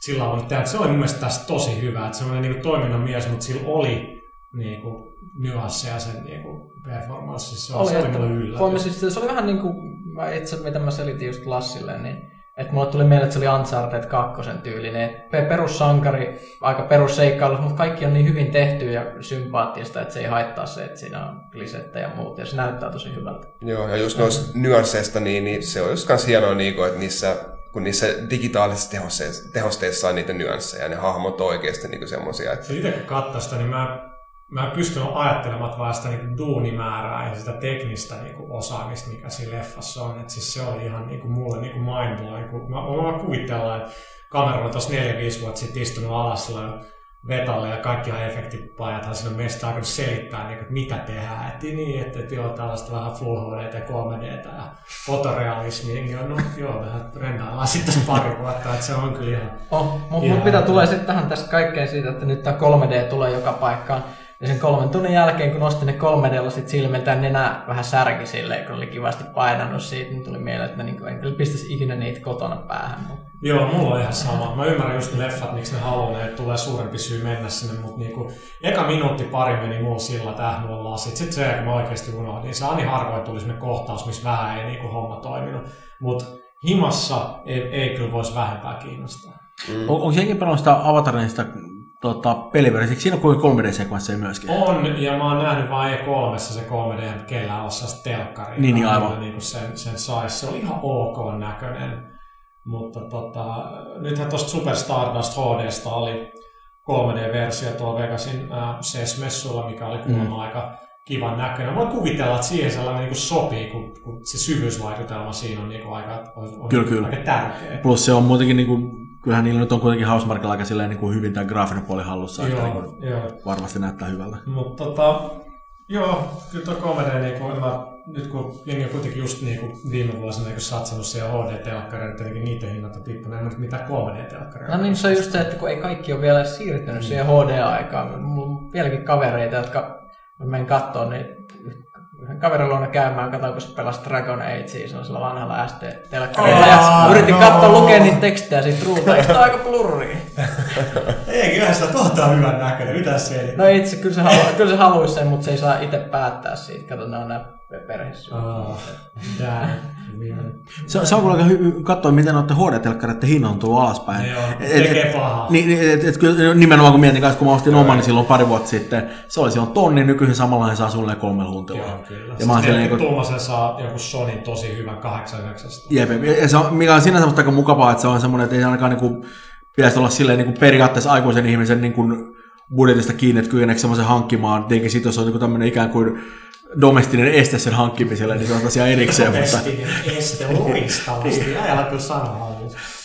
[SPEAKER 1] sillä on tehdä. Se oli mun mielestä tässä tosi hyvä, että semmoinen niin toiminnan mies, mutta sillä oli niin kuin, nyansseja sen niin kuin, performanssissa. Se oli, se oli
[SPEAKER 5] että
[SPEAKER 1] mulle yllätys.
[SPEAKER 5] voimme siis, se oli vähän niin kuin, mä itse, mitä mä selitin just Lassille, niin että mulle tuli mieleen, että se oli Uncharted 2 tyylinen. Perussankari, aika perusseikkailu, mutta kaikki on niin hyvin tehty ja sympaattista, että se ei haittaa se, että siinä on klisettä ja muuta. Ja se näyttää tosi hyvältä.
[SPEAKER 4] Joo, ja just noista nyansseista, niin, niin se on just kans hienoa, niin kuin, että niissä, kun niissä digitaalisissa tehosteissa, tehosteissa on niitä nyansseja, ne hahmot on oikeasti niin semmoisia, että
[SPEAKER 1] Se itse kun katsoin sitä, niin mä, mä en pystynyt ajattelemaan vaan sitä niin duunimäärää ja sitä teknistä niin kuin osaamista, mikä siinä leffassa on. Et siis se oli ihan niin kuin mulle niin kuin mind blowing. Kun mä, mä vaan kuvitellaan, että kamera on tuossa 4-5 vuotta sitten istunut alas sillä vetalle ja kaikki ihan efektipajathan siinä on meistä alkanut selittää, niin kuin, että mitä tehdään. Että niin, että, että joo, tällaista vähän Full HD ja 3D ja fotorealismia. Niin no joo, vähän rendaillaan sitten pari vuotta, että se on kyllä ihan...
[SPEAKER 5] Oh, mutta mut mitä tulee sitten tähän tässä kaikkeen siitä, että nyt tämä 3D tulee joka paikkaan. Ja sen kolmen tunnin jälkeen, kun nostin ne 3D sit silmiltä, niin nenä vähän särki silleen, kun oli kivasti painanut siitä, niin tuli mieleen, että mä niinku en kyllä pistäisi ikinä niitä kotona päähän. Mut
[SPEAKER 1] Joo, mulla on ihan sama. Mä ymmärrän just ne leffat, miksi ne haluaa, että tulee suurempi syy mennä sinne, mutta niinku, eka minuutti pari meni mulla sillä, että äh, mulla on lasit. Sitten se, kun mä oikeasti unohdin, se ani harvoin tuli sinne kohtaus, missä vähän ei niinku homma toiminut. Mutta himassa ei, ei kyllä voisi vähempää kiinnostaa.
[SPEAKER 3] On, onko jengi pelannut sitä Avatarin sitä tota, peliversiota? Siinä on kuin 3D-sekvensseja myöskin.
[SPEAKER 1] On, ja mä oon nähnyt vain E3 se 3D, mutta kellään osaa sitä telkkaria.
[SPEAKER 3] Niin, niin, aivan.
[SPEAKER 1] Niin kuin sen, sen saisi. Se oli ihan ok näköinen. Mutta tota, nythän tuosta Super Stardust HDsta oli 3D-versio tuolla Vegasin äh, CES-messuilla, mikä oli kuulemma mm. aika kivan näköinen. Voin kuvitella, että siihen sellainen niin sopii, kun, kun se syvyysvaikutelma siinä on niin kuin aika, on, on
[SPEAKER 3] Kyllä, kyllä.
[SPEAKER 1] aika tärkeä.
[SPEAKER 3] Plus se on muutenkin, niin kuin, kyllähän niillä nyt on kuitenkin Housemarkilla aika silleen, niin kuin hyvin tämä graafinen puoli hallussa, että niin
[SPEAKER 1] Joo,
[SPEAKER 3] kuin,
[SPEAKER 1] joo.
[SPEAKER 3] varmasti näyttää hyvältä.
[SPEAKER 1] Mutta tota, joo, kyllä tuo komedi, niin kuin, mä, nyt kun jengi on kuitenkin just niin kuin viime vuosina niin satsannut siihen HD-telkkariin, että tietenkin niiden hinnat on tippunut, en mitään 3D-telkkaria.
[SPEAKER 5] No niin, se on just se, että kun ei kaikki ole vielä siirtynyt siihen HD-aikaan. Mulla on vieläkin kavereita, jotka mä menen katsoa, niin yhden kaverin luona käymään, katsoin, kun se pelasi Dragon Age, se on sillä vanhalla SD-telkkarilla. Ja yritin katsoa lukea niitä tekstejä siitä ruuta, eikö aika blurri?
[SPEAKER 1] Ei, kyllähän sitä tohtaa hyvän näköinen, mitä se
[SPEAKER 5] No itse, kyllä se, halu, kyllä se haluaisi sen, mutta se ei saa itse päättää siitä. Kato, ne on nämä perheessä.
[SPEAKER 1] Oh, tää, viimeinen.
[SPEAKER 3] Se, se on kyllä aika hy- katsoa, miten noiden HD-telkkareiden hinnan on tullut alaspäin.
[SPEAKER 1] Tekee pahaa.
[SPEAKER 3] Niin, niin, et, et, kyllä nimenomaan kun mietin kanssa, kun mä ostin oman, niin silloin pari vuotta sitten, se oli silloin tonni, nykyisin samanlainen saa sulle kolmella huntilla.
[SPEAKER 1] Joo, kyllä.
[SPEAKER 3] Ja mä oon silleen,
[SPEAKER 1] niin Tuomasen saa joku Sonin tosi hyvän 89.
[SPEAKER 3] Jep, ja se on, mikä on sinänsä musta aika mukavaa, että se on semmoinen, että ei ainakaan niin kuin, pitäisi olla silleen niin kuin periaatteessa aikuisen ihmisen niin kuin, budjetista kiinni, että kykeneekö semmoisen hankkimaan. Tietenkin sitten jos on niin tämmöinen ikään kuin domestinen este sen hankkimiselle, niin se on tosiaan erikseen. mutta
[SPEAKER 1] Domestinen este loistavasti. Ajalla kyllä sanaa.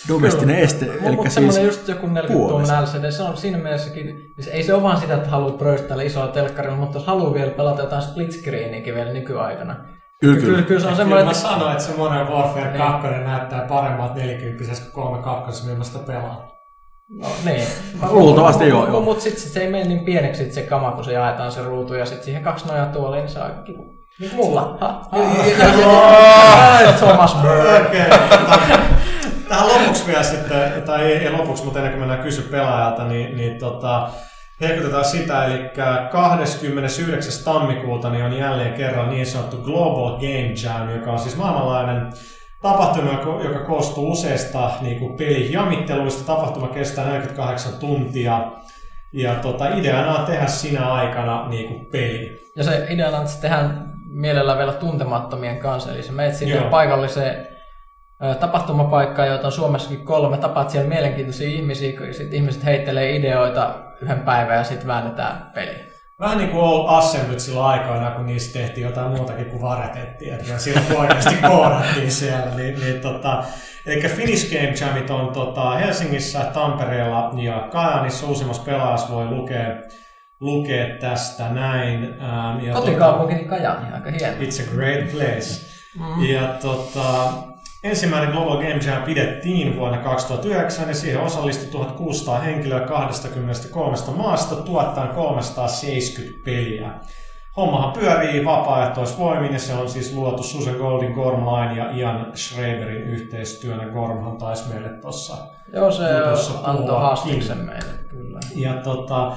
[SPEAKER 3] domestinen este,
[SPEAKER 5] Mutta
[SPEAKER 3] eli
[SPEAKER 5] mut
[SPEAKER 3] siis
[SPEAKER 5] semmoinen just joku 40
[SPEAKER 3] puolesta.
[SPEAKER 5] tuuman LCD, se on siinä mielessäkin, siis ei se ole vaan sitä, että haluaa pröystäällä isoa telkkarilla, mutta jos haluaa vielä pelata jotain split screeniäkin vielä nykyaikana.
[SPEAKER 3] Kyllä, kyllä.
[SPEAKER 5] kyllä, kyllä se on
[SPEAKER 1] Kyllä
[SPEAKER 5] semmoinen,
[SPEAKER 1] mä
[SPEAKER 5] että
[SPEAKER 1] sanoin, että se Modern Warfare
[SPEAKER 5] Niin.
[SPEAKER 1] 2 näyttää paremmat 40 kuin 32, millä mä sitä pelaan.
[SPEAKER 5] No niin.
[SPEAKER 3] Luultavasti joo, joo.
[SPEAKER 5] Mutta sitten sit se ei mene niin pieneksi sit se kama, kun se jaetaan se ruutu ja sitten siihen kaksi nojaa tuoliin, niin se on kivu. Niin kuin mulla. Thomas Bird.
[SPEAKER 1] Okei. Tähän lopuksi vielä sitten, tai ei, ei lopuksi, mutta ennen kuin mennään kysy pelaajalta, niin, niin tota, hehkutetaan sitä, eli 29. tammikuuta niin on jälleen kerran niin sanottu Global Game Jam, joka on siis maailmanlainen tapahtuma, joka- koostuu useista niin kuin pelijamitteluista. Tapahtuma kestää 48 tuntia. Ja tota, ideana on tehdä sinä aikana niin kuin peli.
[SPEAKER 5] Ja se ideana on, että se tehdään mielellään vielä tuntemattomien kanssa. Eli sä menet sinne paikalliseen ö, tapahtumapaikkaan, joita on Suomessakin kolme. Tapaat siellä mielenkiintoisia ihmisiä, kun sit ihmiset heittelee ideoita yhden päivän ja sitten väännetään peli.
[SPEAKER 1] Vähän niin kuin Old Assemblyt silloin aikoina, kun niistä tehtiin jotain muutakin kuin varetettiin. Että silloin kun oikeasti koodattiin siellä. Niin, niin tota, eli Finnish Game Jamit on tota, Helsingissä, Tampereella ja Kajaanissa uusimmassa pelaajassa voi lukea, lukea tästä näin. Ähm, ja
[SPEAKER 5] Kotikaupunkini Kajani, aika hieno.
[SPEAKER 1] It's a great place. Mm. Ja tota, ensimmäinen Global Game Jam pidettiin vuonna 2009 ja siihen osallistui 1600 henkilöä 23 maasta tuottaen 370 peliä. Hommahan pyörii vapaaehtoisvoimin ja se on siis luotu Susan Goldin Gorm Line ja Ian Schreiberin yhteistyönä. Gormhan taisi meille tuossa
[SPEAKER 5] Joo, se antoi haastiksen meille, kyllä.
[SPEAKER 1] ja tota,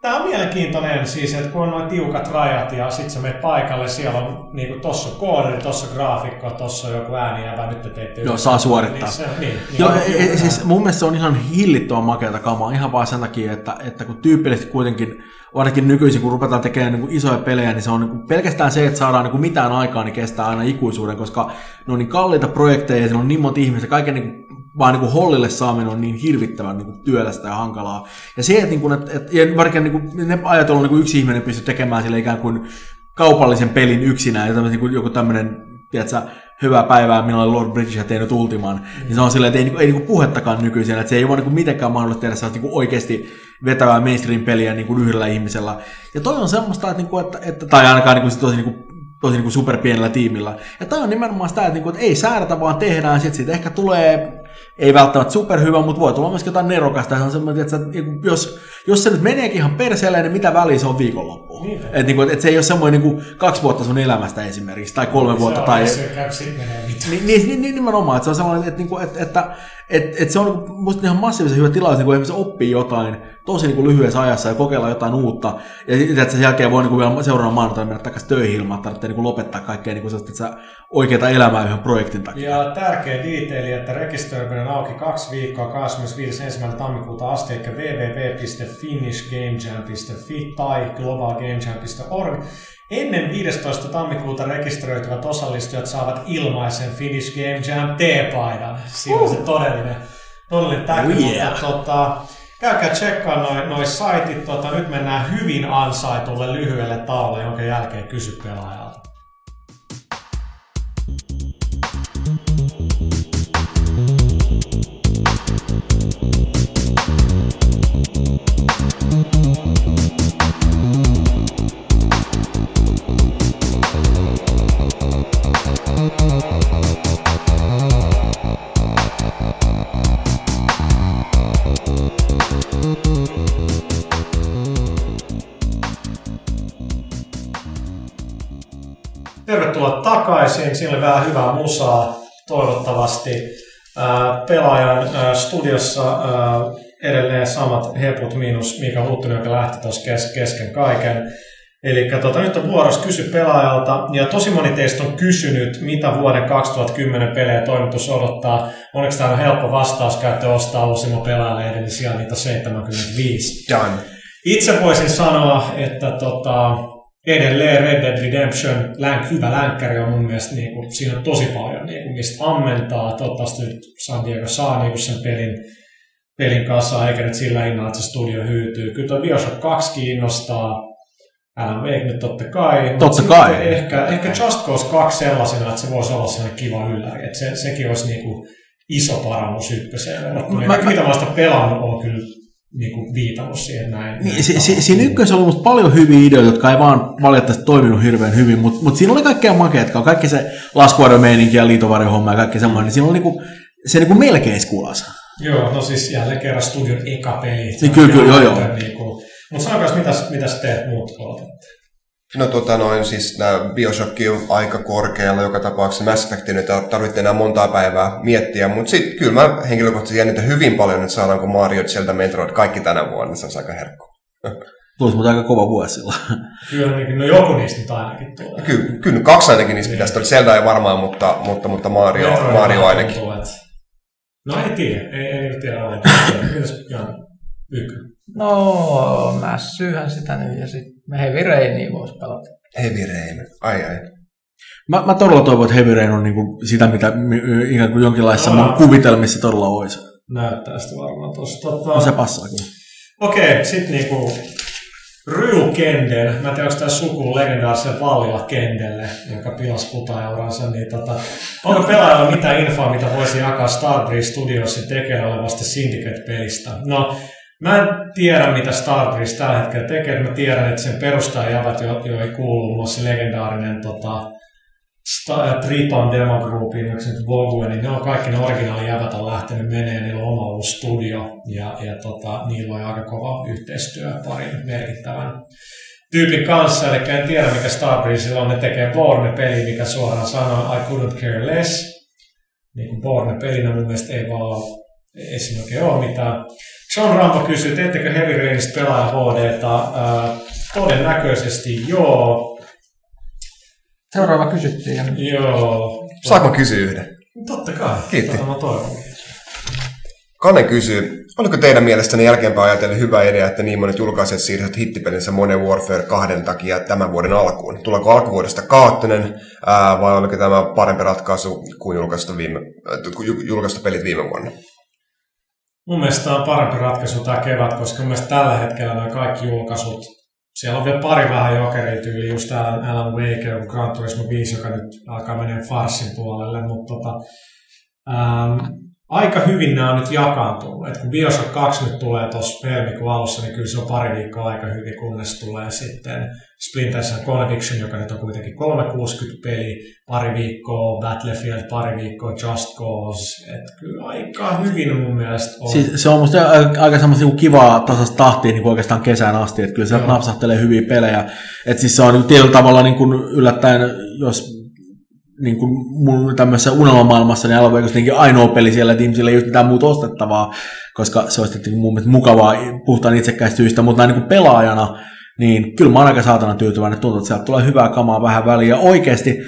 [SPEAKER 1] Tämä on mielenkiintoinen siis, että kun on noin tiukat rajat ja sitten sä menet paikalle, siellä on niinku tossa on koodari, tossa graafikko, tossa on joku ääni ja nyt te teette
[SPEAKER 3] Joo, saa suorittaa.
[SPEAKER 1] Niin, se, niin, niin
[SPEAKER 3] Joo, ei,
[SPEAKER 1] juuri
[SPEAKER 3] ei, siis mun mielestä se on ihan hillittömän makeata kamaa, ihan vaan sen takia, että, että kun tyypillisesti kuitenkin, varsinkin nykyisin, kun ruvetaan tekemään niin kuin isoja pelejä, niin se on niin kuin pelkästään se, että saadaan niin kuin mitään aikaa, niin kestää aina ikuisuuden, koska ne on niin kalliita projekteja ja siellä on niin monta ihmistä, kaiken niin kuin, vaan niin kuin hollille saaminen on niin hirvittävän niin kuin työlästä ja hankalaa. Ja se, että, niin kuin, että, että ja varsinkin niin kuin, ne ajatellaan, niin kuin yksi ihminen pystyy tekemään sille ikään kuin kaupallisen pelin yksinään, ja niin kuin joku tämmöinen, tiedätkö, hyvää päivää, minä olen Lord British ja tehnyt Ultiman, mm. niin se on silleen, että ei, niinku, ei niinku puhettakaan nykyisin, että se ei ole niinku mitenkään mahdollista tehdä sellaista niinku oikeasti vetävää mainstream-peliä niinku yhdellä ihmisellä. Ja toi on semmoista, että, niinku, että, että tai ainakaan niinku, se tosi niinku, tosi niinku superpienellä tiimillä. Ja toi on nimenomaan sitä, että, niinku, että ei säädetä, vaan tehdään, sitten siitä ehkä tulee ei välttämättä superhyvä, mutta voi tulla myöskin jotain nerokasta. Se on semmoinen, että niinku, jos, jos se nyt meneekin ihan perseelle, niin mitä väliä se on viikonloppu.
[SPEAKER 1] Niin.
[SPEAKER 3] Että niinku, et se ei ole semmoinen niinku, kaksi vuotta sun elämästä esimerkiksi, tai kolme vuotta.
[SPEAKER 1] se
[SPEAKER 3] tai,
[SPEAKER 1] on, se käy
[SPEAKER 3] niin, niin, niin, niin nimenomaan, että se on sellainen, että, että, että, että, että, että se on niinku musta ihan massiivisen hyvä tilaus, niin kun ihmiset oppii jotain tosi niin kuin lyhyessä ajassa ja kokeilla jotain uutta. Ja että sen jälkeen voi niin kuin vielä seuraavana maanantaina mennä takaisin töihin ilman, että tarvitsee niin kuin lopettaa kaikkea niin kuin sellaista, että sä oikeata elämää yhden projektin takia.
[SPEAKER 1] Ja tärkeä detaili, että rekisteröiminen auki kaksi viikkoa 25.1. tammikuuta asti, eli www.finishgamejam.fi tai globalgamejam.org. Ennen 15. tammikuuta rekisteröityvät osallistujat saavat ilmaisen Finnish Game Jam T-paidan. Siinä on se todellinen, todellinen täky,
[SPEAKER 3] Oh yeah.
[SPEAKER 1] mutta tota, käykää tsekkaa noin noi saitit. Tota, nyt mennään hyvin ansaitulle lyhyelle tauolle, jonka jälkeen kysy pelaajalta. Takaisin. Oli vähän hyvää musaa toivottavasti. Pelaajan studiossa edelleen samat heput miinus Mika Huttunen, joka lähti tuossa kes- kesken kaiken. Eli tota, nyt on vuorossa kysy pelaajalta, ja tosi moni teistä on kysynyt, mitä vuoden 2010 pelejä toimitus odottaa. Onneksi tämä on helppo vastaus, käytte ostaa uusimman pelaajalehden, niin siellä niitä on 75.
[SPEAKER 4] Done.
[SPEAKER 1] Itse voisin sanoa, että tota, edelleen Red Dead Redemption, länk, hyvä länkkäri on mun mielestä, niin kuin, siinä on tosi paljon, niin kuin, mistä ammentaa. Toivottavasti nyt San Diego saa niin kuin sen pelin, pelin kanssa, eikä nyt sillä hinnalla, että se studio hyytyy. Kyllä tuo Bioshock 2 kiinnostaa, Alan Wake nyt totta kai.
[SPEAKER 3] Totta kai.
[SPEAKER 1] Ehkä, ehkä Just Cause 2 sellaisena, että se voisi olla sellainen kiva ylläri. Että se, sekin olisi niinku iso parannus ykköseen verrattuna. Mä, mitä mä sitä pelannut, on kyllä niin kuin viitannut siihen näin.
[SPEAKER 3] Niin, si, si, siinä ykkössä on ollut paljon hyviä ideoita, jotka ei vaan valitettavasti toiminut hirveän hyvin, mutta mut siinä oli kaikkea makeet, kaikki se laskuvarjomeininki ja liitovarjohomma ja kaikki semmoinen, niin siinä oli niinku, se niinku melkein skulas.
[SPEAKER 1] Joo, no siis jälleen kerran studion eka peli.
[SPEAKER 3] Niin, kyllä, kyllä, joo, joo.
[SPEAKER 1] Niinku, mutta sanokaa, mitäs, mitäs teet muut odotatte?
[SPEAKER 4] No tota noin, siis nämä Bioshock on aika korkealla joka tapauksessa. Mass Effect nyt tarvitse enää montaa päivää miettiä, mutta sitten kyllä mä henkilökohtaisesti jännitän hyvin paljon, että saadaanko Mario Zelda Metroid kaikki tänä vuonna, se on aika herkku.
[SPEAKER 3] Tulisi mutta aika kova vuosi sillä.
[SPEAKER 1] Kyllä, no joku niistä nyt ainakin tulee.
[SPEAKER 4] Kyllä, kyllä kaksi ainakin niistä pitäisi tulla. Zelda ei varmaan, mutta, mutta, mutta Mario, Metroid Mario ainakin. Tuntuu, että...
[SPEAKER 1] No ei tiedä, ei, ei nyt tiedä ole. Mitäs Jan? Ykkönen.
[SPEAKER 5] No, mä syyhän sitä nyt ja sitten Heavy Rain voisi pelata.
[SPEAKER 4] Heavy Rain, ai ai.
[SPEAKER 3] Mä, mä todella toivon, että Heavy Rain on niinku sitä, mitä ikään kuin jonkinlaisessa no, kuvitelmissa todella olisi.
[SPEAKER 1] Näyttää sitä varmaan tuossa. Tota...
[SPEAKER 3] No se passaa kyllä.
[SPEAKER 1] Okei, okay, sitten niinku Ryu Kendel, mä en tiedä, onko tämä suku legendaarisen Vallilla Kendelle, joka pilasi putaeuransa, niin tota, onko pelaajalla mitään infoa, mitä voisi jakaa Starbreeze Studiosin tekeillä olevasta Syndicate-pelistä? No, Mä en tiedä, mitä Starbreeze tällä hetkellä tekee. Mä tiedän, että sen perustajajävät, jo, jo ei kuulu muun muassa legendaarinen tota, Triton Demo Groupin, Vogue, niin ne on kaikki ne originaalijävät on lähtenyt menee, niillä on oma uusi studio ja, ja tota, niillä on aika kova yhteistyö parin merkittävän tyypin kanssa, eli en tiedä mikä Starbreeze on, ne tekee Borne-peli, mikä suoraan sanoo I couldn't care less, niin kuin Borne-pelinä mun mielestä ei vaan ei siinä oikein ole mitään. Sean Rambo kysyy, teettekö Heavy Rainista pelaaja HD? Äh, todennäköisesti joo.
[SPEAKER 5] Seuraava kysyttiin.
[SPEAKER 1] Joo.
[SPEAKER 4] Saanko kysyä yhden?
[SPEAKER 1] Totta kai.
[SPEAKER 4] Kiitti.
[SPEAKER 1] Mä toivon.
[SPEAKER 4] Kane kysyy, oliko teidän mielestäni jälkeenpäin ajatellen hyvä idea, että niin monet julkaisijat siirtyvät hittipelinsä Modern Warfare 2 takia tämän vuoden alkuun? Tuleeko alkuvuodesta kaoottinen ää, vai oliko tämä parempi ratkaisu kuin julkaista, viime, äh, julkaista pelit viime vuonna?
[SPEAKER 1] Mun mielestä tämä on parempi ratkaisu tämä kevät, koska mun mielestä tällä hetkellä nämä kaikki julkaisut, siellä on vielä pari vähän jokeria tyyli, just Alan, Alan Wake Gran Turismo 5, joka nyt alkaa mennä farsin puolelle, mutta tota, ähm, aika hyvin nämä on nyt jakaantunut. Et kun Bioshock 2 nyt tulee tuossa helmikuun alussa, niin kyllä se on pari viikkoa aika hyvin, kunnes tulee sitten Splinter Cell Conviction, joka nyt on kuitenkin 360 peli, pari viikkoa Battlefield, pari viikkoa Just Cause. Et kyllä aika hyvin mun mielestä on.
[SPEAKER 3] Siis se on musta aika semmoista niinku kivaa tasasta tahtia niin oikeastaan kesään asti, että kyllä se napsahtelee hyviä pelejä. Et siis se on tietyllä tavalla niin kuin yllättäen, jos niin kuin mun tämmöisessä unelmamaailmassa, niin Alan Wake ainoa peli siellä, että ihmisillä ei ole mitään muuta ostettavaa, koska se olisi mun mielestä mukavaa puhtaan itsekkäistä syistä, mutta näin niin pelaajana, niin kyllä mä oon aika saatana tyytyväinen, tuntuu, että sieltä tulee hyvää kamaa vähän väliin, ja oikeasti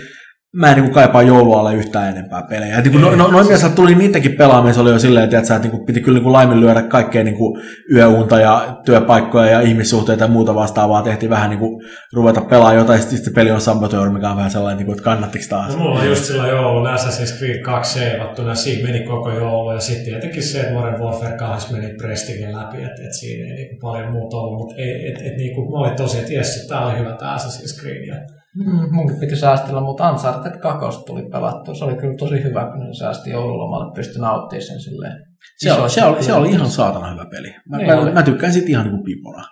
[SPEAKER 3] mä en niin kaipaa joulualle yhtään enempää pelejä. Et, niin no, no, noin mielessä tuli niidenkin pelaaminen, se oli jo silleen, että, että niin kuin, piti kyllä niin laiminlyödä kaikkea niin kuin yöunta ja työpaikkoja ja ihmissuhteita ja muuta vastaavaa. Tehtiin vähän niin kuin, ruveta pelaamaan jotain, ja sitten peli on Saboteur, mikä on vähän sellainen, niin kuin, että kannattiko taas.
[SPEAKER 1] No, mulla on just sillä joulun Assassin's Creed 2 seivattuna, siinä meni koko joulu, ja sitten tietenkin se, että Modern Warfare 2 meni Prestigin läpi, että, että siinä ei niin kuin, paljon muuta ollut, mutta ei, et, et, niin kuin, mä olin tosi, että jes, tämä oli hyvä tämä Assassin's Creed. Ja
[SPEAKER 5] Mm, munkin piti säästellä, mutta Uncharted 2 tuli pelattua. Se oli kyllä tosi hyvä, kun se säästi joululomalle, pystyi nauttimaan sen silleen.
[SPEAKER 3] Se, oli, se, oli, se oli ihan saatana hyvä peli. Mä, niin mä, mä tykkään siitä ihan niin pipona.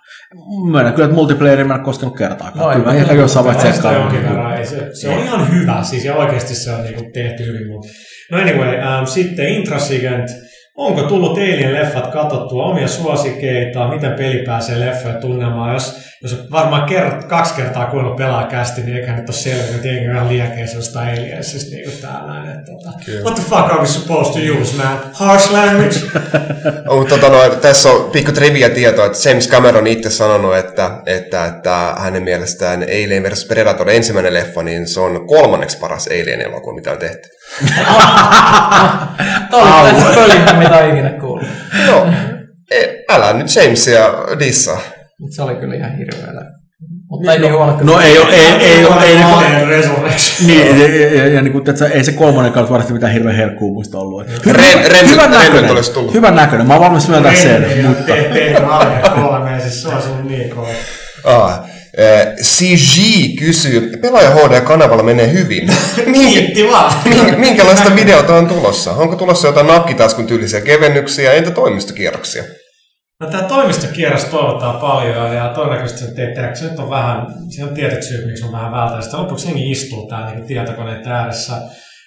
[SPEAKER 3] Myönnän kyllä, että multiplayerin mä en koskenut kertaakaan. No, kyllä, ehkä jossain vaiheessa
[SPEAKER 1] tsekkaa. Se, se on ihan hyvä, siis ja oikeasti se on niin kuin tehty hyvin. Mutta... No anyway, um, sitten Intrasigent Onko tullut Alien-leffat katsottua, omia suosikeita, miten peli pääsee leffoja tunnemaan? Jos, jos varmaan kert, kaksi kertaa kuunnut pelaa kästi, niin eikä nyt ole selvä, että jengi vähän liekeissä jostain Aliensista niin kuin täällä. Että, tota, what the fuck are we supposed to use, man? Harsh language?
[SPEAKER 4] oh, tota, no, tässä on pikku trivia tietoa, että James Cameron itse sanonut, että, että, että hänen mielestään Alien vs. Predator ensimmäinen leffa, niin se on kolmanneksi paras Alien-elokuva, mitä on tehty.
[SPEAKER 5] Tämä oli pölintä, mitä ikinä kuullut.
[SPEAKER 4] No, e, älä nyt Jamesia dissa.
[SPEAKER 5] Mutta se oli kyllä ihan hirveä Mutta ei niin huono kyllä.
[SPEAKER 3] No ei ole, ei, ei, ole, ei, ei, niin, ja, ja, ja, ja niin kuin, tiedätkö, ei se kolmonen kautta varmasti mitään hirveän herkkuu muista ollut. Hy,
[SPEAKER 4] Ren- Ren-
[SPEAKER 3] hyvän
[SPEAKER 4] Ren-
[SPEAKER 3] näköinen,
[SPEAKER 4] olisi tullut.
[SPEAKER 3] hyvän näköinen, mä oon valmis myöntää sen, mutta
[SPEAKER 1] Alien kolmeen, siis se on sun niin kova.
[SPEAKER 4] Eh, CG kysyy, pelaaja HD-kanavalla menee hyvin.
[SPEAKER 1] Kiitti vaan.
[SPEAKER 4] minkä- minkälaista videota on tulossa? Onko tulossa jotain nakkitaskun tyylisiä kevennyksiä, entä toimistokierroksia?
[SPEAKER 1] No tämä toimistokierros toivottaa paljon ja todennäköisesti sen teette, se nyt on vähän, se on tietyt syyt, miksi on vähän vältää. Sitten lopuksi jengi istuu täällä niin tietokoneen ääressä.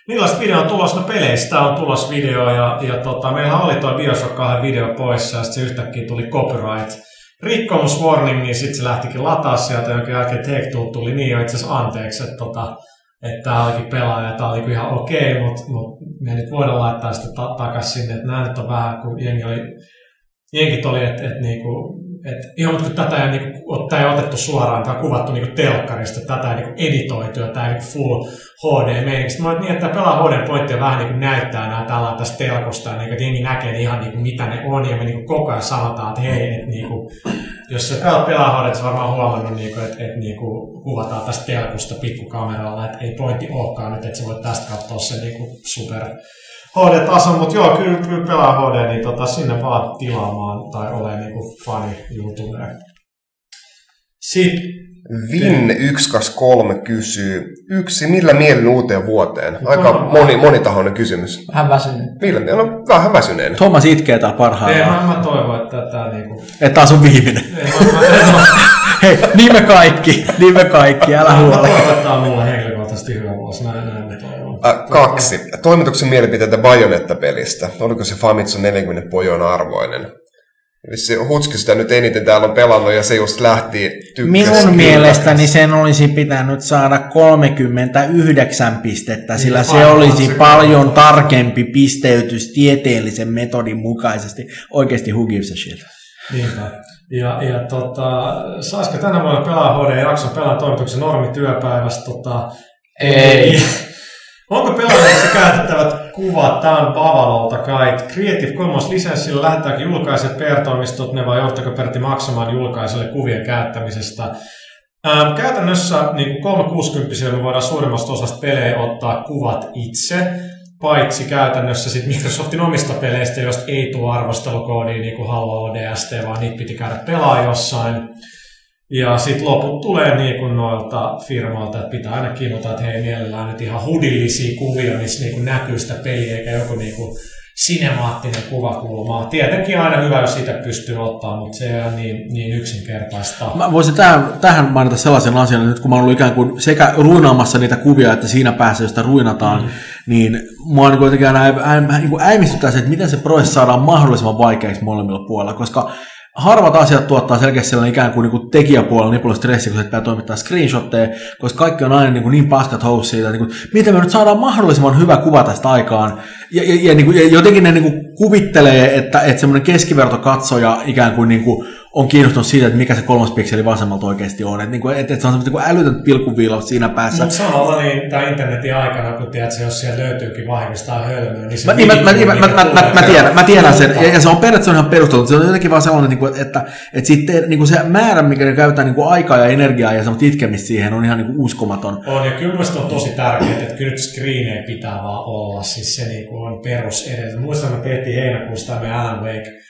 [SPEAKER 1] Millaista video on tulossa? No peleistä on tulossa video ja, ja tota, meillä oli tuo Bioshock 2 video poissa ja sitten se yhtäkkiä tuli copyright rikkomus warning, niin sitten se lähtikin lataa sieltä, jonka jälkeen Take tuli niin jo itse asiassa anteeksi, että tota, että tämä olikin pelaaja ja tämä oli ihan okei, mutta mut me nyt voida laittaa sitä ta- takaisin sinne, että nämä nyt on vähän, kun jengi oli jenkit oli, että et niinku, et ihan kun tätä ei, niinku, tää ei otettu suoraan, tämä on kuvattu niinku telkkarista, tätä ei niinku editoitu ja tämä ei niinku full HD meiniksi. Mä olin niin, että tämä pelaa HD pointti vähän niinku näyttää nämä tällä tästä telkosta, ja niinku, että jengi näkee ihan niinku, mitä ne on, ja me niinku koko ajan sanotaan, että hei, että niinku, jos se pelaa, pelaa HD, sä varmaan huomannut, niinku, että et, niinku, kuvataan tästä telkusta pikkukameralla, että ei pointti olekaan nyt, että sä voit tästä katsoa se niinku, super HD-tason, mutta joo, kyllä, kyllä pelaa HD, niin tota, sinne vaan tilaamaan tai ole niinku fani YouTubeen. Sitten
[SPEAKER 4] Vin123 kysyy, yksi, millä mielin uuteen vuoteen? Aika
[SPEAKER 1] on-
[SPEAKER 4] moni, monitahoinen kysymys.
[SPEAKER 5] Vähän väsynyt.
[SPEAKER 4] Millä mielin? No, vähän väsyneen.
[SPEAKER 3] Thomas itkee täällä
[SPEAKER 1] ei,
[SPEAKER 3] parhaillaan,
[SPEAKER 1] mä, mä toivon, että tämä niinku...
[SPEAKER 3] että taas on viimeinen.
[SPEAKER 1] Ei, mä, mä, mä,
[SPEAKER 3] Hei, niin me kaikki, niin me kaikki, älä
[SPEAKER 1] mä
[SPEAKER 3] huole.
[SPEAKER 1] toivon, että tämä on mulle henkilökohtaisesti hyvä vuosi. Näin, näin toivon.
[SPEAKER 4] Äh, kaksi. Toimituksen mielipiteitä Bayonetta-pelistä. Oliko se Famitsu 40 pojon arvoinen? Se Hutski sitä nyt eniten täällä on pelannut ja se just lähti tykkäs
[SPEAKER 3] Minun
[SPEAKER 4] kyllä.
[SPEAKER 3] mielestäni sen olisi pitänyt saada 39 pistettä, sillä
[SPEAKER 1] Niin,
[SPEAKER 3] se
[SPEAKER 1] aivan,
[SPEAKER 3] olisi
[SPEAKER 1] se
[SPEAKER 3] paljon
[SPEAKER 1] kannattaa.
[SPEAKER 3] tarkempi pisteytys tieteellisen metodin mukaisesti. Oikeasti who gives a shit?
[SPEAKER 1] Niinpä. Ja, ja tota, saisiko tänä vuonna pelaa HD-jakson pelaa toimituksen normityöpäivästä? Tota,
[SPEAKER 5] Ei.
[SPEAKER 1] Onko pelaajiksi käytettävät kuvat? Tämä on Pavalolta kai. Creative Commons lisenssillä lähettääkö julkaisijat PR-toimistot ne vai joudutteko Pertti maksamaan julkaiselle kuvien käyttämisestä? Ähm, käytännössä niin 360 me voidaan suurimmasta osasta pelejä ottaa kuvat itse, paitsi käytännössä sit Microsoftin omista peleistä, joista ei tule arvostelukoodia niin kuin Halo ODST, vaan niitä piti käydä pelaa jossain. Ja sitten loput tulee niin kuin noilta firmoilta, että pitää aina kimota, että hei mielellään nyt ihan hudillisia kuvia, missä niin kuin näkyy sitä peliä, eikä joku niin kuin sinemaattinen kuvakulma. Tietenkin aina hyvä, jos sitä pystyy ottaa, mutta se ei ole niin, niin yksinkertaista.
[SPEAKER 3] Mä voisin tähän, tähän mainita sellaisen asian, että nyt kun mä oon ollut ikään kuin sekä ruinaamassa niitä kuvia, että siinä päässä, josta ruinataan, mm. niin mua niin kuitenkin aina äi, äi, kuin äimistyttää se, että miten se prosessi saadaan mahdollisimman vaikeaksi molemmilla puolilla, koska harvat asiat tuottaa selkeästi sellainen ikään kuin, niin kuin tekijäpuolella niin paljon stressiä, kun se pitää toimittaa screenshotteja, koska kaikki on aina niin, kuin niin paskat housut siitä, niin kuin, miten me nyt saadaan mahdollisimman hyvä kuva tästä aikaan. Ja, ja, ja, niin kuin, ja jotenkin ne niin kuin kuvittelee, että, että semmoinen keskivertokatsoja ikään kuin, niin kuin on kiinnostunut siitä, että mikä se kolmas pikseli vasemmalta oikeasti on. Että, niin kuin, että, että se on semmoinen niin älytön pilkkuviilaus siinä päässä.
[SPEAKER 1] Mutta samalla niin tämän internetin aikana, kun tiedät, jos siellä löytyykin vahingosta hölmöä, niin se
[SPEAKER 3] Mä, niin, mä, mä, mä, mä, mä, mä, tiedän, mä tiedän sen, ja, ja se on periaatteessa ihan perusteltu, se on jotenkin vaan sellainen, niin kuin, että, että sitten niin kuin se määrä, mikä ne käyttää niin aikaa ja energiaa ja semmoista itkemistä siihen, on ihan niin kuin uskomaton.
[SPEAKER 1] On, ja kyllä mielestäni on tosi tärkeää, että kyllä nyt screenejä pitää vaan olla, siis se niin kuin on perus edelleen. Muistan, että me tehtiin heinäkuussa tämä Alan Wake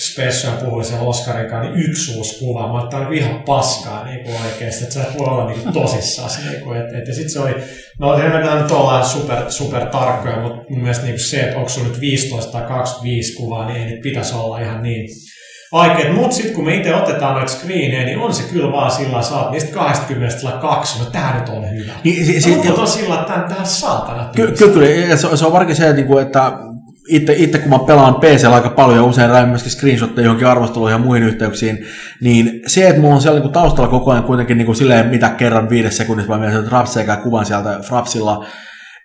[SPEAKER 1] Special puhui sen Oscarin kanssa, niin yksi uusi kuva. Mä oon niinku ihan paskaa niin kuin oikeasti, että sä et voi olla niin kuin tosissaan. Niin kuin, et, et, ja sitten se oli, no eihän me nyt olla super, super tarkkoja, mutta mun mielestä niin kuin se, että onko sulla nyt 15 tai 25 kuvaa, niin ei nyt pitäisi olla ihan niin vaikeet. Mutta sitten kun me itse otetaan noita screenejä, niin on se kyllä vaan sillä lailla, saat niistä 20 sillä kaksi, no tää nyt on hyvä.
[SPEAKER 3] Niin, si- si-
[SPEAKER 1] loput on sillä lailla, että tää- tää saatana.
[SPEAKER 3] Kyllä, kyllä. Se, se on varsinkin se, että itse, itse kun mä pelaan PC aika paljon ja usein räin myöskin screenshotteja johonkin arvosteluihin ja muihin yhteyksiin, niin se, että mulla on siellä niin taustalla koko ajan kuitenkin niin kuin silleen, mitä kerran viides sekunnissa mä menen sen Frapseekä kuvan sieltä Frapsilla,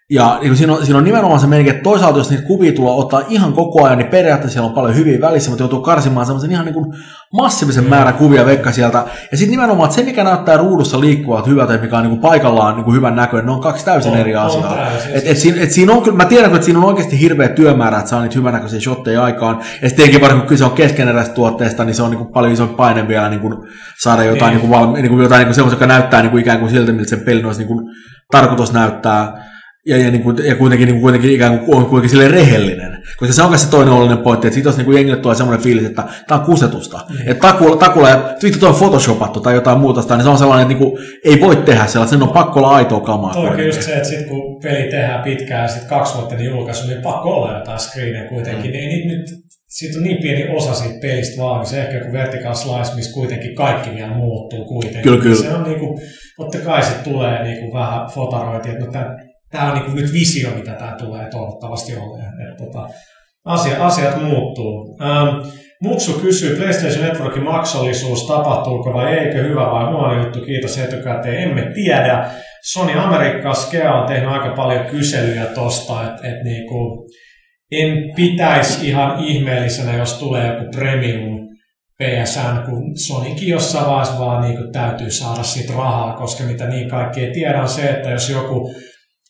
[SPEAKER 3] Ja niin siinä, on, siinä on nimenomaan se meininki, että toisaalta jos niitä kuvia tulee ottaa ihan koko ajan, niin periaatteessa siellä on paljon hyviä välissä, mutta joutuu karsimaan semmoisen ihan niin kuin massiivisen mm. määrän kuvia vekka sieltä. Ja sitten nimenomaan, että se mikä näyttää ruudussa liikkuvalta hyvältä ja mikä on niin kuin paikallaan niin kuin hyvän näköinen, ne on kaksi täysin
[SPEAKER 1] On-
[SPEAKER 3] eri
[SPEAKER 1] on
[SPEAKER 3] asiaa.
[SPEAKER 1] täysin.
[SPEAKER 3] Et, et siinä, et siinä on kyllä, mä tiedän, että siinä on oikeasti hirveä työmäärä, että saa niitä hyvännäköisiä shotteja aikaan. Ja sitten tietenkin varsinkin kun kyse on keskeneräisestä tuotteesta, niin se on niin kuin paljon isompi paine vielä niin kuin saada jotain,
[SPEAKER 1] Niin.
[SPEAKER 3] niin. Niin kuin valmi, niin kuin jotain niin kuin semmoista, joka näyttää niin kuin ikään kuin siltä, miltä sen pelin olisi niin kuin tarkoitus näyttää. Ja, ja, niin kuin, ja kuitenkin, niin kuin, kuitenkin ikään kuin, on kuitenkin sille rehellinen. Koska se on myös se toinen oleellinen pointti, että siitä olisi niin kuin jengille tulee semmoinen fiilis, että tämä on kusetusta. Mm. Että takulla, takulla ja vittu tuo on photoshopattu tai jotain muuta, niin se on sellainen, että niin kuin, ei voi tehdä sellaista, sen on pakko olla aitoa kamaa. Kuitenkin.
[SPEAKER 1] just se, että sit kun peli tehdään pitkään ja sitten kaksi vuotta niin julkaisu, niin pakko olla jotain screenejä kuitenkin. Mm. Ei niitä nyt, siitä on niin pieni osa siitä pelistä vaan, niin se ehkä joku vertical slice, missä kuitenkin kaikki vielä muuttuu kuitenkin.
[SPEAKER 3] Kyllä, kyllä.
[SPEAKER 1] Se on niinku, totta kai se tulee niinku vähän fotarointia, että no tämä on niinku nyt visio, mitä tämä tulee toivottavasti olemaan. Että tota, asia, asiat muuttuu. Ähm, Muksu kysyy, PlayStation Networkin maksullisuus, tapahtuuko vai eikö, hyvä vai huono juttu, kiitos etukäteen, emme tiedä. Sony Amerikka Skea on tehnyt aika paljon kyselyjä tosta, että et niinku, en pitäisi ihan ihmeellisenä, jos tulee joku premium PSN, kun Sonykin jossain vaiheessa vaan niinku täytyy saada siitä rahaa, koska mitä niin kaikki ei tiedä se, että jos joku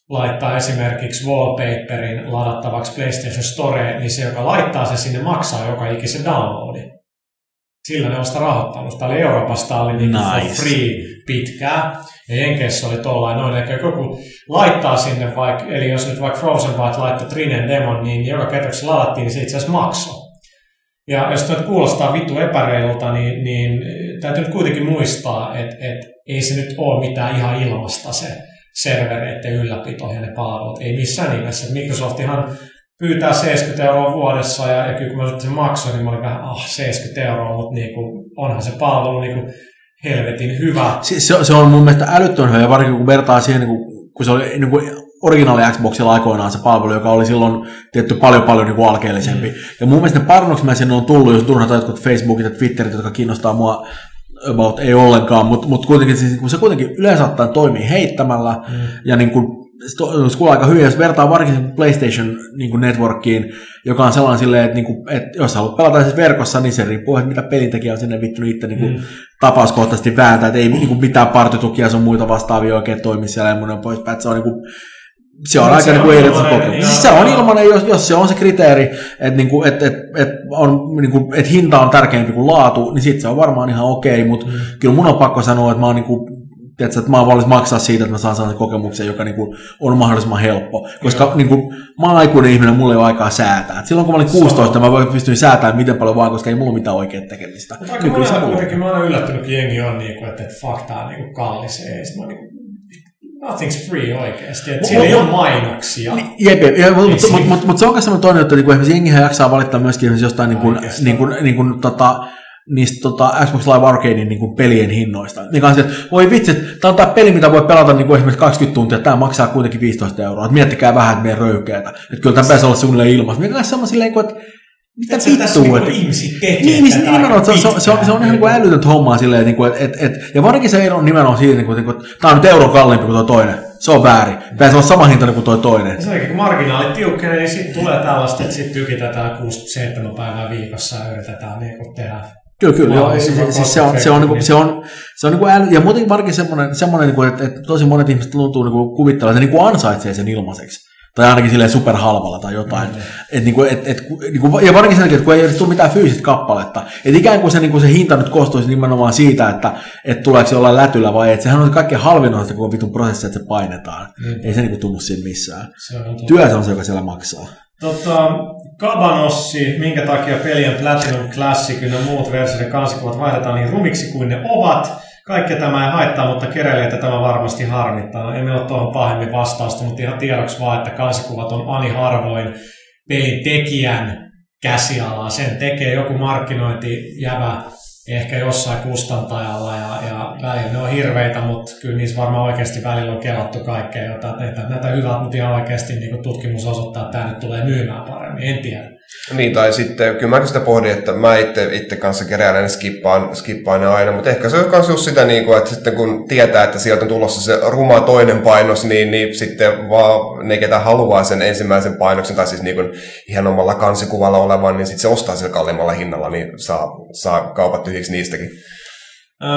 [SPEAKER 1] laittaa esimerkiksi wallpaperin ladattavaksi PlayStation Storeen, niin se, joka laittaa se sinne, maksaa joka ikisen downloadin. Sillä ne on sitä rahoittanut. Tämä oli Euroopasta oli niin nice. Free pitkään. Ja Jenkeissä oli tollain noin. Eli joku laittaa sinne vaikka, eli jos nyt vaikka Frozen Byte laittoi Trinen demon, niin joka kerta kun se ladattiin, niin se itse asiassa maksoi. Ja jos tämä kuulostaa vittu epäreilulta, niin, niin täytyy nyt kuitenkin muistaa, että, että ei se nyt ole mitään ihan ilmasta se servereiden ylläpito ja ne palvelut. Ei missään nimessä. Microsoftihan pyytää 70 euroa vuodessa ja, ja kyllä kun mä sen maksoin, niin mä olin vähän, ah 70 euroa, mutta niinku, onhan se palvelu niinku helvetin hyvä.
[SPEAKER 3] Se, se, se on mun mielestä älyttömän hyvä, varsinkin kun vertaa siihen, niin kuin, kun se oli niin kuin originaali Xboxilla aikoinaan se palvelu, joka oli silloin tietty paljon paljon niin kuin alkeellisempi. Mm. Ja mun mielestä ne parannukset, mitä sinne on tullut, jos turhataan jotkut Facebookit ja Twitterit, jotka kiinnostaa mua about ei ollenkaan, mutta mut kuitenkin siis, kun se kuitenkin yleensä ottaen toimii heittämällä, mm. ja niin kuin, se to- se kuulee aika hyvin, jos vertaa varsinkin PlayStation niin kuin Networkiin, joka on sellainen silleen, että, niin kuin, että jos haluat pelata siis verkossa, niin se riippuu, että mitä pelintekijä on sinne vittu itse niin kuin, mm. tapauskohtaisesti vääntää, että ei niin kuin, mitään partitukia sun muita vastaavia oikein toimi siellä ja muun poispäin, että se on niin kuin, se on aika niin Siis se on ilmainen, jos, jos se on se kriteeri, että, niin kuin, että, että, että, on, niin kuin, että hinta on tärkeämpi kuin laatu, niin sitten se on varmaan ihan okei, mutta mm. kyllä mun on pakko sanoa, että mä oon niin kuin, tiedätkö, että mä oon valmis maksaa siitä, että mä saan sellaisen kokemuksen, joka niin kuin, on mahdollisimman helppo. Koska niin kuin, mä oon aikuinen ihminen, mulla ei ole aikaa säätää. Et silloin kun mä olin 16, mä pystyin säätämään miten paljon vaan, koska ei mulla mitään oikeaa tekemistä.
[SPEAKER 1] Mutta aika monella kuitenkin mä oon yllättynyt, kun jengi on niin kuin, että, että tää on niin kuin kallis. Ei, mä niin nothing's free oikeasti. Että siellä ei ole mainoksia.
[SPEAKER 3] Jep, jep, jep mutta
[SPEAKER 1] Ei
[SPEAKER 3] mut, mut, mut, se on myös sellainen toinen juttu, että niin esimerkiksi jengihän jaksaa valittaa myöskin jostain niin kuin,
[SPEAKER 1] Oikeastaan.
[SPEAKER 3] niin kuin, niin kuin, tota, niistä tota, Xbox Live Arcadein niin pelien hinnoista. On se, että voi vitsi, tämä on tämä peli, mitä voi pelata niin kuin esimerkiksi 20 tuntia, tämä maksaa kuitenkin 15 euroa. Et miettikää vähän, että meidän röykeätä. Että kyllä tämä pitäisi olla suunnilleen ilmassa. Mikä on kuin, että mitä
[SPEAKER 1] se
[SPEAKER 3] vittua,
[SPEAKER 1] niin ihmisiä tekee
[SPEAKER 3] niin, niin, nimenomaan,
[SPEAKER 1] aika
[SPEAKER 3] se, se, se, on, se on ihan niin kuin älytöntä hommaa silleen, että, niin että et, et, ja varsinkin se ero nimenomaan siitä, niin kuin, että tämä on nyt euro kalliimpi kuin tuo toinen. Se on väärin. Pitäisi olla sama hintainen kuin tuo toinen.
[SPEAKER 1] Sen jälkeen kun marginaalit tiukkenee, niin sitten tulee tällaista, että sitten tykitetään 6-7 päivää viikossa ja yritetään niin kuin tehdä
[SPEAKER 3] Kyllä, kyllä. Joo,
[SPEAKER 1] Mahdollisimman
[SPEAKER 3] siis, siis se on, se on, niinku, se on, se on niinku äly, ja muutenkin varsinkin semmoinen, semmoinen niinku, että, että, tosi monet ihmiset tuntuu niinku kuvittelemaan, että ne niinku ansaitsee sen ilmaiseksi. Tai ainakin silleen superhalvalla tai jotain. Mm. Et, niinku, et, et, niinku, ja varsinkin sen takia, että kun ei edes tule mitään fyysistä kappaletta. Et ikään kuin se, niinku, se hinta nyt koostuisi nimenomaan siitä, että et tuleeko se jollain lätyllä vai ei. Sehän on kaikkein halvin osa, kun vitun prosessi, että se painetaan. Mm. Ei se niinku tunnu siinä missään.
[SPEAKER 1] Se on.
[SPEAKER 3] Työ se on se, joka siellä maksaa.
[SPEAKER 1] Tota, Kabanossi, minkä takia pelien Platinum Classic ja muut versioiden kansikuvat vaihdetaan niin rumiksi kuin ne ovat. Kaikkea tämä ei haittaa, mutta keräilijöitä tämä varmasti harmittaa. Emme ole tuohon pahemmin vastausta, mutta ihan tiedoksi vaan, että kansikuvat on ani harvoin pelin tekijän käsialaa. Sen tekee joku markkinointijävä ehkä jossain kustantajalla ja, ja välillä ne on hirveitä, mutta kyllä niissä varmaan oikeasti välillä on kelattu kaikkea, jota näitä, näitä hyvät, mutta ihan oikeasti niin tutkimus osoittaa, että tämä nyt tulee myymään paremmin. En tiedä.
[SPEAKER 4] Niin, tai sitten kyllä mä sitä pohdin, että mä itse, itse kanssa keräilen skippaan, skippaan ne aina, mutta ehkä se on myös just sitä, niin kuin, että sitten kun tietää, että sieltä on tulossa se ruma toinen painos, niin, niin sitten vaan ne, ketä haluaa sen ensimmäisen painoksen, tai siis niin kuin ihan omalla kansikuvalla olevan, niin sitten se ostaa sillä kalliimmalla hinnalla, niin saa, saa kaupat tyhjiksi niistäkin.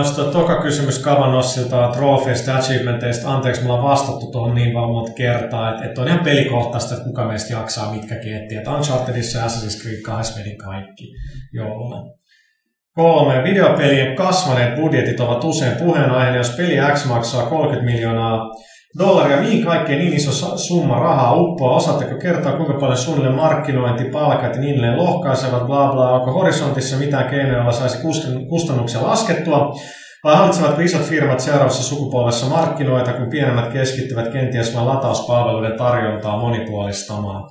[SPEAKER 1] Sitten toka kysymys Kavanossilta trofeista ja achievementeista. Anteeksi, me ollaan vastattu tuohon niin vaan monta kertaa, että, että on ihan pelikohtaista, että kuka meistä jaksaa mitkäkin etsiä. Että Unchartedissa ja Assassin's Creed 2 vedin kaikki jouluna. Kolme. Videopelien kasvaneet budjetit ovat usein puheenaiheena. Jos peli X maksaa 30 miljoonaa dollaria, mihin kaikkeen niin iso summa rahaa uppoaa? Osaatteko kertoa, kuinka paljon suunnilleen markkinointi, palkat ja niin edelleen lohkaisevat, bla bla, onko horisontissa mitään keinoja, joilla saisi kustannuksia laskettua? Vai hallitsevatko isot firmat seuraavassa sukupolvessa markkinoita, kun pienemmät keskittyvät kenties vain latauspalveluiden tarjontaa monipuolistamaan?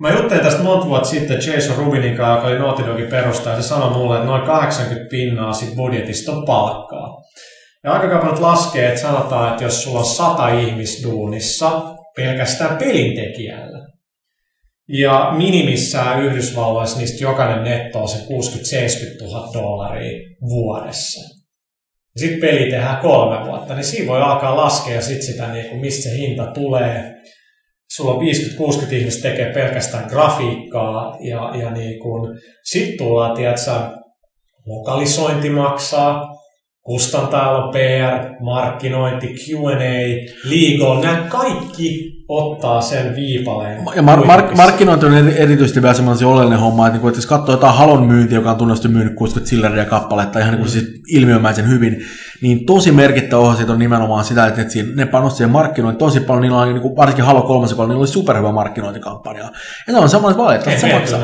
[SPEAKER 1] Mä juttelin tästä monta vuotta sitten Jason Rubinin kanssa, joka oli Naughty Dogin perustaja, ja se sanoi mulle, että noin 80 pinnaa sit budjetista on palkkaa. Ja aika kauan laskee, että sanotaan, että jos sulla on sata ihmisduunissa pelkästään pelintekijällä, ja minimissään Yhdysvalloissa niistä jokainen netto on se 60-70 000 dollaria vuodessa. Sitten peli tehdään kolme vuotta, niin siinä voi alkaa laskea sit sitä, niin kuin mistä se hinta tulee. Sulla on 50-60 ihmistä tekee pelkästään grafiikkaa ja, ja niin sitten tullaan, tiedätkö, lokalisointi maksaa, kustantajalla PR, markkinointi, Q&A, legal, nämä kaikki ottaa sen viipaleen.
[SPEAKER 3] Ja mar- mar- markkinointi on erityisesti vielä semmoinen oleellinen homma, että, niin että jos katsoo jotain Halon myyntiä, joka on tunnetusti myynyt 60 silleriä kappaletta ihan niin kuin mm. siis ilmiömäisen hyvin, niin tosi merkittävä osa siitä on nimenomaan sitä, että ne panosti siihen markkinointiin tosi paljon, niillä on niin kuin, varsinkin Halo 3, niillä oli superhyvä markkinointikampanja. Ja se on semmoinen valitettava, että se maksaa.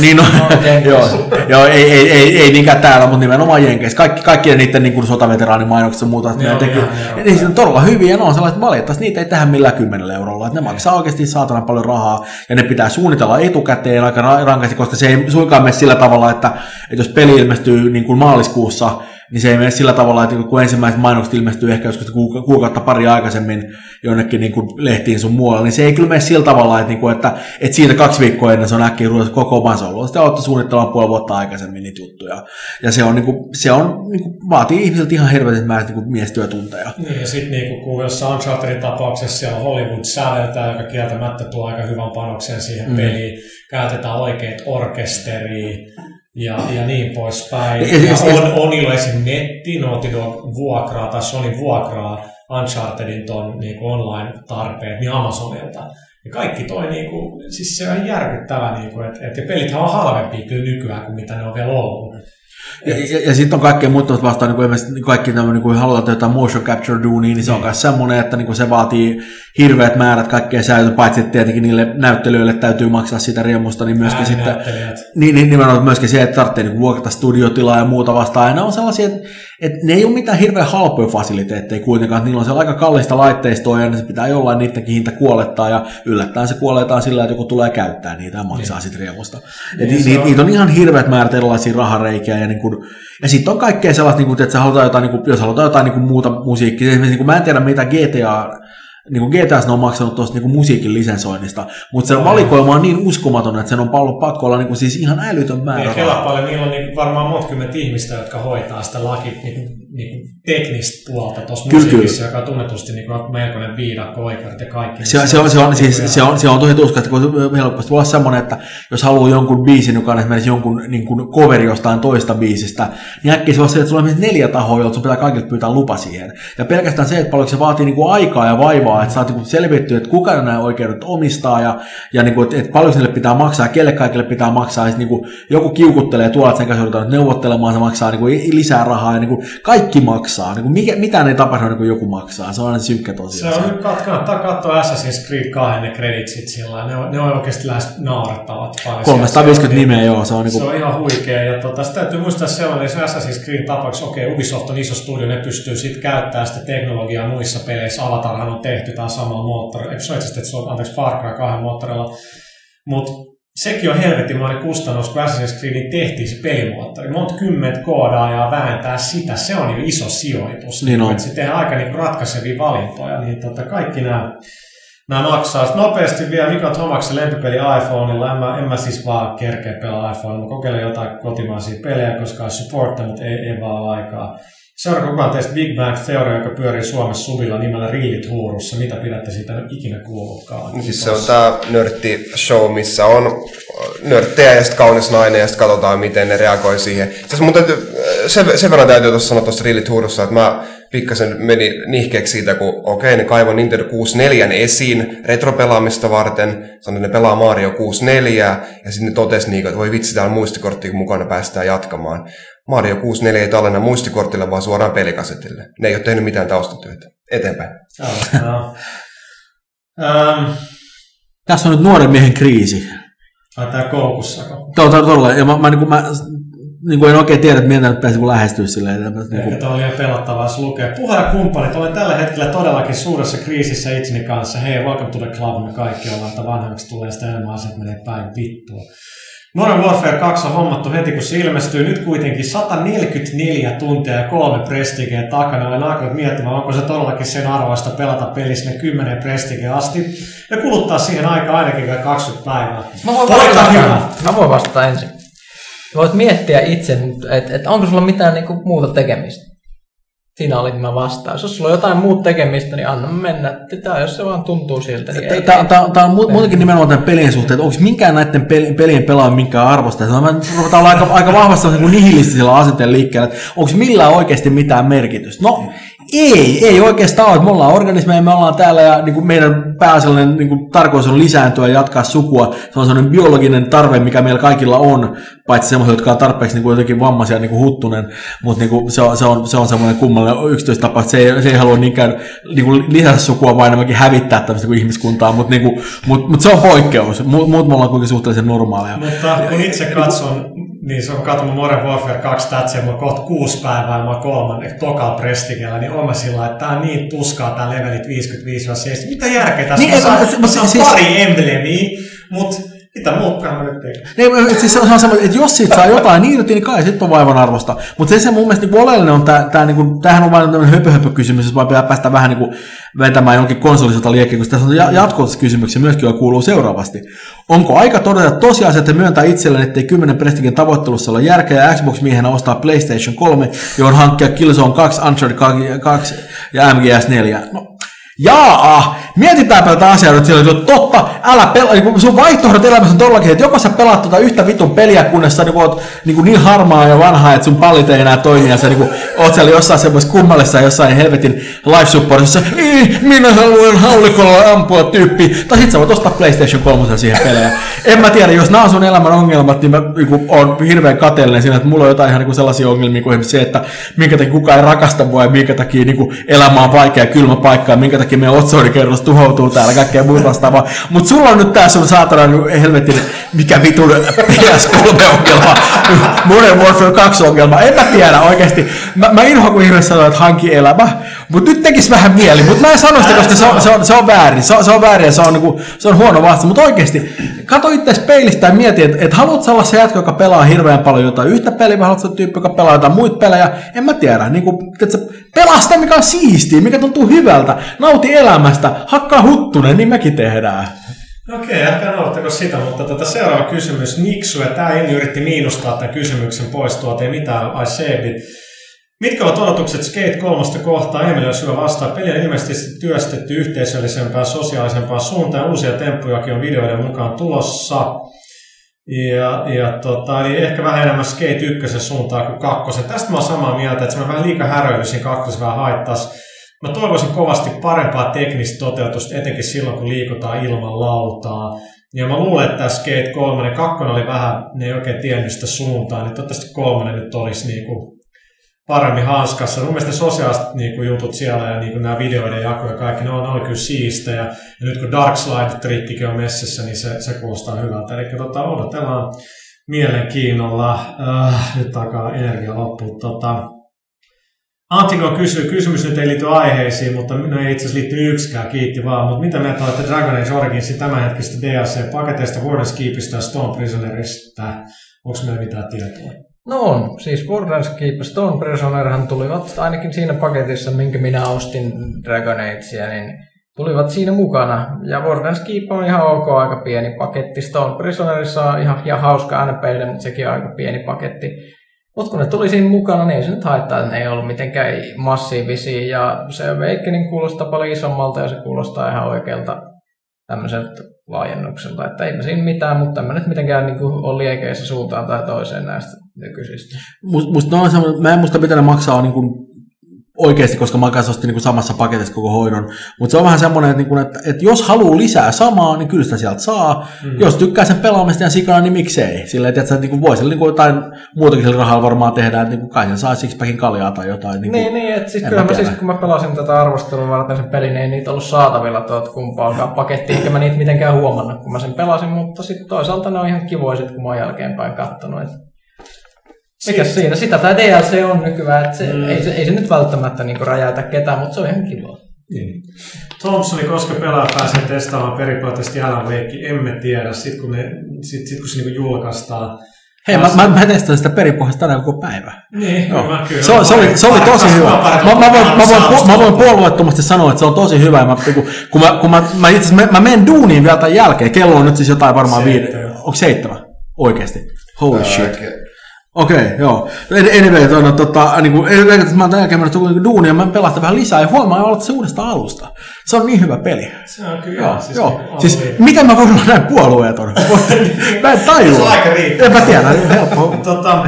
[SPEAKER 3] Niin, no, joo, joo, ei, ei, ei, ei, niinkään täällä, mutta nimenomaan Jenkeissä. Kaikki, kaikki niiden niin veteraanimainokset ja muuta, että ne tekee. Niin on todella hyviä, ne on sellaiset valitettavasti, niitä ei tehdä millään kymmenellä eurolla. Että ne maksaa oikeasti saatana paljon rahaa ja ne pitää suunnitella etukäteen aika rankasti, koska se ei suinkaan mene sillä tavalla, että, että jos peli ilmestyy niin kuin maaliskuussa, niin se ei mene sillä tavalla, että kun ensimmäiset mainokset ilmestyy ehkä joskus kuukautta pari aikaisemmin jonnekin niin kuin lehtiin sun muualla, niin se ei kyllä mene sillä tavalla, että, niin kuin, että, että siitä kaksi viikkoa ennen se on äkkiä ruveta koko mansolo. Sitä olette suunnittelemaan puoli vuotta aikaisemmin niitä juttuja. Ja se, on, niin kuin, se on, niin kuin, vaatii ihmisiltä ihan hirveästi määrät niin miestyötunteja.
[SPEAKER 1] Niin, ja sitten niin kun jossain Unchartedin tapauksessa siellä on Hollywood säveltää, joka kieltämättä tuo aika hyvän panoksen siihen mm. peliin. Käytetään oikeat orkesteria, ja, ja niin poispäin. Ja, ja on, on ilmeisesti netti, Naughty Dog vuokraa tai Sony vuokraa Unchartedin ton niin online-tarpeet niin Amazonilta. Ja kaikki toi, niin kuin, siis se on järkyttävää, niin kuin, että, että pelithän on halvempia kyllä nykyään kuin mitä ne on vielä ollut.
[SPEAKER 3] Ja, ja, ja sitten on kaikkea muuta vastaan, niin kuin niin kaikki tämmöinen, niin kuin halutaan jotain motion capture duunia, niin se on myös semmoinen, että niin kuin se vaatii hirveät määrät kaikkea säilyä, paitsi että tietenkin niille näyttelijöille täytyy maksaa sitä riemusta, niin myöskin sitten, niin, niin, nimenomaan myöskin se, että tarvitsee niin vuokrata studiotilaa ja muuta vastaan. Aina on sellaisia, että, että ne ei ole mitään hirveän halpoja fasiliteetteja kuitenkaan, niillä on siellä aika kallista laitteistoa ja se pitää jollain niidenkin hinta kuolettaa ja yllättäen se kuoletaan sillä, että joku tulee käyttää niitä ja maksaa niin. sitten riemusta. Niin, niitä, on... niitä on ihan hirveät määrät erilaisia rahareikiä ja, niin kuin, ja sitten on kaikkea sellaista, niin kuin, että halutaan jotain, niin kuin, jos halutaan jotain niin muuta musiikkia, esimerkiksi niin mä en tiedä mitä GTA niin kuin GTS on maksanut tuosta niin musiikin lisensoinnista, mutta se valikoima on niin uskomaton, että sen on ollut pakko olla niin kuin, siis ihan älytön määrä.
[SPEAKER 1] Niin, paljon, niillä on niin varmaan monta ihmistä, jotka hoitaa sitä laki, niin niin kuin teknistä puolta tuossa musiikissa, kyllä. joka on tunnetusti niin kuin melkoinen viidakko, oikeudet ja kaikki.
[SPEAKER 3] Se, se, on, se, on, siis, se, on, se on tosi tuska, että kun helposti voi olla semmoinen, että jos haluaa jonkun biisin, joka on esimerkiksi jonkun niin kuin coveri jostain toista biisistä, niin äkkiä se on se, että sulla on neljä tahoa, joilta sun pitää kaikilta pyytää lupa siihen. Ja pelkästään se, että paljonko se vaatii niin kuin aikaa ja vaivaa, että saat niin selvittyä, että kuka nämä oikeudet omistaa ja, ja niin kuin, että, että paljon sille pitää maksaa, kelle kaikille pitää maksaa. Ja niin kuin, joku kiukuttelee tuolla, että sen kanssa joudutaan neuvottelemaan, se maksaa niin kuin, lisää rahaa ja niin kuin, kaikki maksaa. Niin kuin, mikä, mitään ei tapahdu, niin kuin joku maksaa. Se on aina synkkä tosiaan.
[SPEAKER 1] Se on nyt kannattaa katsoa Assassin's Creed 2 ne kreditsit sillä ne on, ne on oikeasti lähes naurettavat.
[SPEAKER 3] 350 nimeä, niin, joo.
[SPEAKER 1] Se on, niin kuin... se on ihan huikea. Ja tota, sitä täytyy muistaa sellainen, että Assassin's Creed tapauksessa, okei, okay, Ubisoft on iso studio, ne pystyy sitten käyttämään sitä teknologiaa muissa peleissä. Avatarhan on tehty taas samalla moottorilla. Eikö se ole että se on, anteeksi, Far Cry 2 moottorilla. Mutta sekin on helvettimainen kustannus, kun Assassin's Creedin tehtiin se pelimoottori. Monta kymmentä koodaajaa vääntää sitä, se on jo iso sijoitus. Niin on. Että se tehdään aika niin ratkaisevia valintoja, niin tota, kaikki nämä Nämä maksaa. Nopeasti vielä Mika Tomaksen lempipeli iPhoneilla. En mä, en mä siis vaan kerkeä pelaa iPhoneilla. Mä kokeilen jotain kotimaisia pelejä, koska on supportta, mutta ei, ei vaan aikaa. Seuraava kukaan teistä Big Bang Theory, joka pyörii Suomessa suvilla nimellä Rillit huurussa. Mitä pidätte siitä ikinä kuullutkaan?
[SPEAKER 4] Siis se on tää nörtti show, missä on nörttejä ja sitten kaunis nainen ja sitten katsotaan, miten ne reagoi siihen. Siis mun täytyy, sen, sen verran täytyy tuossa sanoa tuosta Rillit huurussa, että mä pikkasen meni nihkeeksi siitä, kun okei, ne kaivoi Nintendo 64 esiin retropelaamista varten, sanoin, että ne pelaa Mario 64, ja sitten ne totesi, niin, että voi vitsi, täällä muistikortti mukana päästään jatkamaan. Mario 64 ei tallenna muistikortille, vaan suoraan pelikasetille. Ne ei ole tehnyt mitään taustatyötä. Eteenpäin.
[SPEAKER 1] Joo, joo. Ähm,
[SPEAKER 3] Tässä on nyt nuoren miehen kriisi.
[SPEAKER 1] ai tää koukussako?
[SPEAKER 3] Tuolla, tuolla, ja mä, mä, niin kuin, mä niin kuin en oikein tiedä, että miltä nyt pitäisi lähestyä silleen. Että, niin
[SPEAKER 1] Ehkä
[SPEAKER 3] kuin,
[SPEAKER 1] tuo on liian pelottavaa, jos lukee. Puheenkumppanit, olen tällä hetkellä todellakin suuressa kriisissä itseni kanssa. Hei, welcome to the club, me kaikki ollaan, että vanhemmaksi tulee sitä enemmän asiat menee päin vittua. Modern Warfare 2 on hommattu heti, kun se ilmestyy. Nyt kuitenkin 144 tuntia ja kolme prestigeä takana. Olen alkanut miettimään, onko se todellakin sen arvoista pelata pelissä ne 10 prestigeä asti ja kuluttaa siihen aikaa ainakin vielä 20 päivää.
[SPEAKER 5] Mä voin, vastata,
[SPEAKER 1] hyvä.
[SPEAKER 5] mä voin vastata ensin. Voit miettiä itse, että et onko sulla mitään niinku muuta tekemistä. Siinä oli tämä vastaus. Jos sulla on jotain muuta tekemistä, niin anna mennä. Tätä, jos se vaan tuntuu siltä, niin
[SPEAKER 3] Tämä, on mu- muutenkin nimenomaan tämän pelien suhteen, että onko minkään näiden pel- pelien pelaajia minkään arvosta. Mä ruvetaan olla aika, aika vahvasti niin nihilistisellä asenteella liikkeellä, että onko millään oikeasti mitään merkitystä. No ei, ei oikeastaan ole. Me ollaan organismeja, me ollaan täällä ja niin kuin meidän pääasiallinen niin kuin, tarkoitus on lisääntyä ja jatkaa sukua. Se on sellainen biologinen tarve, mikä meillä kaikilla on, paitsi semmoisia, jotka on tarpeeksi niin kuin, jotenkin vammaisia, niin kuin huttunen. Mutta niin kuin, se, on, se, on, se on semmoinen kummallinen yksityistapa, että se ei, se ei halua niinkään niin kuin, lisätä sukua, vaan enemmänkin hävittää tämmöistä kuin ihmiskuntaa. Mutta niin kuin, mut, mut se on poikkeus. Muut me ollaan kuitenkin suhteellisen normaaleja.
[SPEAKER 1] Mutta kun itse katson, niin se on katsonut Modern Warfare 2 statsia, on kohta kuusi päivää ja mä oon kolmannen tokalla prestigellä, niin on mä sillä, että tää on niin tuskaa tää levelit 55-70. Mitä järkeä tässä?
[SPEAKER 3] Niin,
[SPEAKER 1] Niin, mä mä
[SPEAKER 3] siis-
[SPEAKER 1] pari emblemiä, mutta mitä muutkaan mä nyt?
[SPEAKER 3] Niin, mutta siis se on semmoinen, että jos siitä saa jotain irti, niin kai sitten on vaivan arvosta. Mutta se, se mun mielestä niin oleellinen on, tämä, tämä, niin tämähän on vain tämmöinen höpö, höpö kysymys, jos vaan pitää päästä vähän niin kuin vetämään jonkin konsolisota liekkiä, koska tässä on ja- jatkokysymyksiä myöskin, joka kuuluu seuraavasti. Onko aika todeta tosiasiat ja myöntää itselleen, ettei 10 prestigin tavoittelussa ole järkeä ja Xbox-miehenä ostaa PlayStation 3, johon hankkia Killzone 2, Uncharted 2 ja MGS 4? No, Jaa, mietitäänpä tätä asiaa nyt sillä, että totta, älä pelaa, niin sun vaihtoehdot elämässä on todellakin, että joko sä pelaat tota yhtä vitun peliä, kunnes sä niin oot niin, niin harmaa ja vanha, että sun pallit ei enää toimi, ja sä niin kuin, oot siellä jossain semmoisessa kummallisessa jossain helvetin live supportissa, ei, minä haluan haulikolla ampua tyyppi, tai sit sä voit ostaa PlayStation 3 siihen pelejä. En mä tiedä, jos nämä on sun elämän ongelmat, niin mä niin kuin, oon hirveän kateellinen siinä, että mulla on jotain ihan niin kuin sellaisia ongelmia kuin se, että minkä takia kukaan ei rakasta mua ja minkä takia niin kuin, elämä on vaikea ja kylmä paikka ja minkä takia meidän otsoidikerros tuhoutuu täällä kaikkea muuta vastaavaa. Mutta sulla on nyt tää sun saatana niin helvetin, mikä vitun PS3-ongelma, Modern Warfare 2-ongelma. En mä tiedä oikeasti. Mä, mä inhoan, kun ihmiset sanoo, että hanki elämä. Mutta nyt tekis vähän mieli. Mutta mä en sano sitä, koska se on, se on, se on väärin. Se on, se on väärin ja se on, niinku, se on huono vastaus. Mutta oikeasti, kato itse peilistä ja mieti, että et haluat olla se jätkä, joka pelaa hirveän paljon jotain yhtä peliä, vai haluat tyyppi, joka pelaa jotain muita pelejä. En mä tiedä. Niin kuin, että pelaa sitä, mikä on siistiä, mikä tuntuu hyvältä. Nauti elämästä. Hakkaa huttunen, niin mekin tehdään.
[SPEAKER 1] Okei, älkää nauttako sitä, mutta tätä seuraava kysymys. Niksu, ja tämä Enni yritti miinustaa tämän kysymyksen pois tuolta, ei mitään, I saved it. Mitkä ovat odotukset Skate 3 kohtaan? Emil, jos hyvä vastaa. Peli on ilmeisesti työstetty yhteisöllisempään, sosiaalisempaan suuntaan. Uusia temppujakin on videoiden mukaan tulossa. Ja, ja tota, eli ehkä vähän enemmän Skate 1 suuntaan kuin kakkosen. Tästä mä oon samaa mieltä, että se on vähän liika häröily siinä kakkosessa vähän haittaisi. Mä toivoisin kovasti parempaa teknistä toteutusta, etenkin silloin, kun liikutaan ilman lautaa. Ja mä luulen, että tämä Skate 3, ja kakkonen oli vähän, ne ei oikein tiennyt sitä suuntaa, niin toivottavasti kolmonen nyt olisi niinku paremmin hanskassa. Mun mielestä sosiaaliset niinku, jutut siellä ja niinku, nämä videoiden jako ja kaikki, ne on, ne kyllä siistejä. Ja nyt kun Dark Slide-trikkikin on messissä, niin se, se kuulostaa hyvältä. Eli tota, odotellaan mielenkiinnolla. Äh, nyt alkaa energia loppua. Tota, Antiko kysyy, kysymys nyt ei liity aiheisiin, mutta no ei itse asiassa liittynyt yksikään, kiitti vaan. Mutta mitä mieltä olette Dragon Age Originsin tämänhetkistä DLC-paketeista, Warden's Keepistä ja Stone Prisonerista? Onko meillä mitään tietoa?
[SPEAKER 5] No on, siis Borderlands Keep Stone Prisonerhan tulivat ainakin siinä paketissa, minkä minä ostin Dragon Agea, niin tulivat siinä mukana. Ja Warden's Keep on ihan ok, aika pieni paketti. Stone Prisonerissa on ihan, ihan hauska NPL, mutta sekin on aika pieni paketti. Mutta kun ne tuli siinä mukana, niin ei se nyt haittaa, että ne ei ollut mitenkään massiivisia. Ja se Awakening kuulostaa paljon isommalta ja se kuulostaa ihan oikealta tämmöiseltä laajennukselta. Että ei siinä mitään, mutta en mä nyt mitenkään niin kuin ole liekeissä suuntaan tai toiseen näistä nykyisistä.
[SPEAKER 3] Must, musta no, mä en muista mitä ne maksaa niin kuin oikeasti, koska mä kanssa ostin niin samassa paketissa koko hoidon. Mutta se on vähän semmoinen, että, niin kuin, että, että jos haluaa lisää samaa, niin kyllä sitä sieltä saa. Mm. Jos tykkää sen pelaamista ja sikana, niin miksei. Sillä että, että niin kuin voisi niin kuin jotain muutakin sillä rahalla varmaan tehdä, että niin kuin kai sen saa sixpackin kaljaa tai jotain.
[SPEAKER 5] Niin, niin, niin että siis kyllä mä, siis, kun mä pelasin tätä arvostelua varten sen pelin, niin ei niitä ollut saatavilla tuot kumpaakaan pakettia, enkä mä niitä mitenkään huomannut, kun mä sen pelasin, mutta sitten toisaalta ne on ihan kivoiset, kun mä oon jälkeenpäin katsonut. Että mikä siinä? Sitä tämä DLC on nykyään, että se, mm. ei, se, ei se nyt välttämättä niinku räjäytä ketään, mutta se on ihan kiva.
[SPEAKER 1] Niin. Thompsoni, koska pelaa pääsee testaamaan periaatteessa Alan Wake, emme tiedä. Sitten kun, ne, sit, sit, kun se niinku julkaistaan,
[SPEAKER 3] Hei, mä, mä, mä testaan sitä peripohjasta tänään koko päivä.
[SPEAKER 1] Niin, no. mä kyllä.
[SPEAKER 3] Se, se, oli, se oli tosi hyvä. Mä, mä, voin, mä, voin, mä voin puolueettomasti sanoa, että se on tosi hyvä. Mä, kun, kun mä, kun mä, mä, itse mä, mä menen duuniin vielä tämän jälkeen. Kello on nyt siis jotain varmaan viiden. Onko seitsemän? Oikeesti. Holy shit. Okei, okay, joo. Anyway, tuona, tota, niin kuin, että mä oon tämän jälkeen mennyt duuni ja mä pelaan vähän lisää ja huomaa, että se uudesta alusta. Se on niin hyvä peli.
[SPEAKER 1] Se on kyllä, joo.
[SPEAKER 3] Siis, joo. siis miten mä voin olla näin puolueeton? mä en tajua.
[SPEAKER 1] se on aika riittävä.
[SPEAKER 3] En mä tiedä, helppo.
[SPEAKER 1] tota,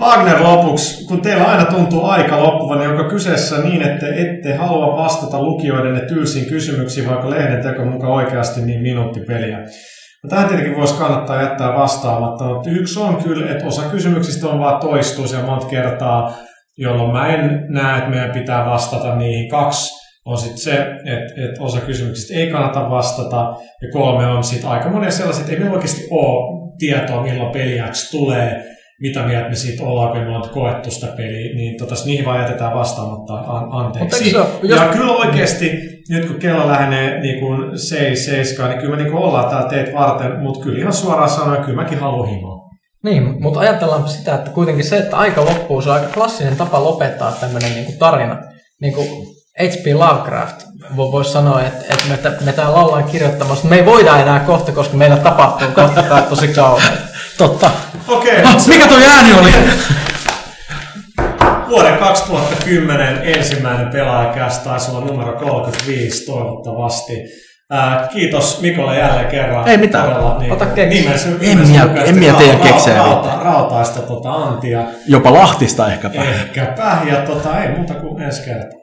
[SPEAKER 1] Wagner lopuksi, kun teillä aina tuntuu aika loppuvan, niin onko kyseessä niin, että ette halua vastata lukijoiden tylsiin kysymyksiin, vaikka lehden teko mukaan oikeasti niin minuuttipeliä. No, tähän tietenkin voisi kannattaa jättää vastaamatta, mutta yksi on kyllä, että osa kysymyksistä on vaan toistuisia monta kertaa, jolloin mä en näe, että meidän pitää vastata niihin. Kaksi on sitten se, että, että osa kysymyksistä ei kannata vastata, ja kolme on sitten aika monia sellaiset, että ei meillä oikeasti ole tietoa, milloin peliäksi tulee, mitä mieltä me siitä ollaan, kun me ollaan koettu sitä peliä, niin tota, niihin vaan jätetään vastaamatta an- anteeksi. Se, jos... Ja kyllä oikeasti, nyt kun kello lähenee niin kuin 7, niin kyllä me niin ollaan täällä teet varten, mutta kyllä ihan suoraan sanoen, kyllä mäkin haluan himoa.
[SPEAKER 5] Niin, mutta ajatellaan sitä, että kuitenkin se, että aika loppuu, se on aika klassinen tapa lopettaa tämmöinen niin tarina. Niin kuin H.P. Lovecraft voisi sanoa, että, että me, me täällä ollaan kirjoittamassa, me ei voida enää kohta, koska meillä tapahtuu kohta tosi kauan.
[SPEAKER 3] Totta.
[SPEAKER 1] Okei. Okay,
[SPEAKER 3] ah, mikä tuo ääni oli?
[SPEAKER 1] Vuoden 2010 ensimmäinen pelaajakäs taisi olla numero 35 toivottavasti. Ää, kiitos Mikolle jälleen kerran.
[SPEAKER 3] Ei mitään.
[SPEAKER 1] Todella, niin,
[SPEAKER 5] Ota keksi.
[SPEAKER 3] En minä, en minä teidän keksejä
[SPEAKER 1] rauta, rautaista tota antia.
[SPEAKER 3] Jopa Lahtista ehkäpä.
[SPEAKER 1] Ehkäpä. Ja tota, ei muuta kuin ensi kertaa.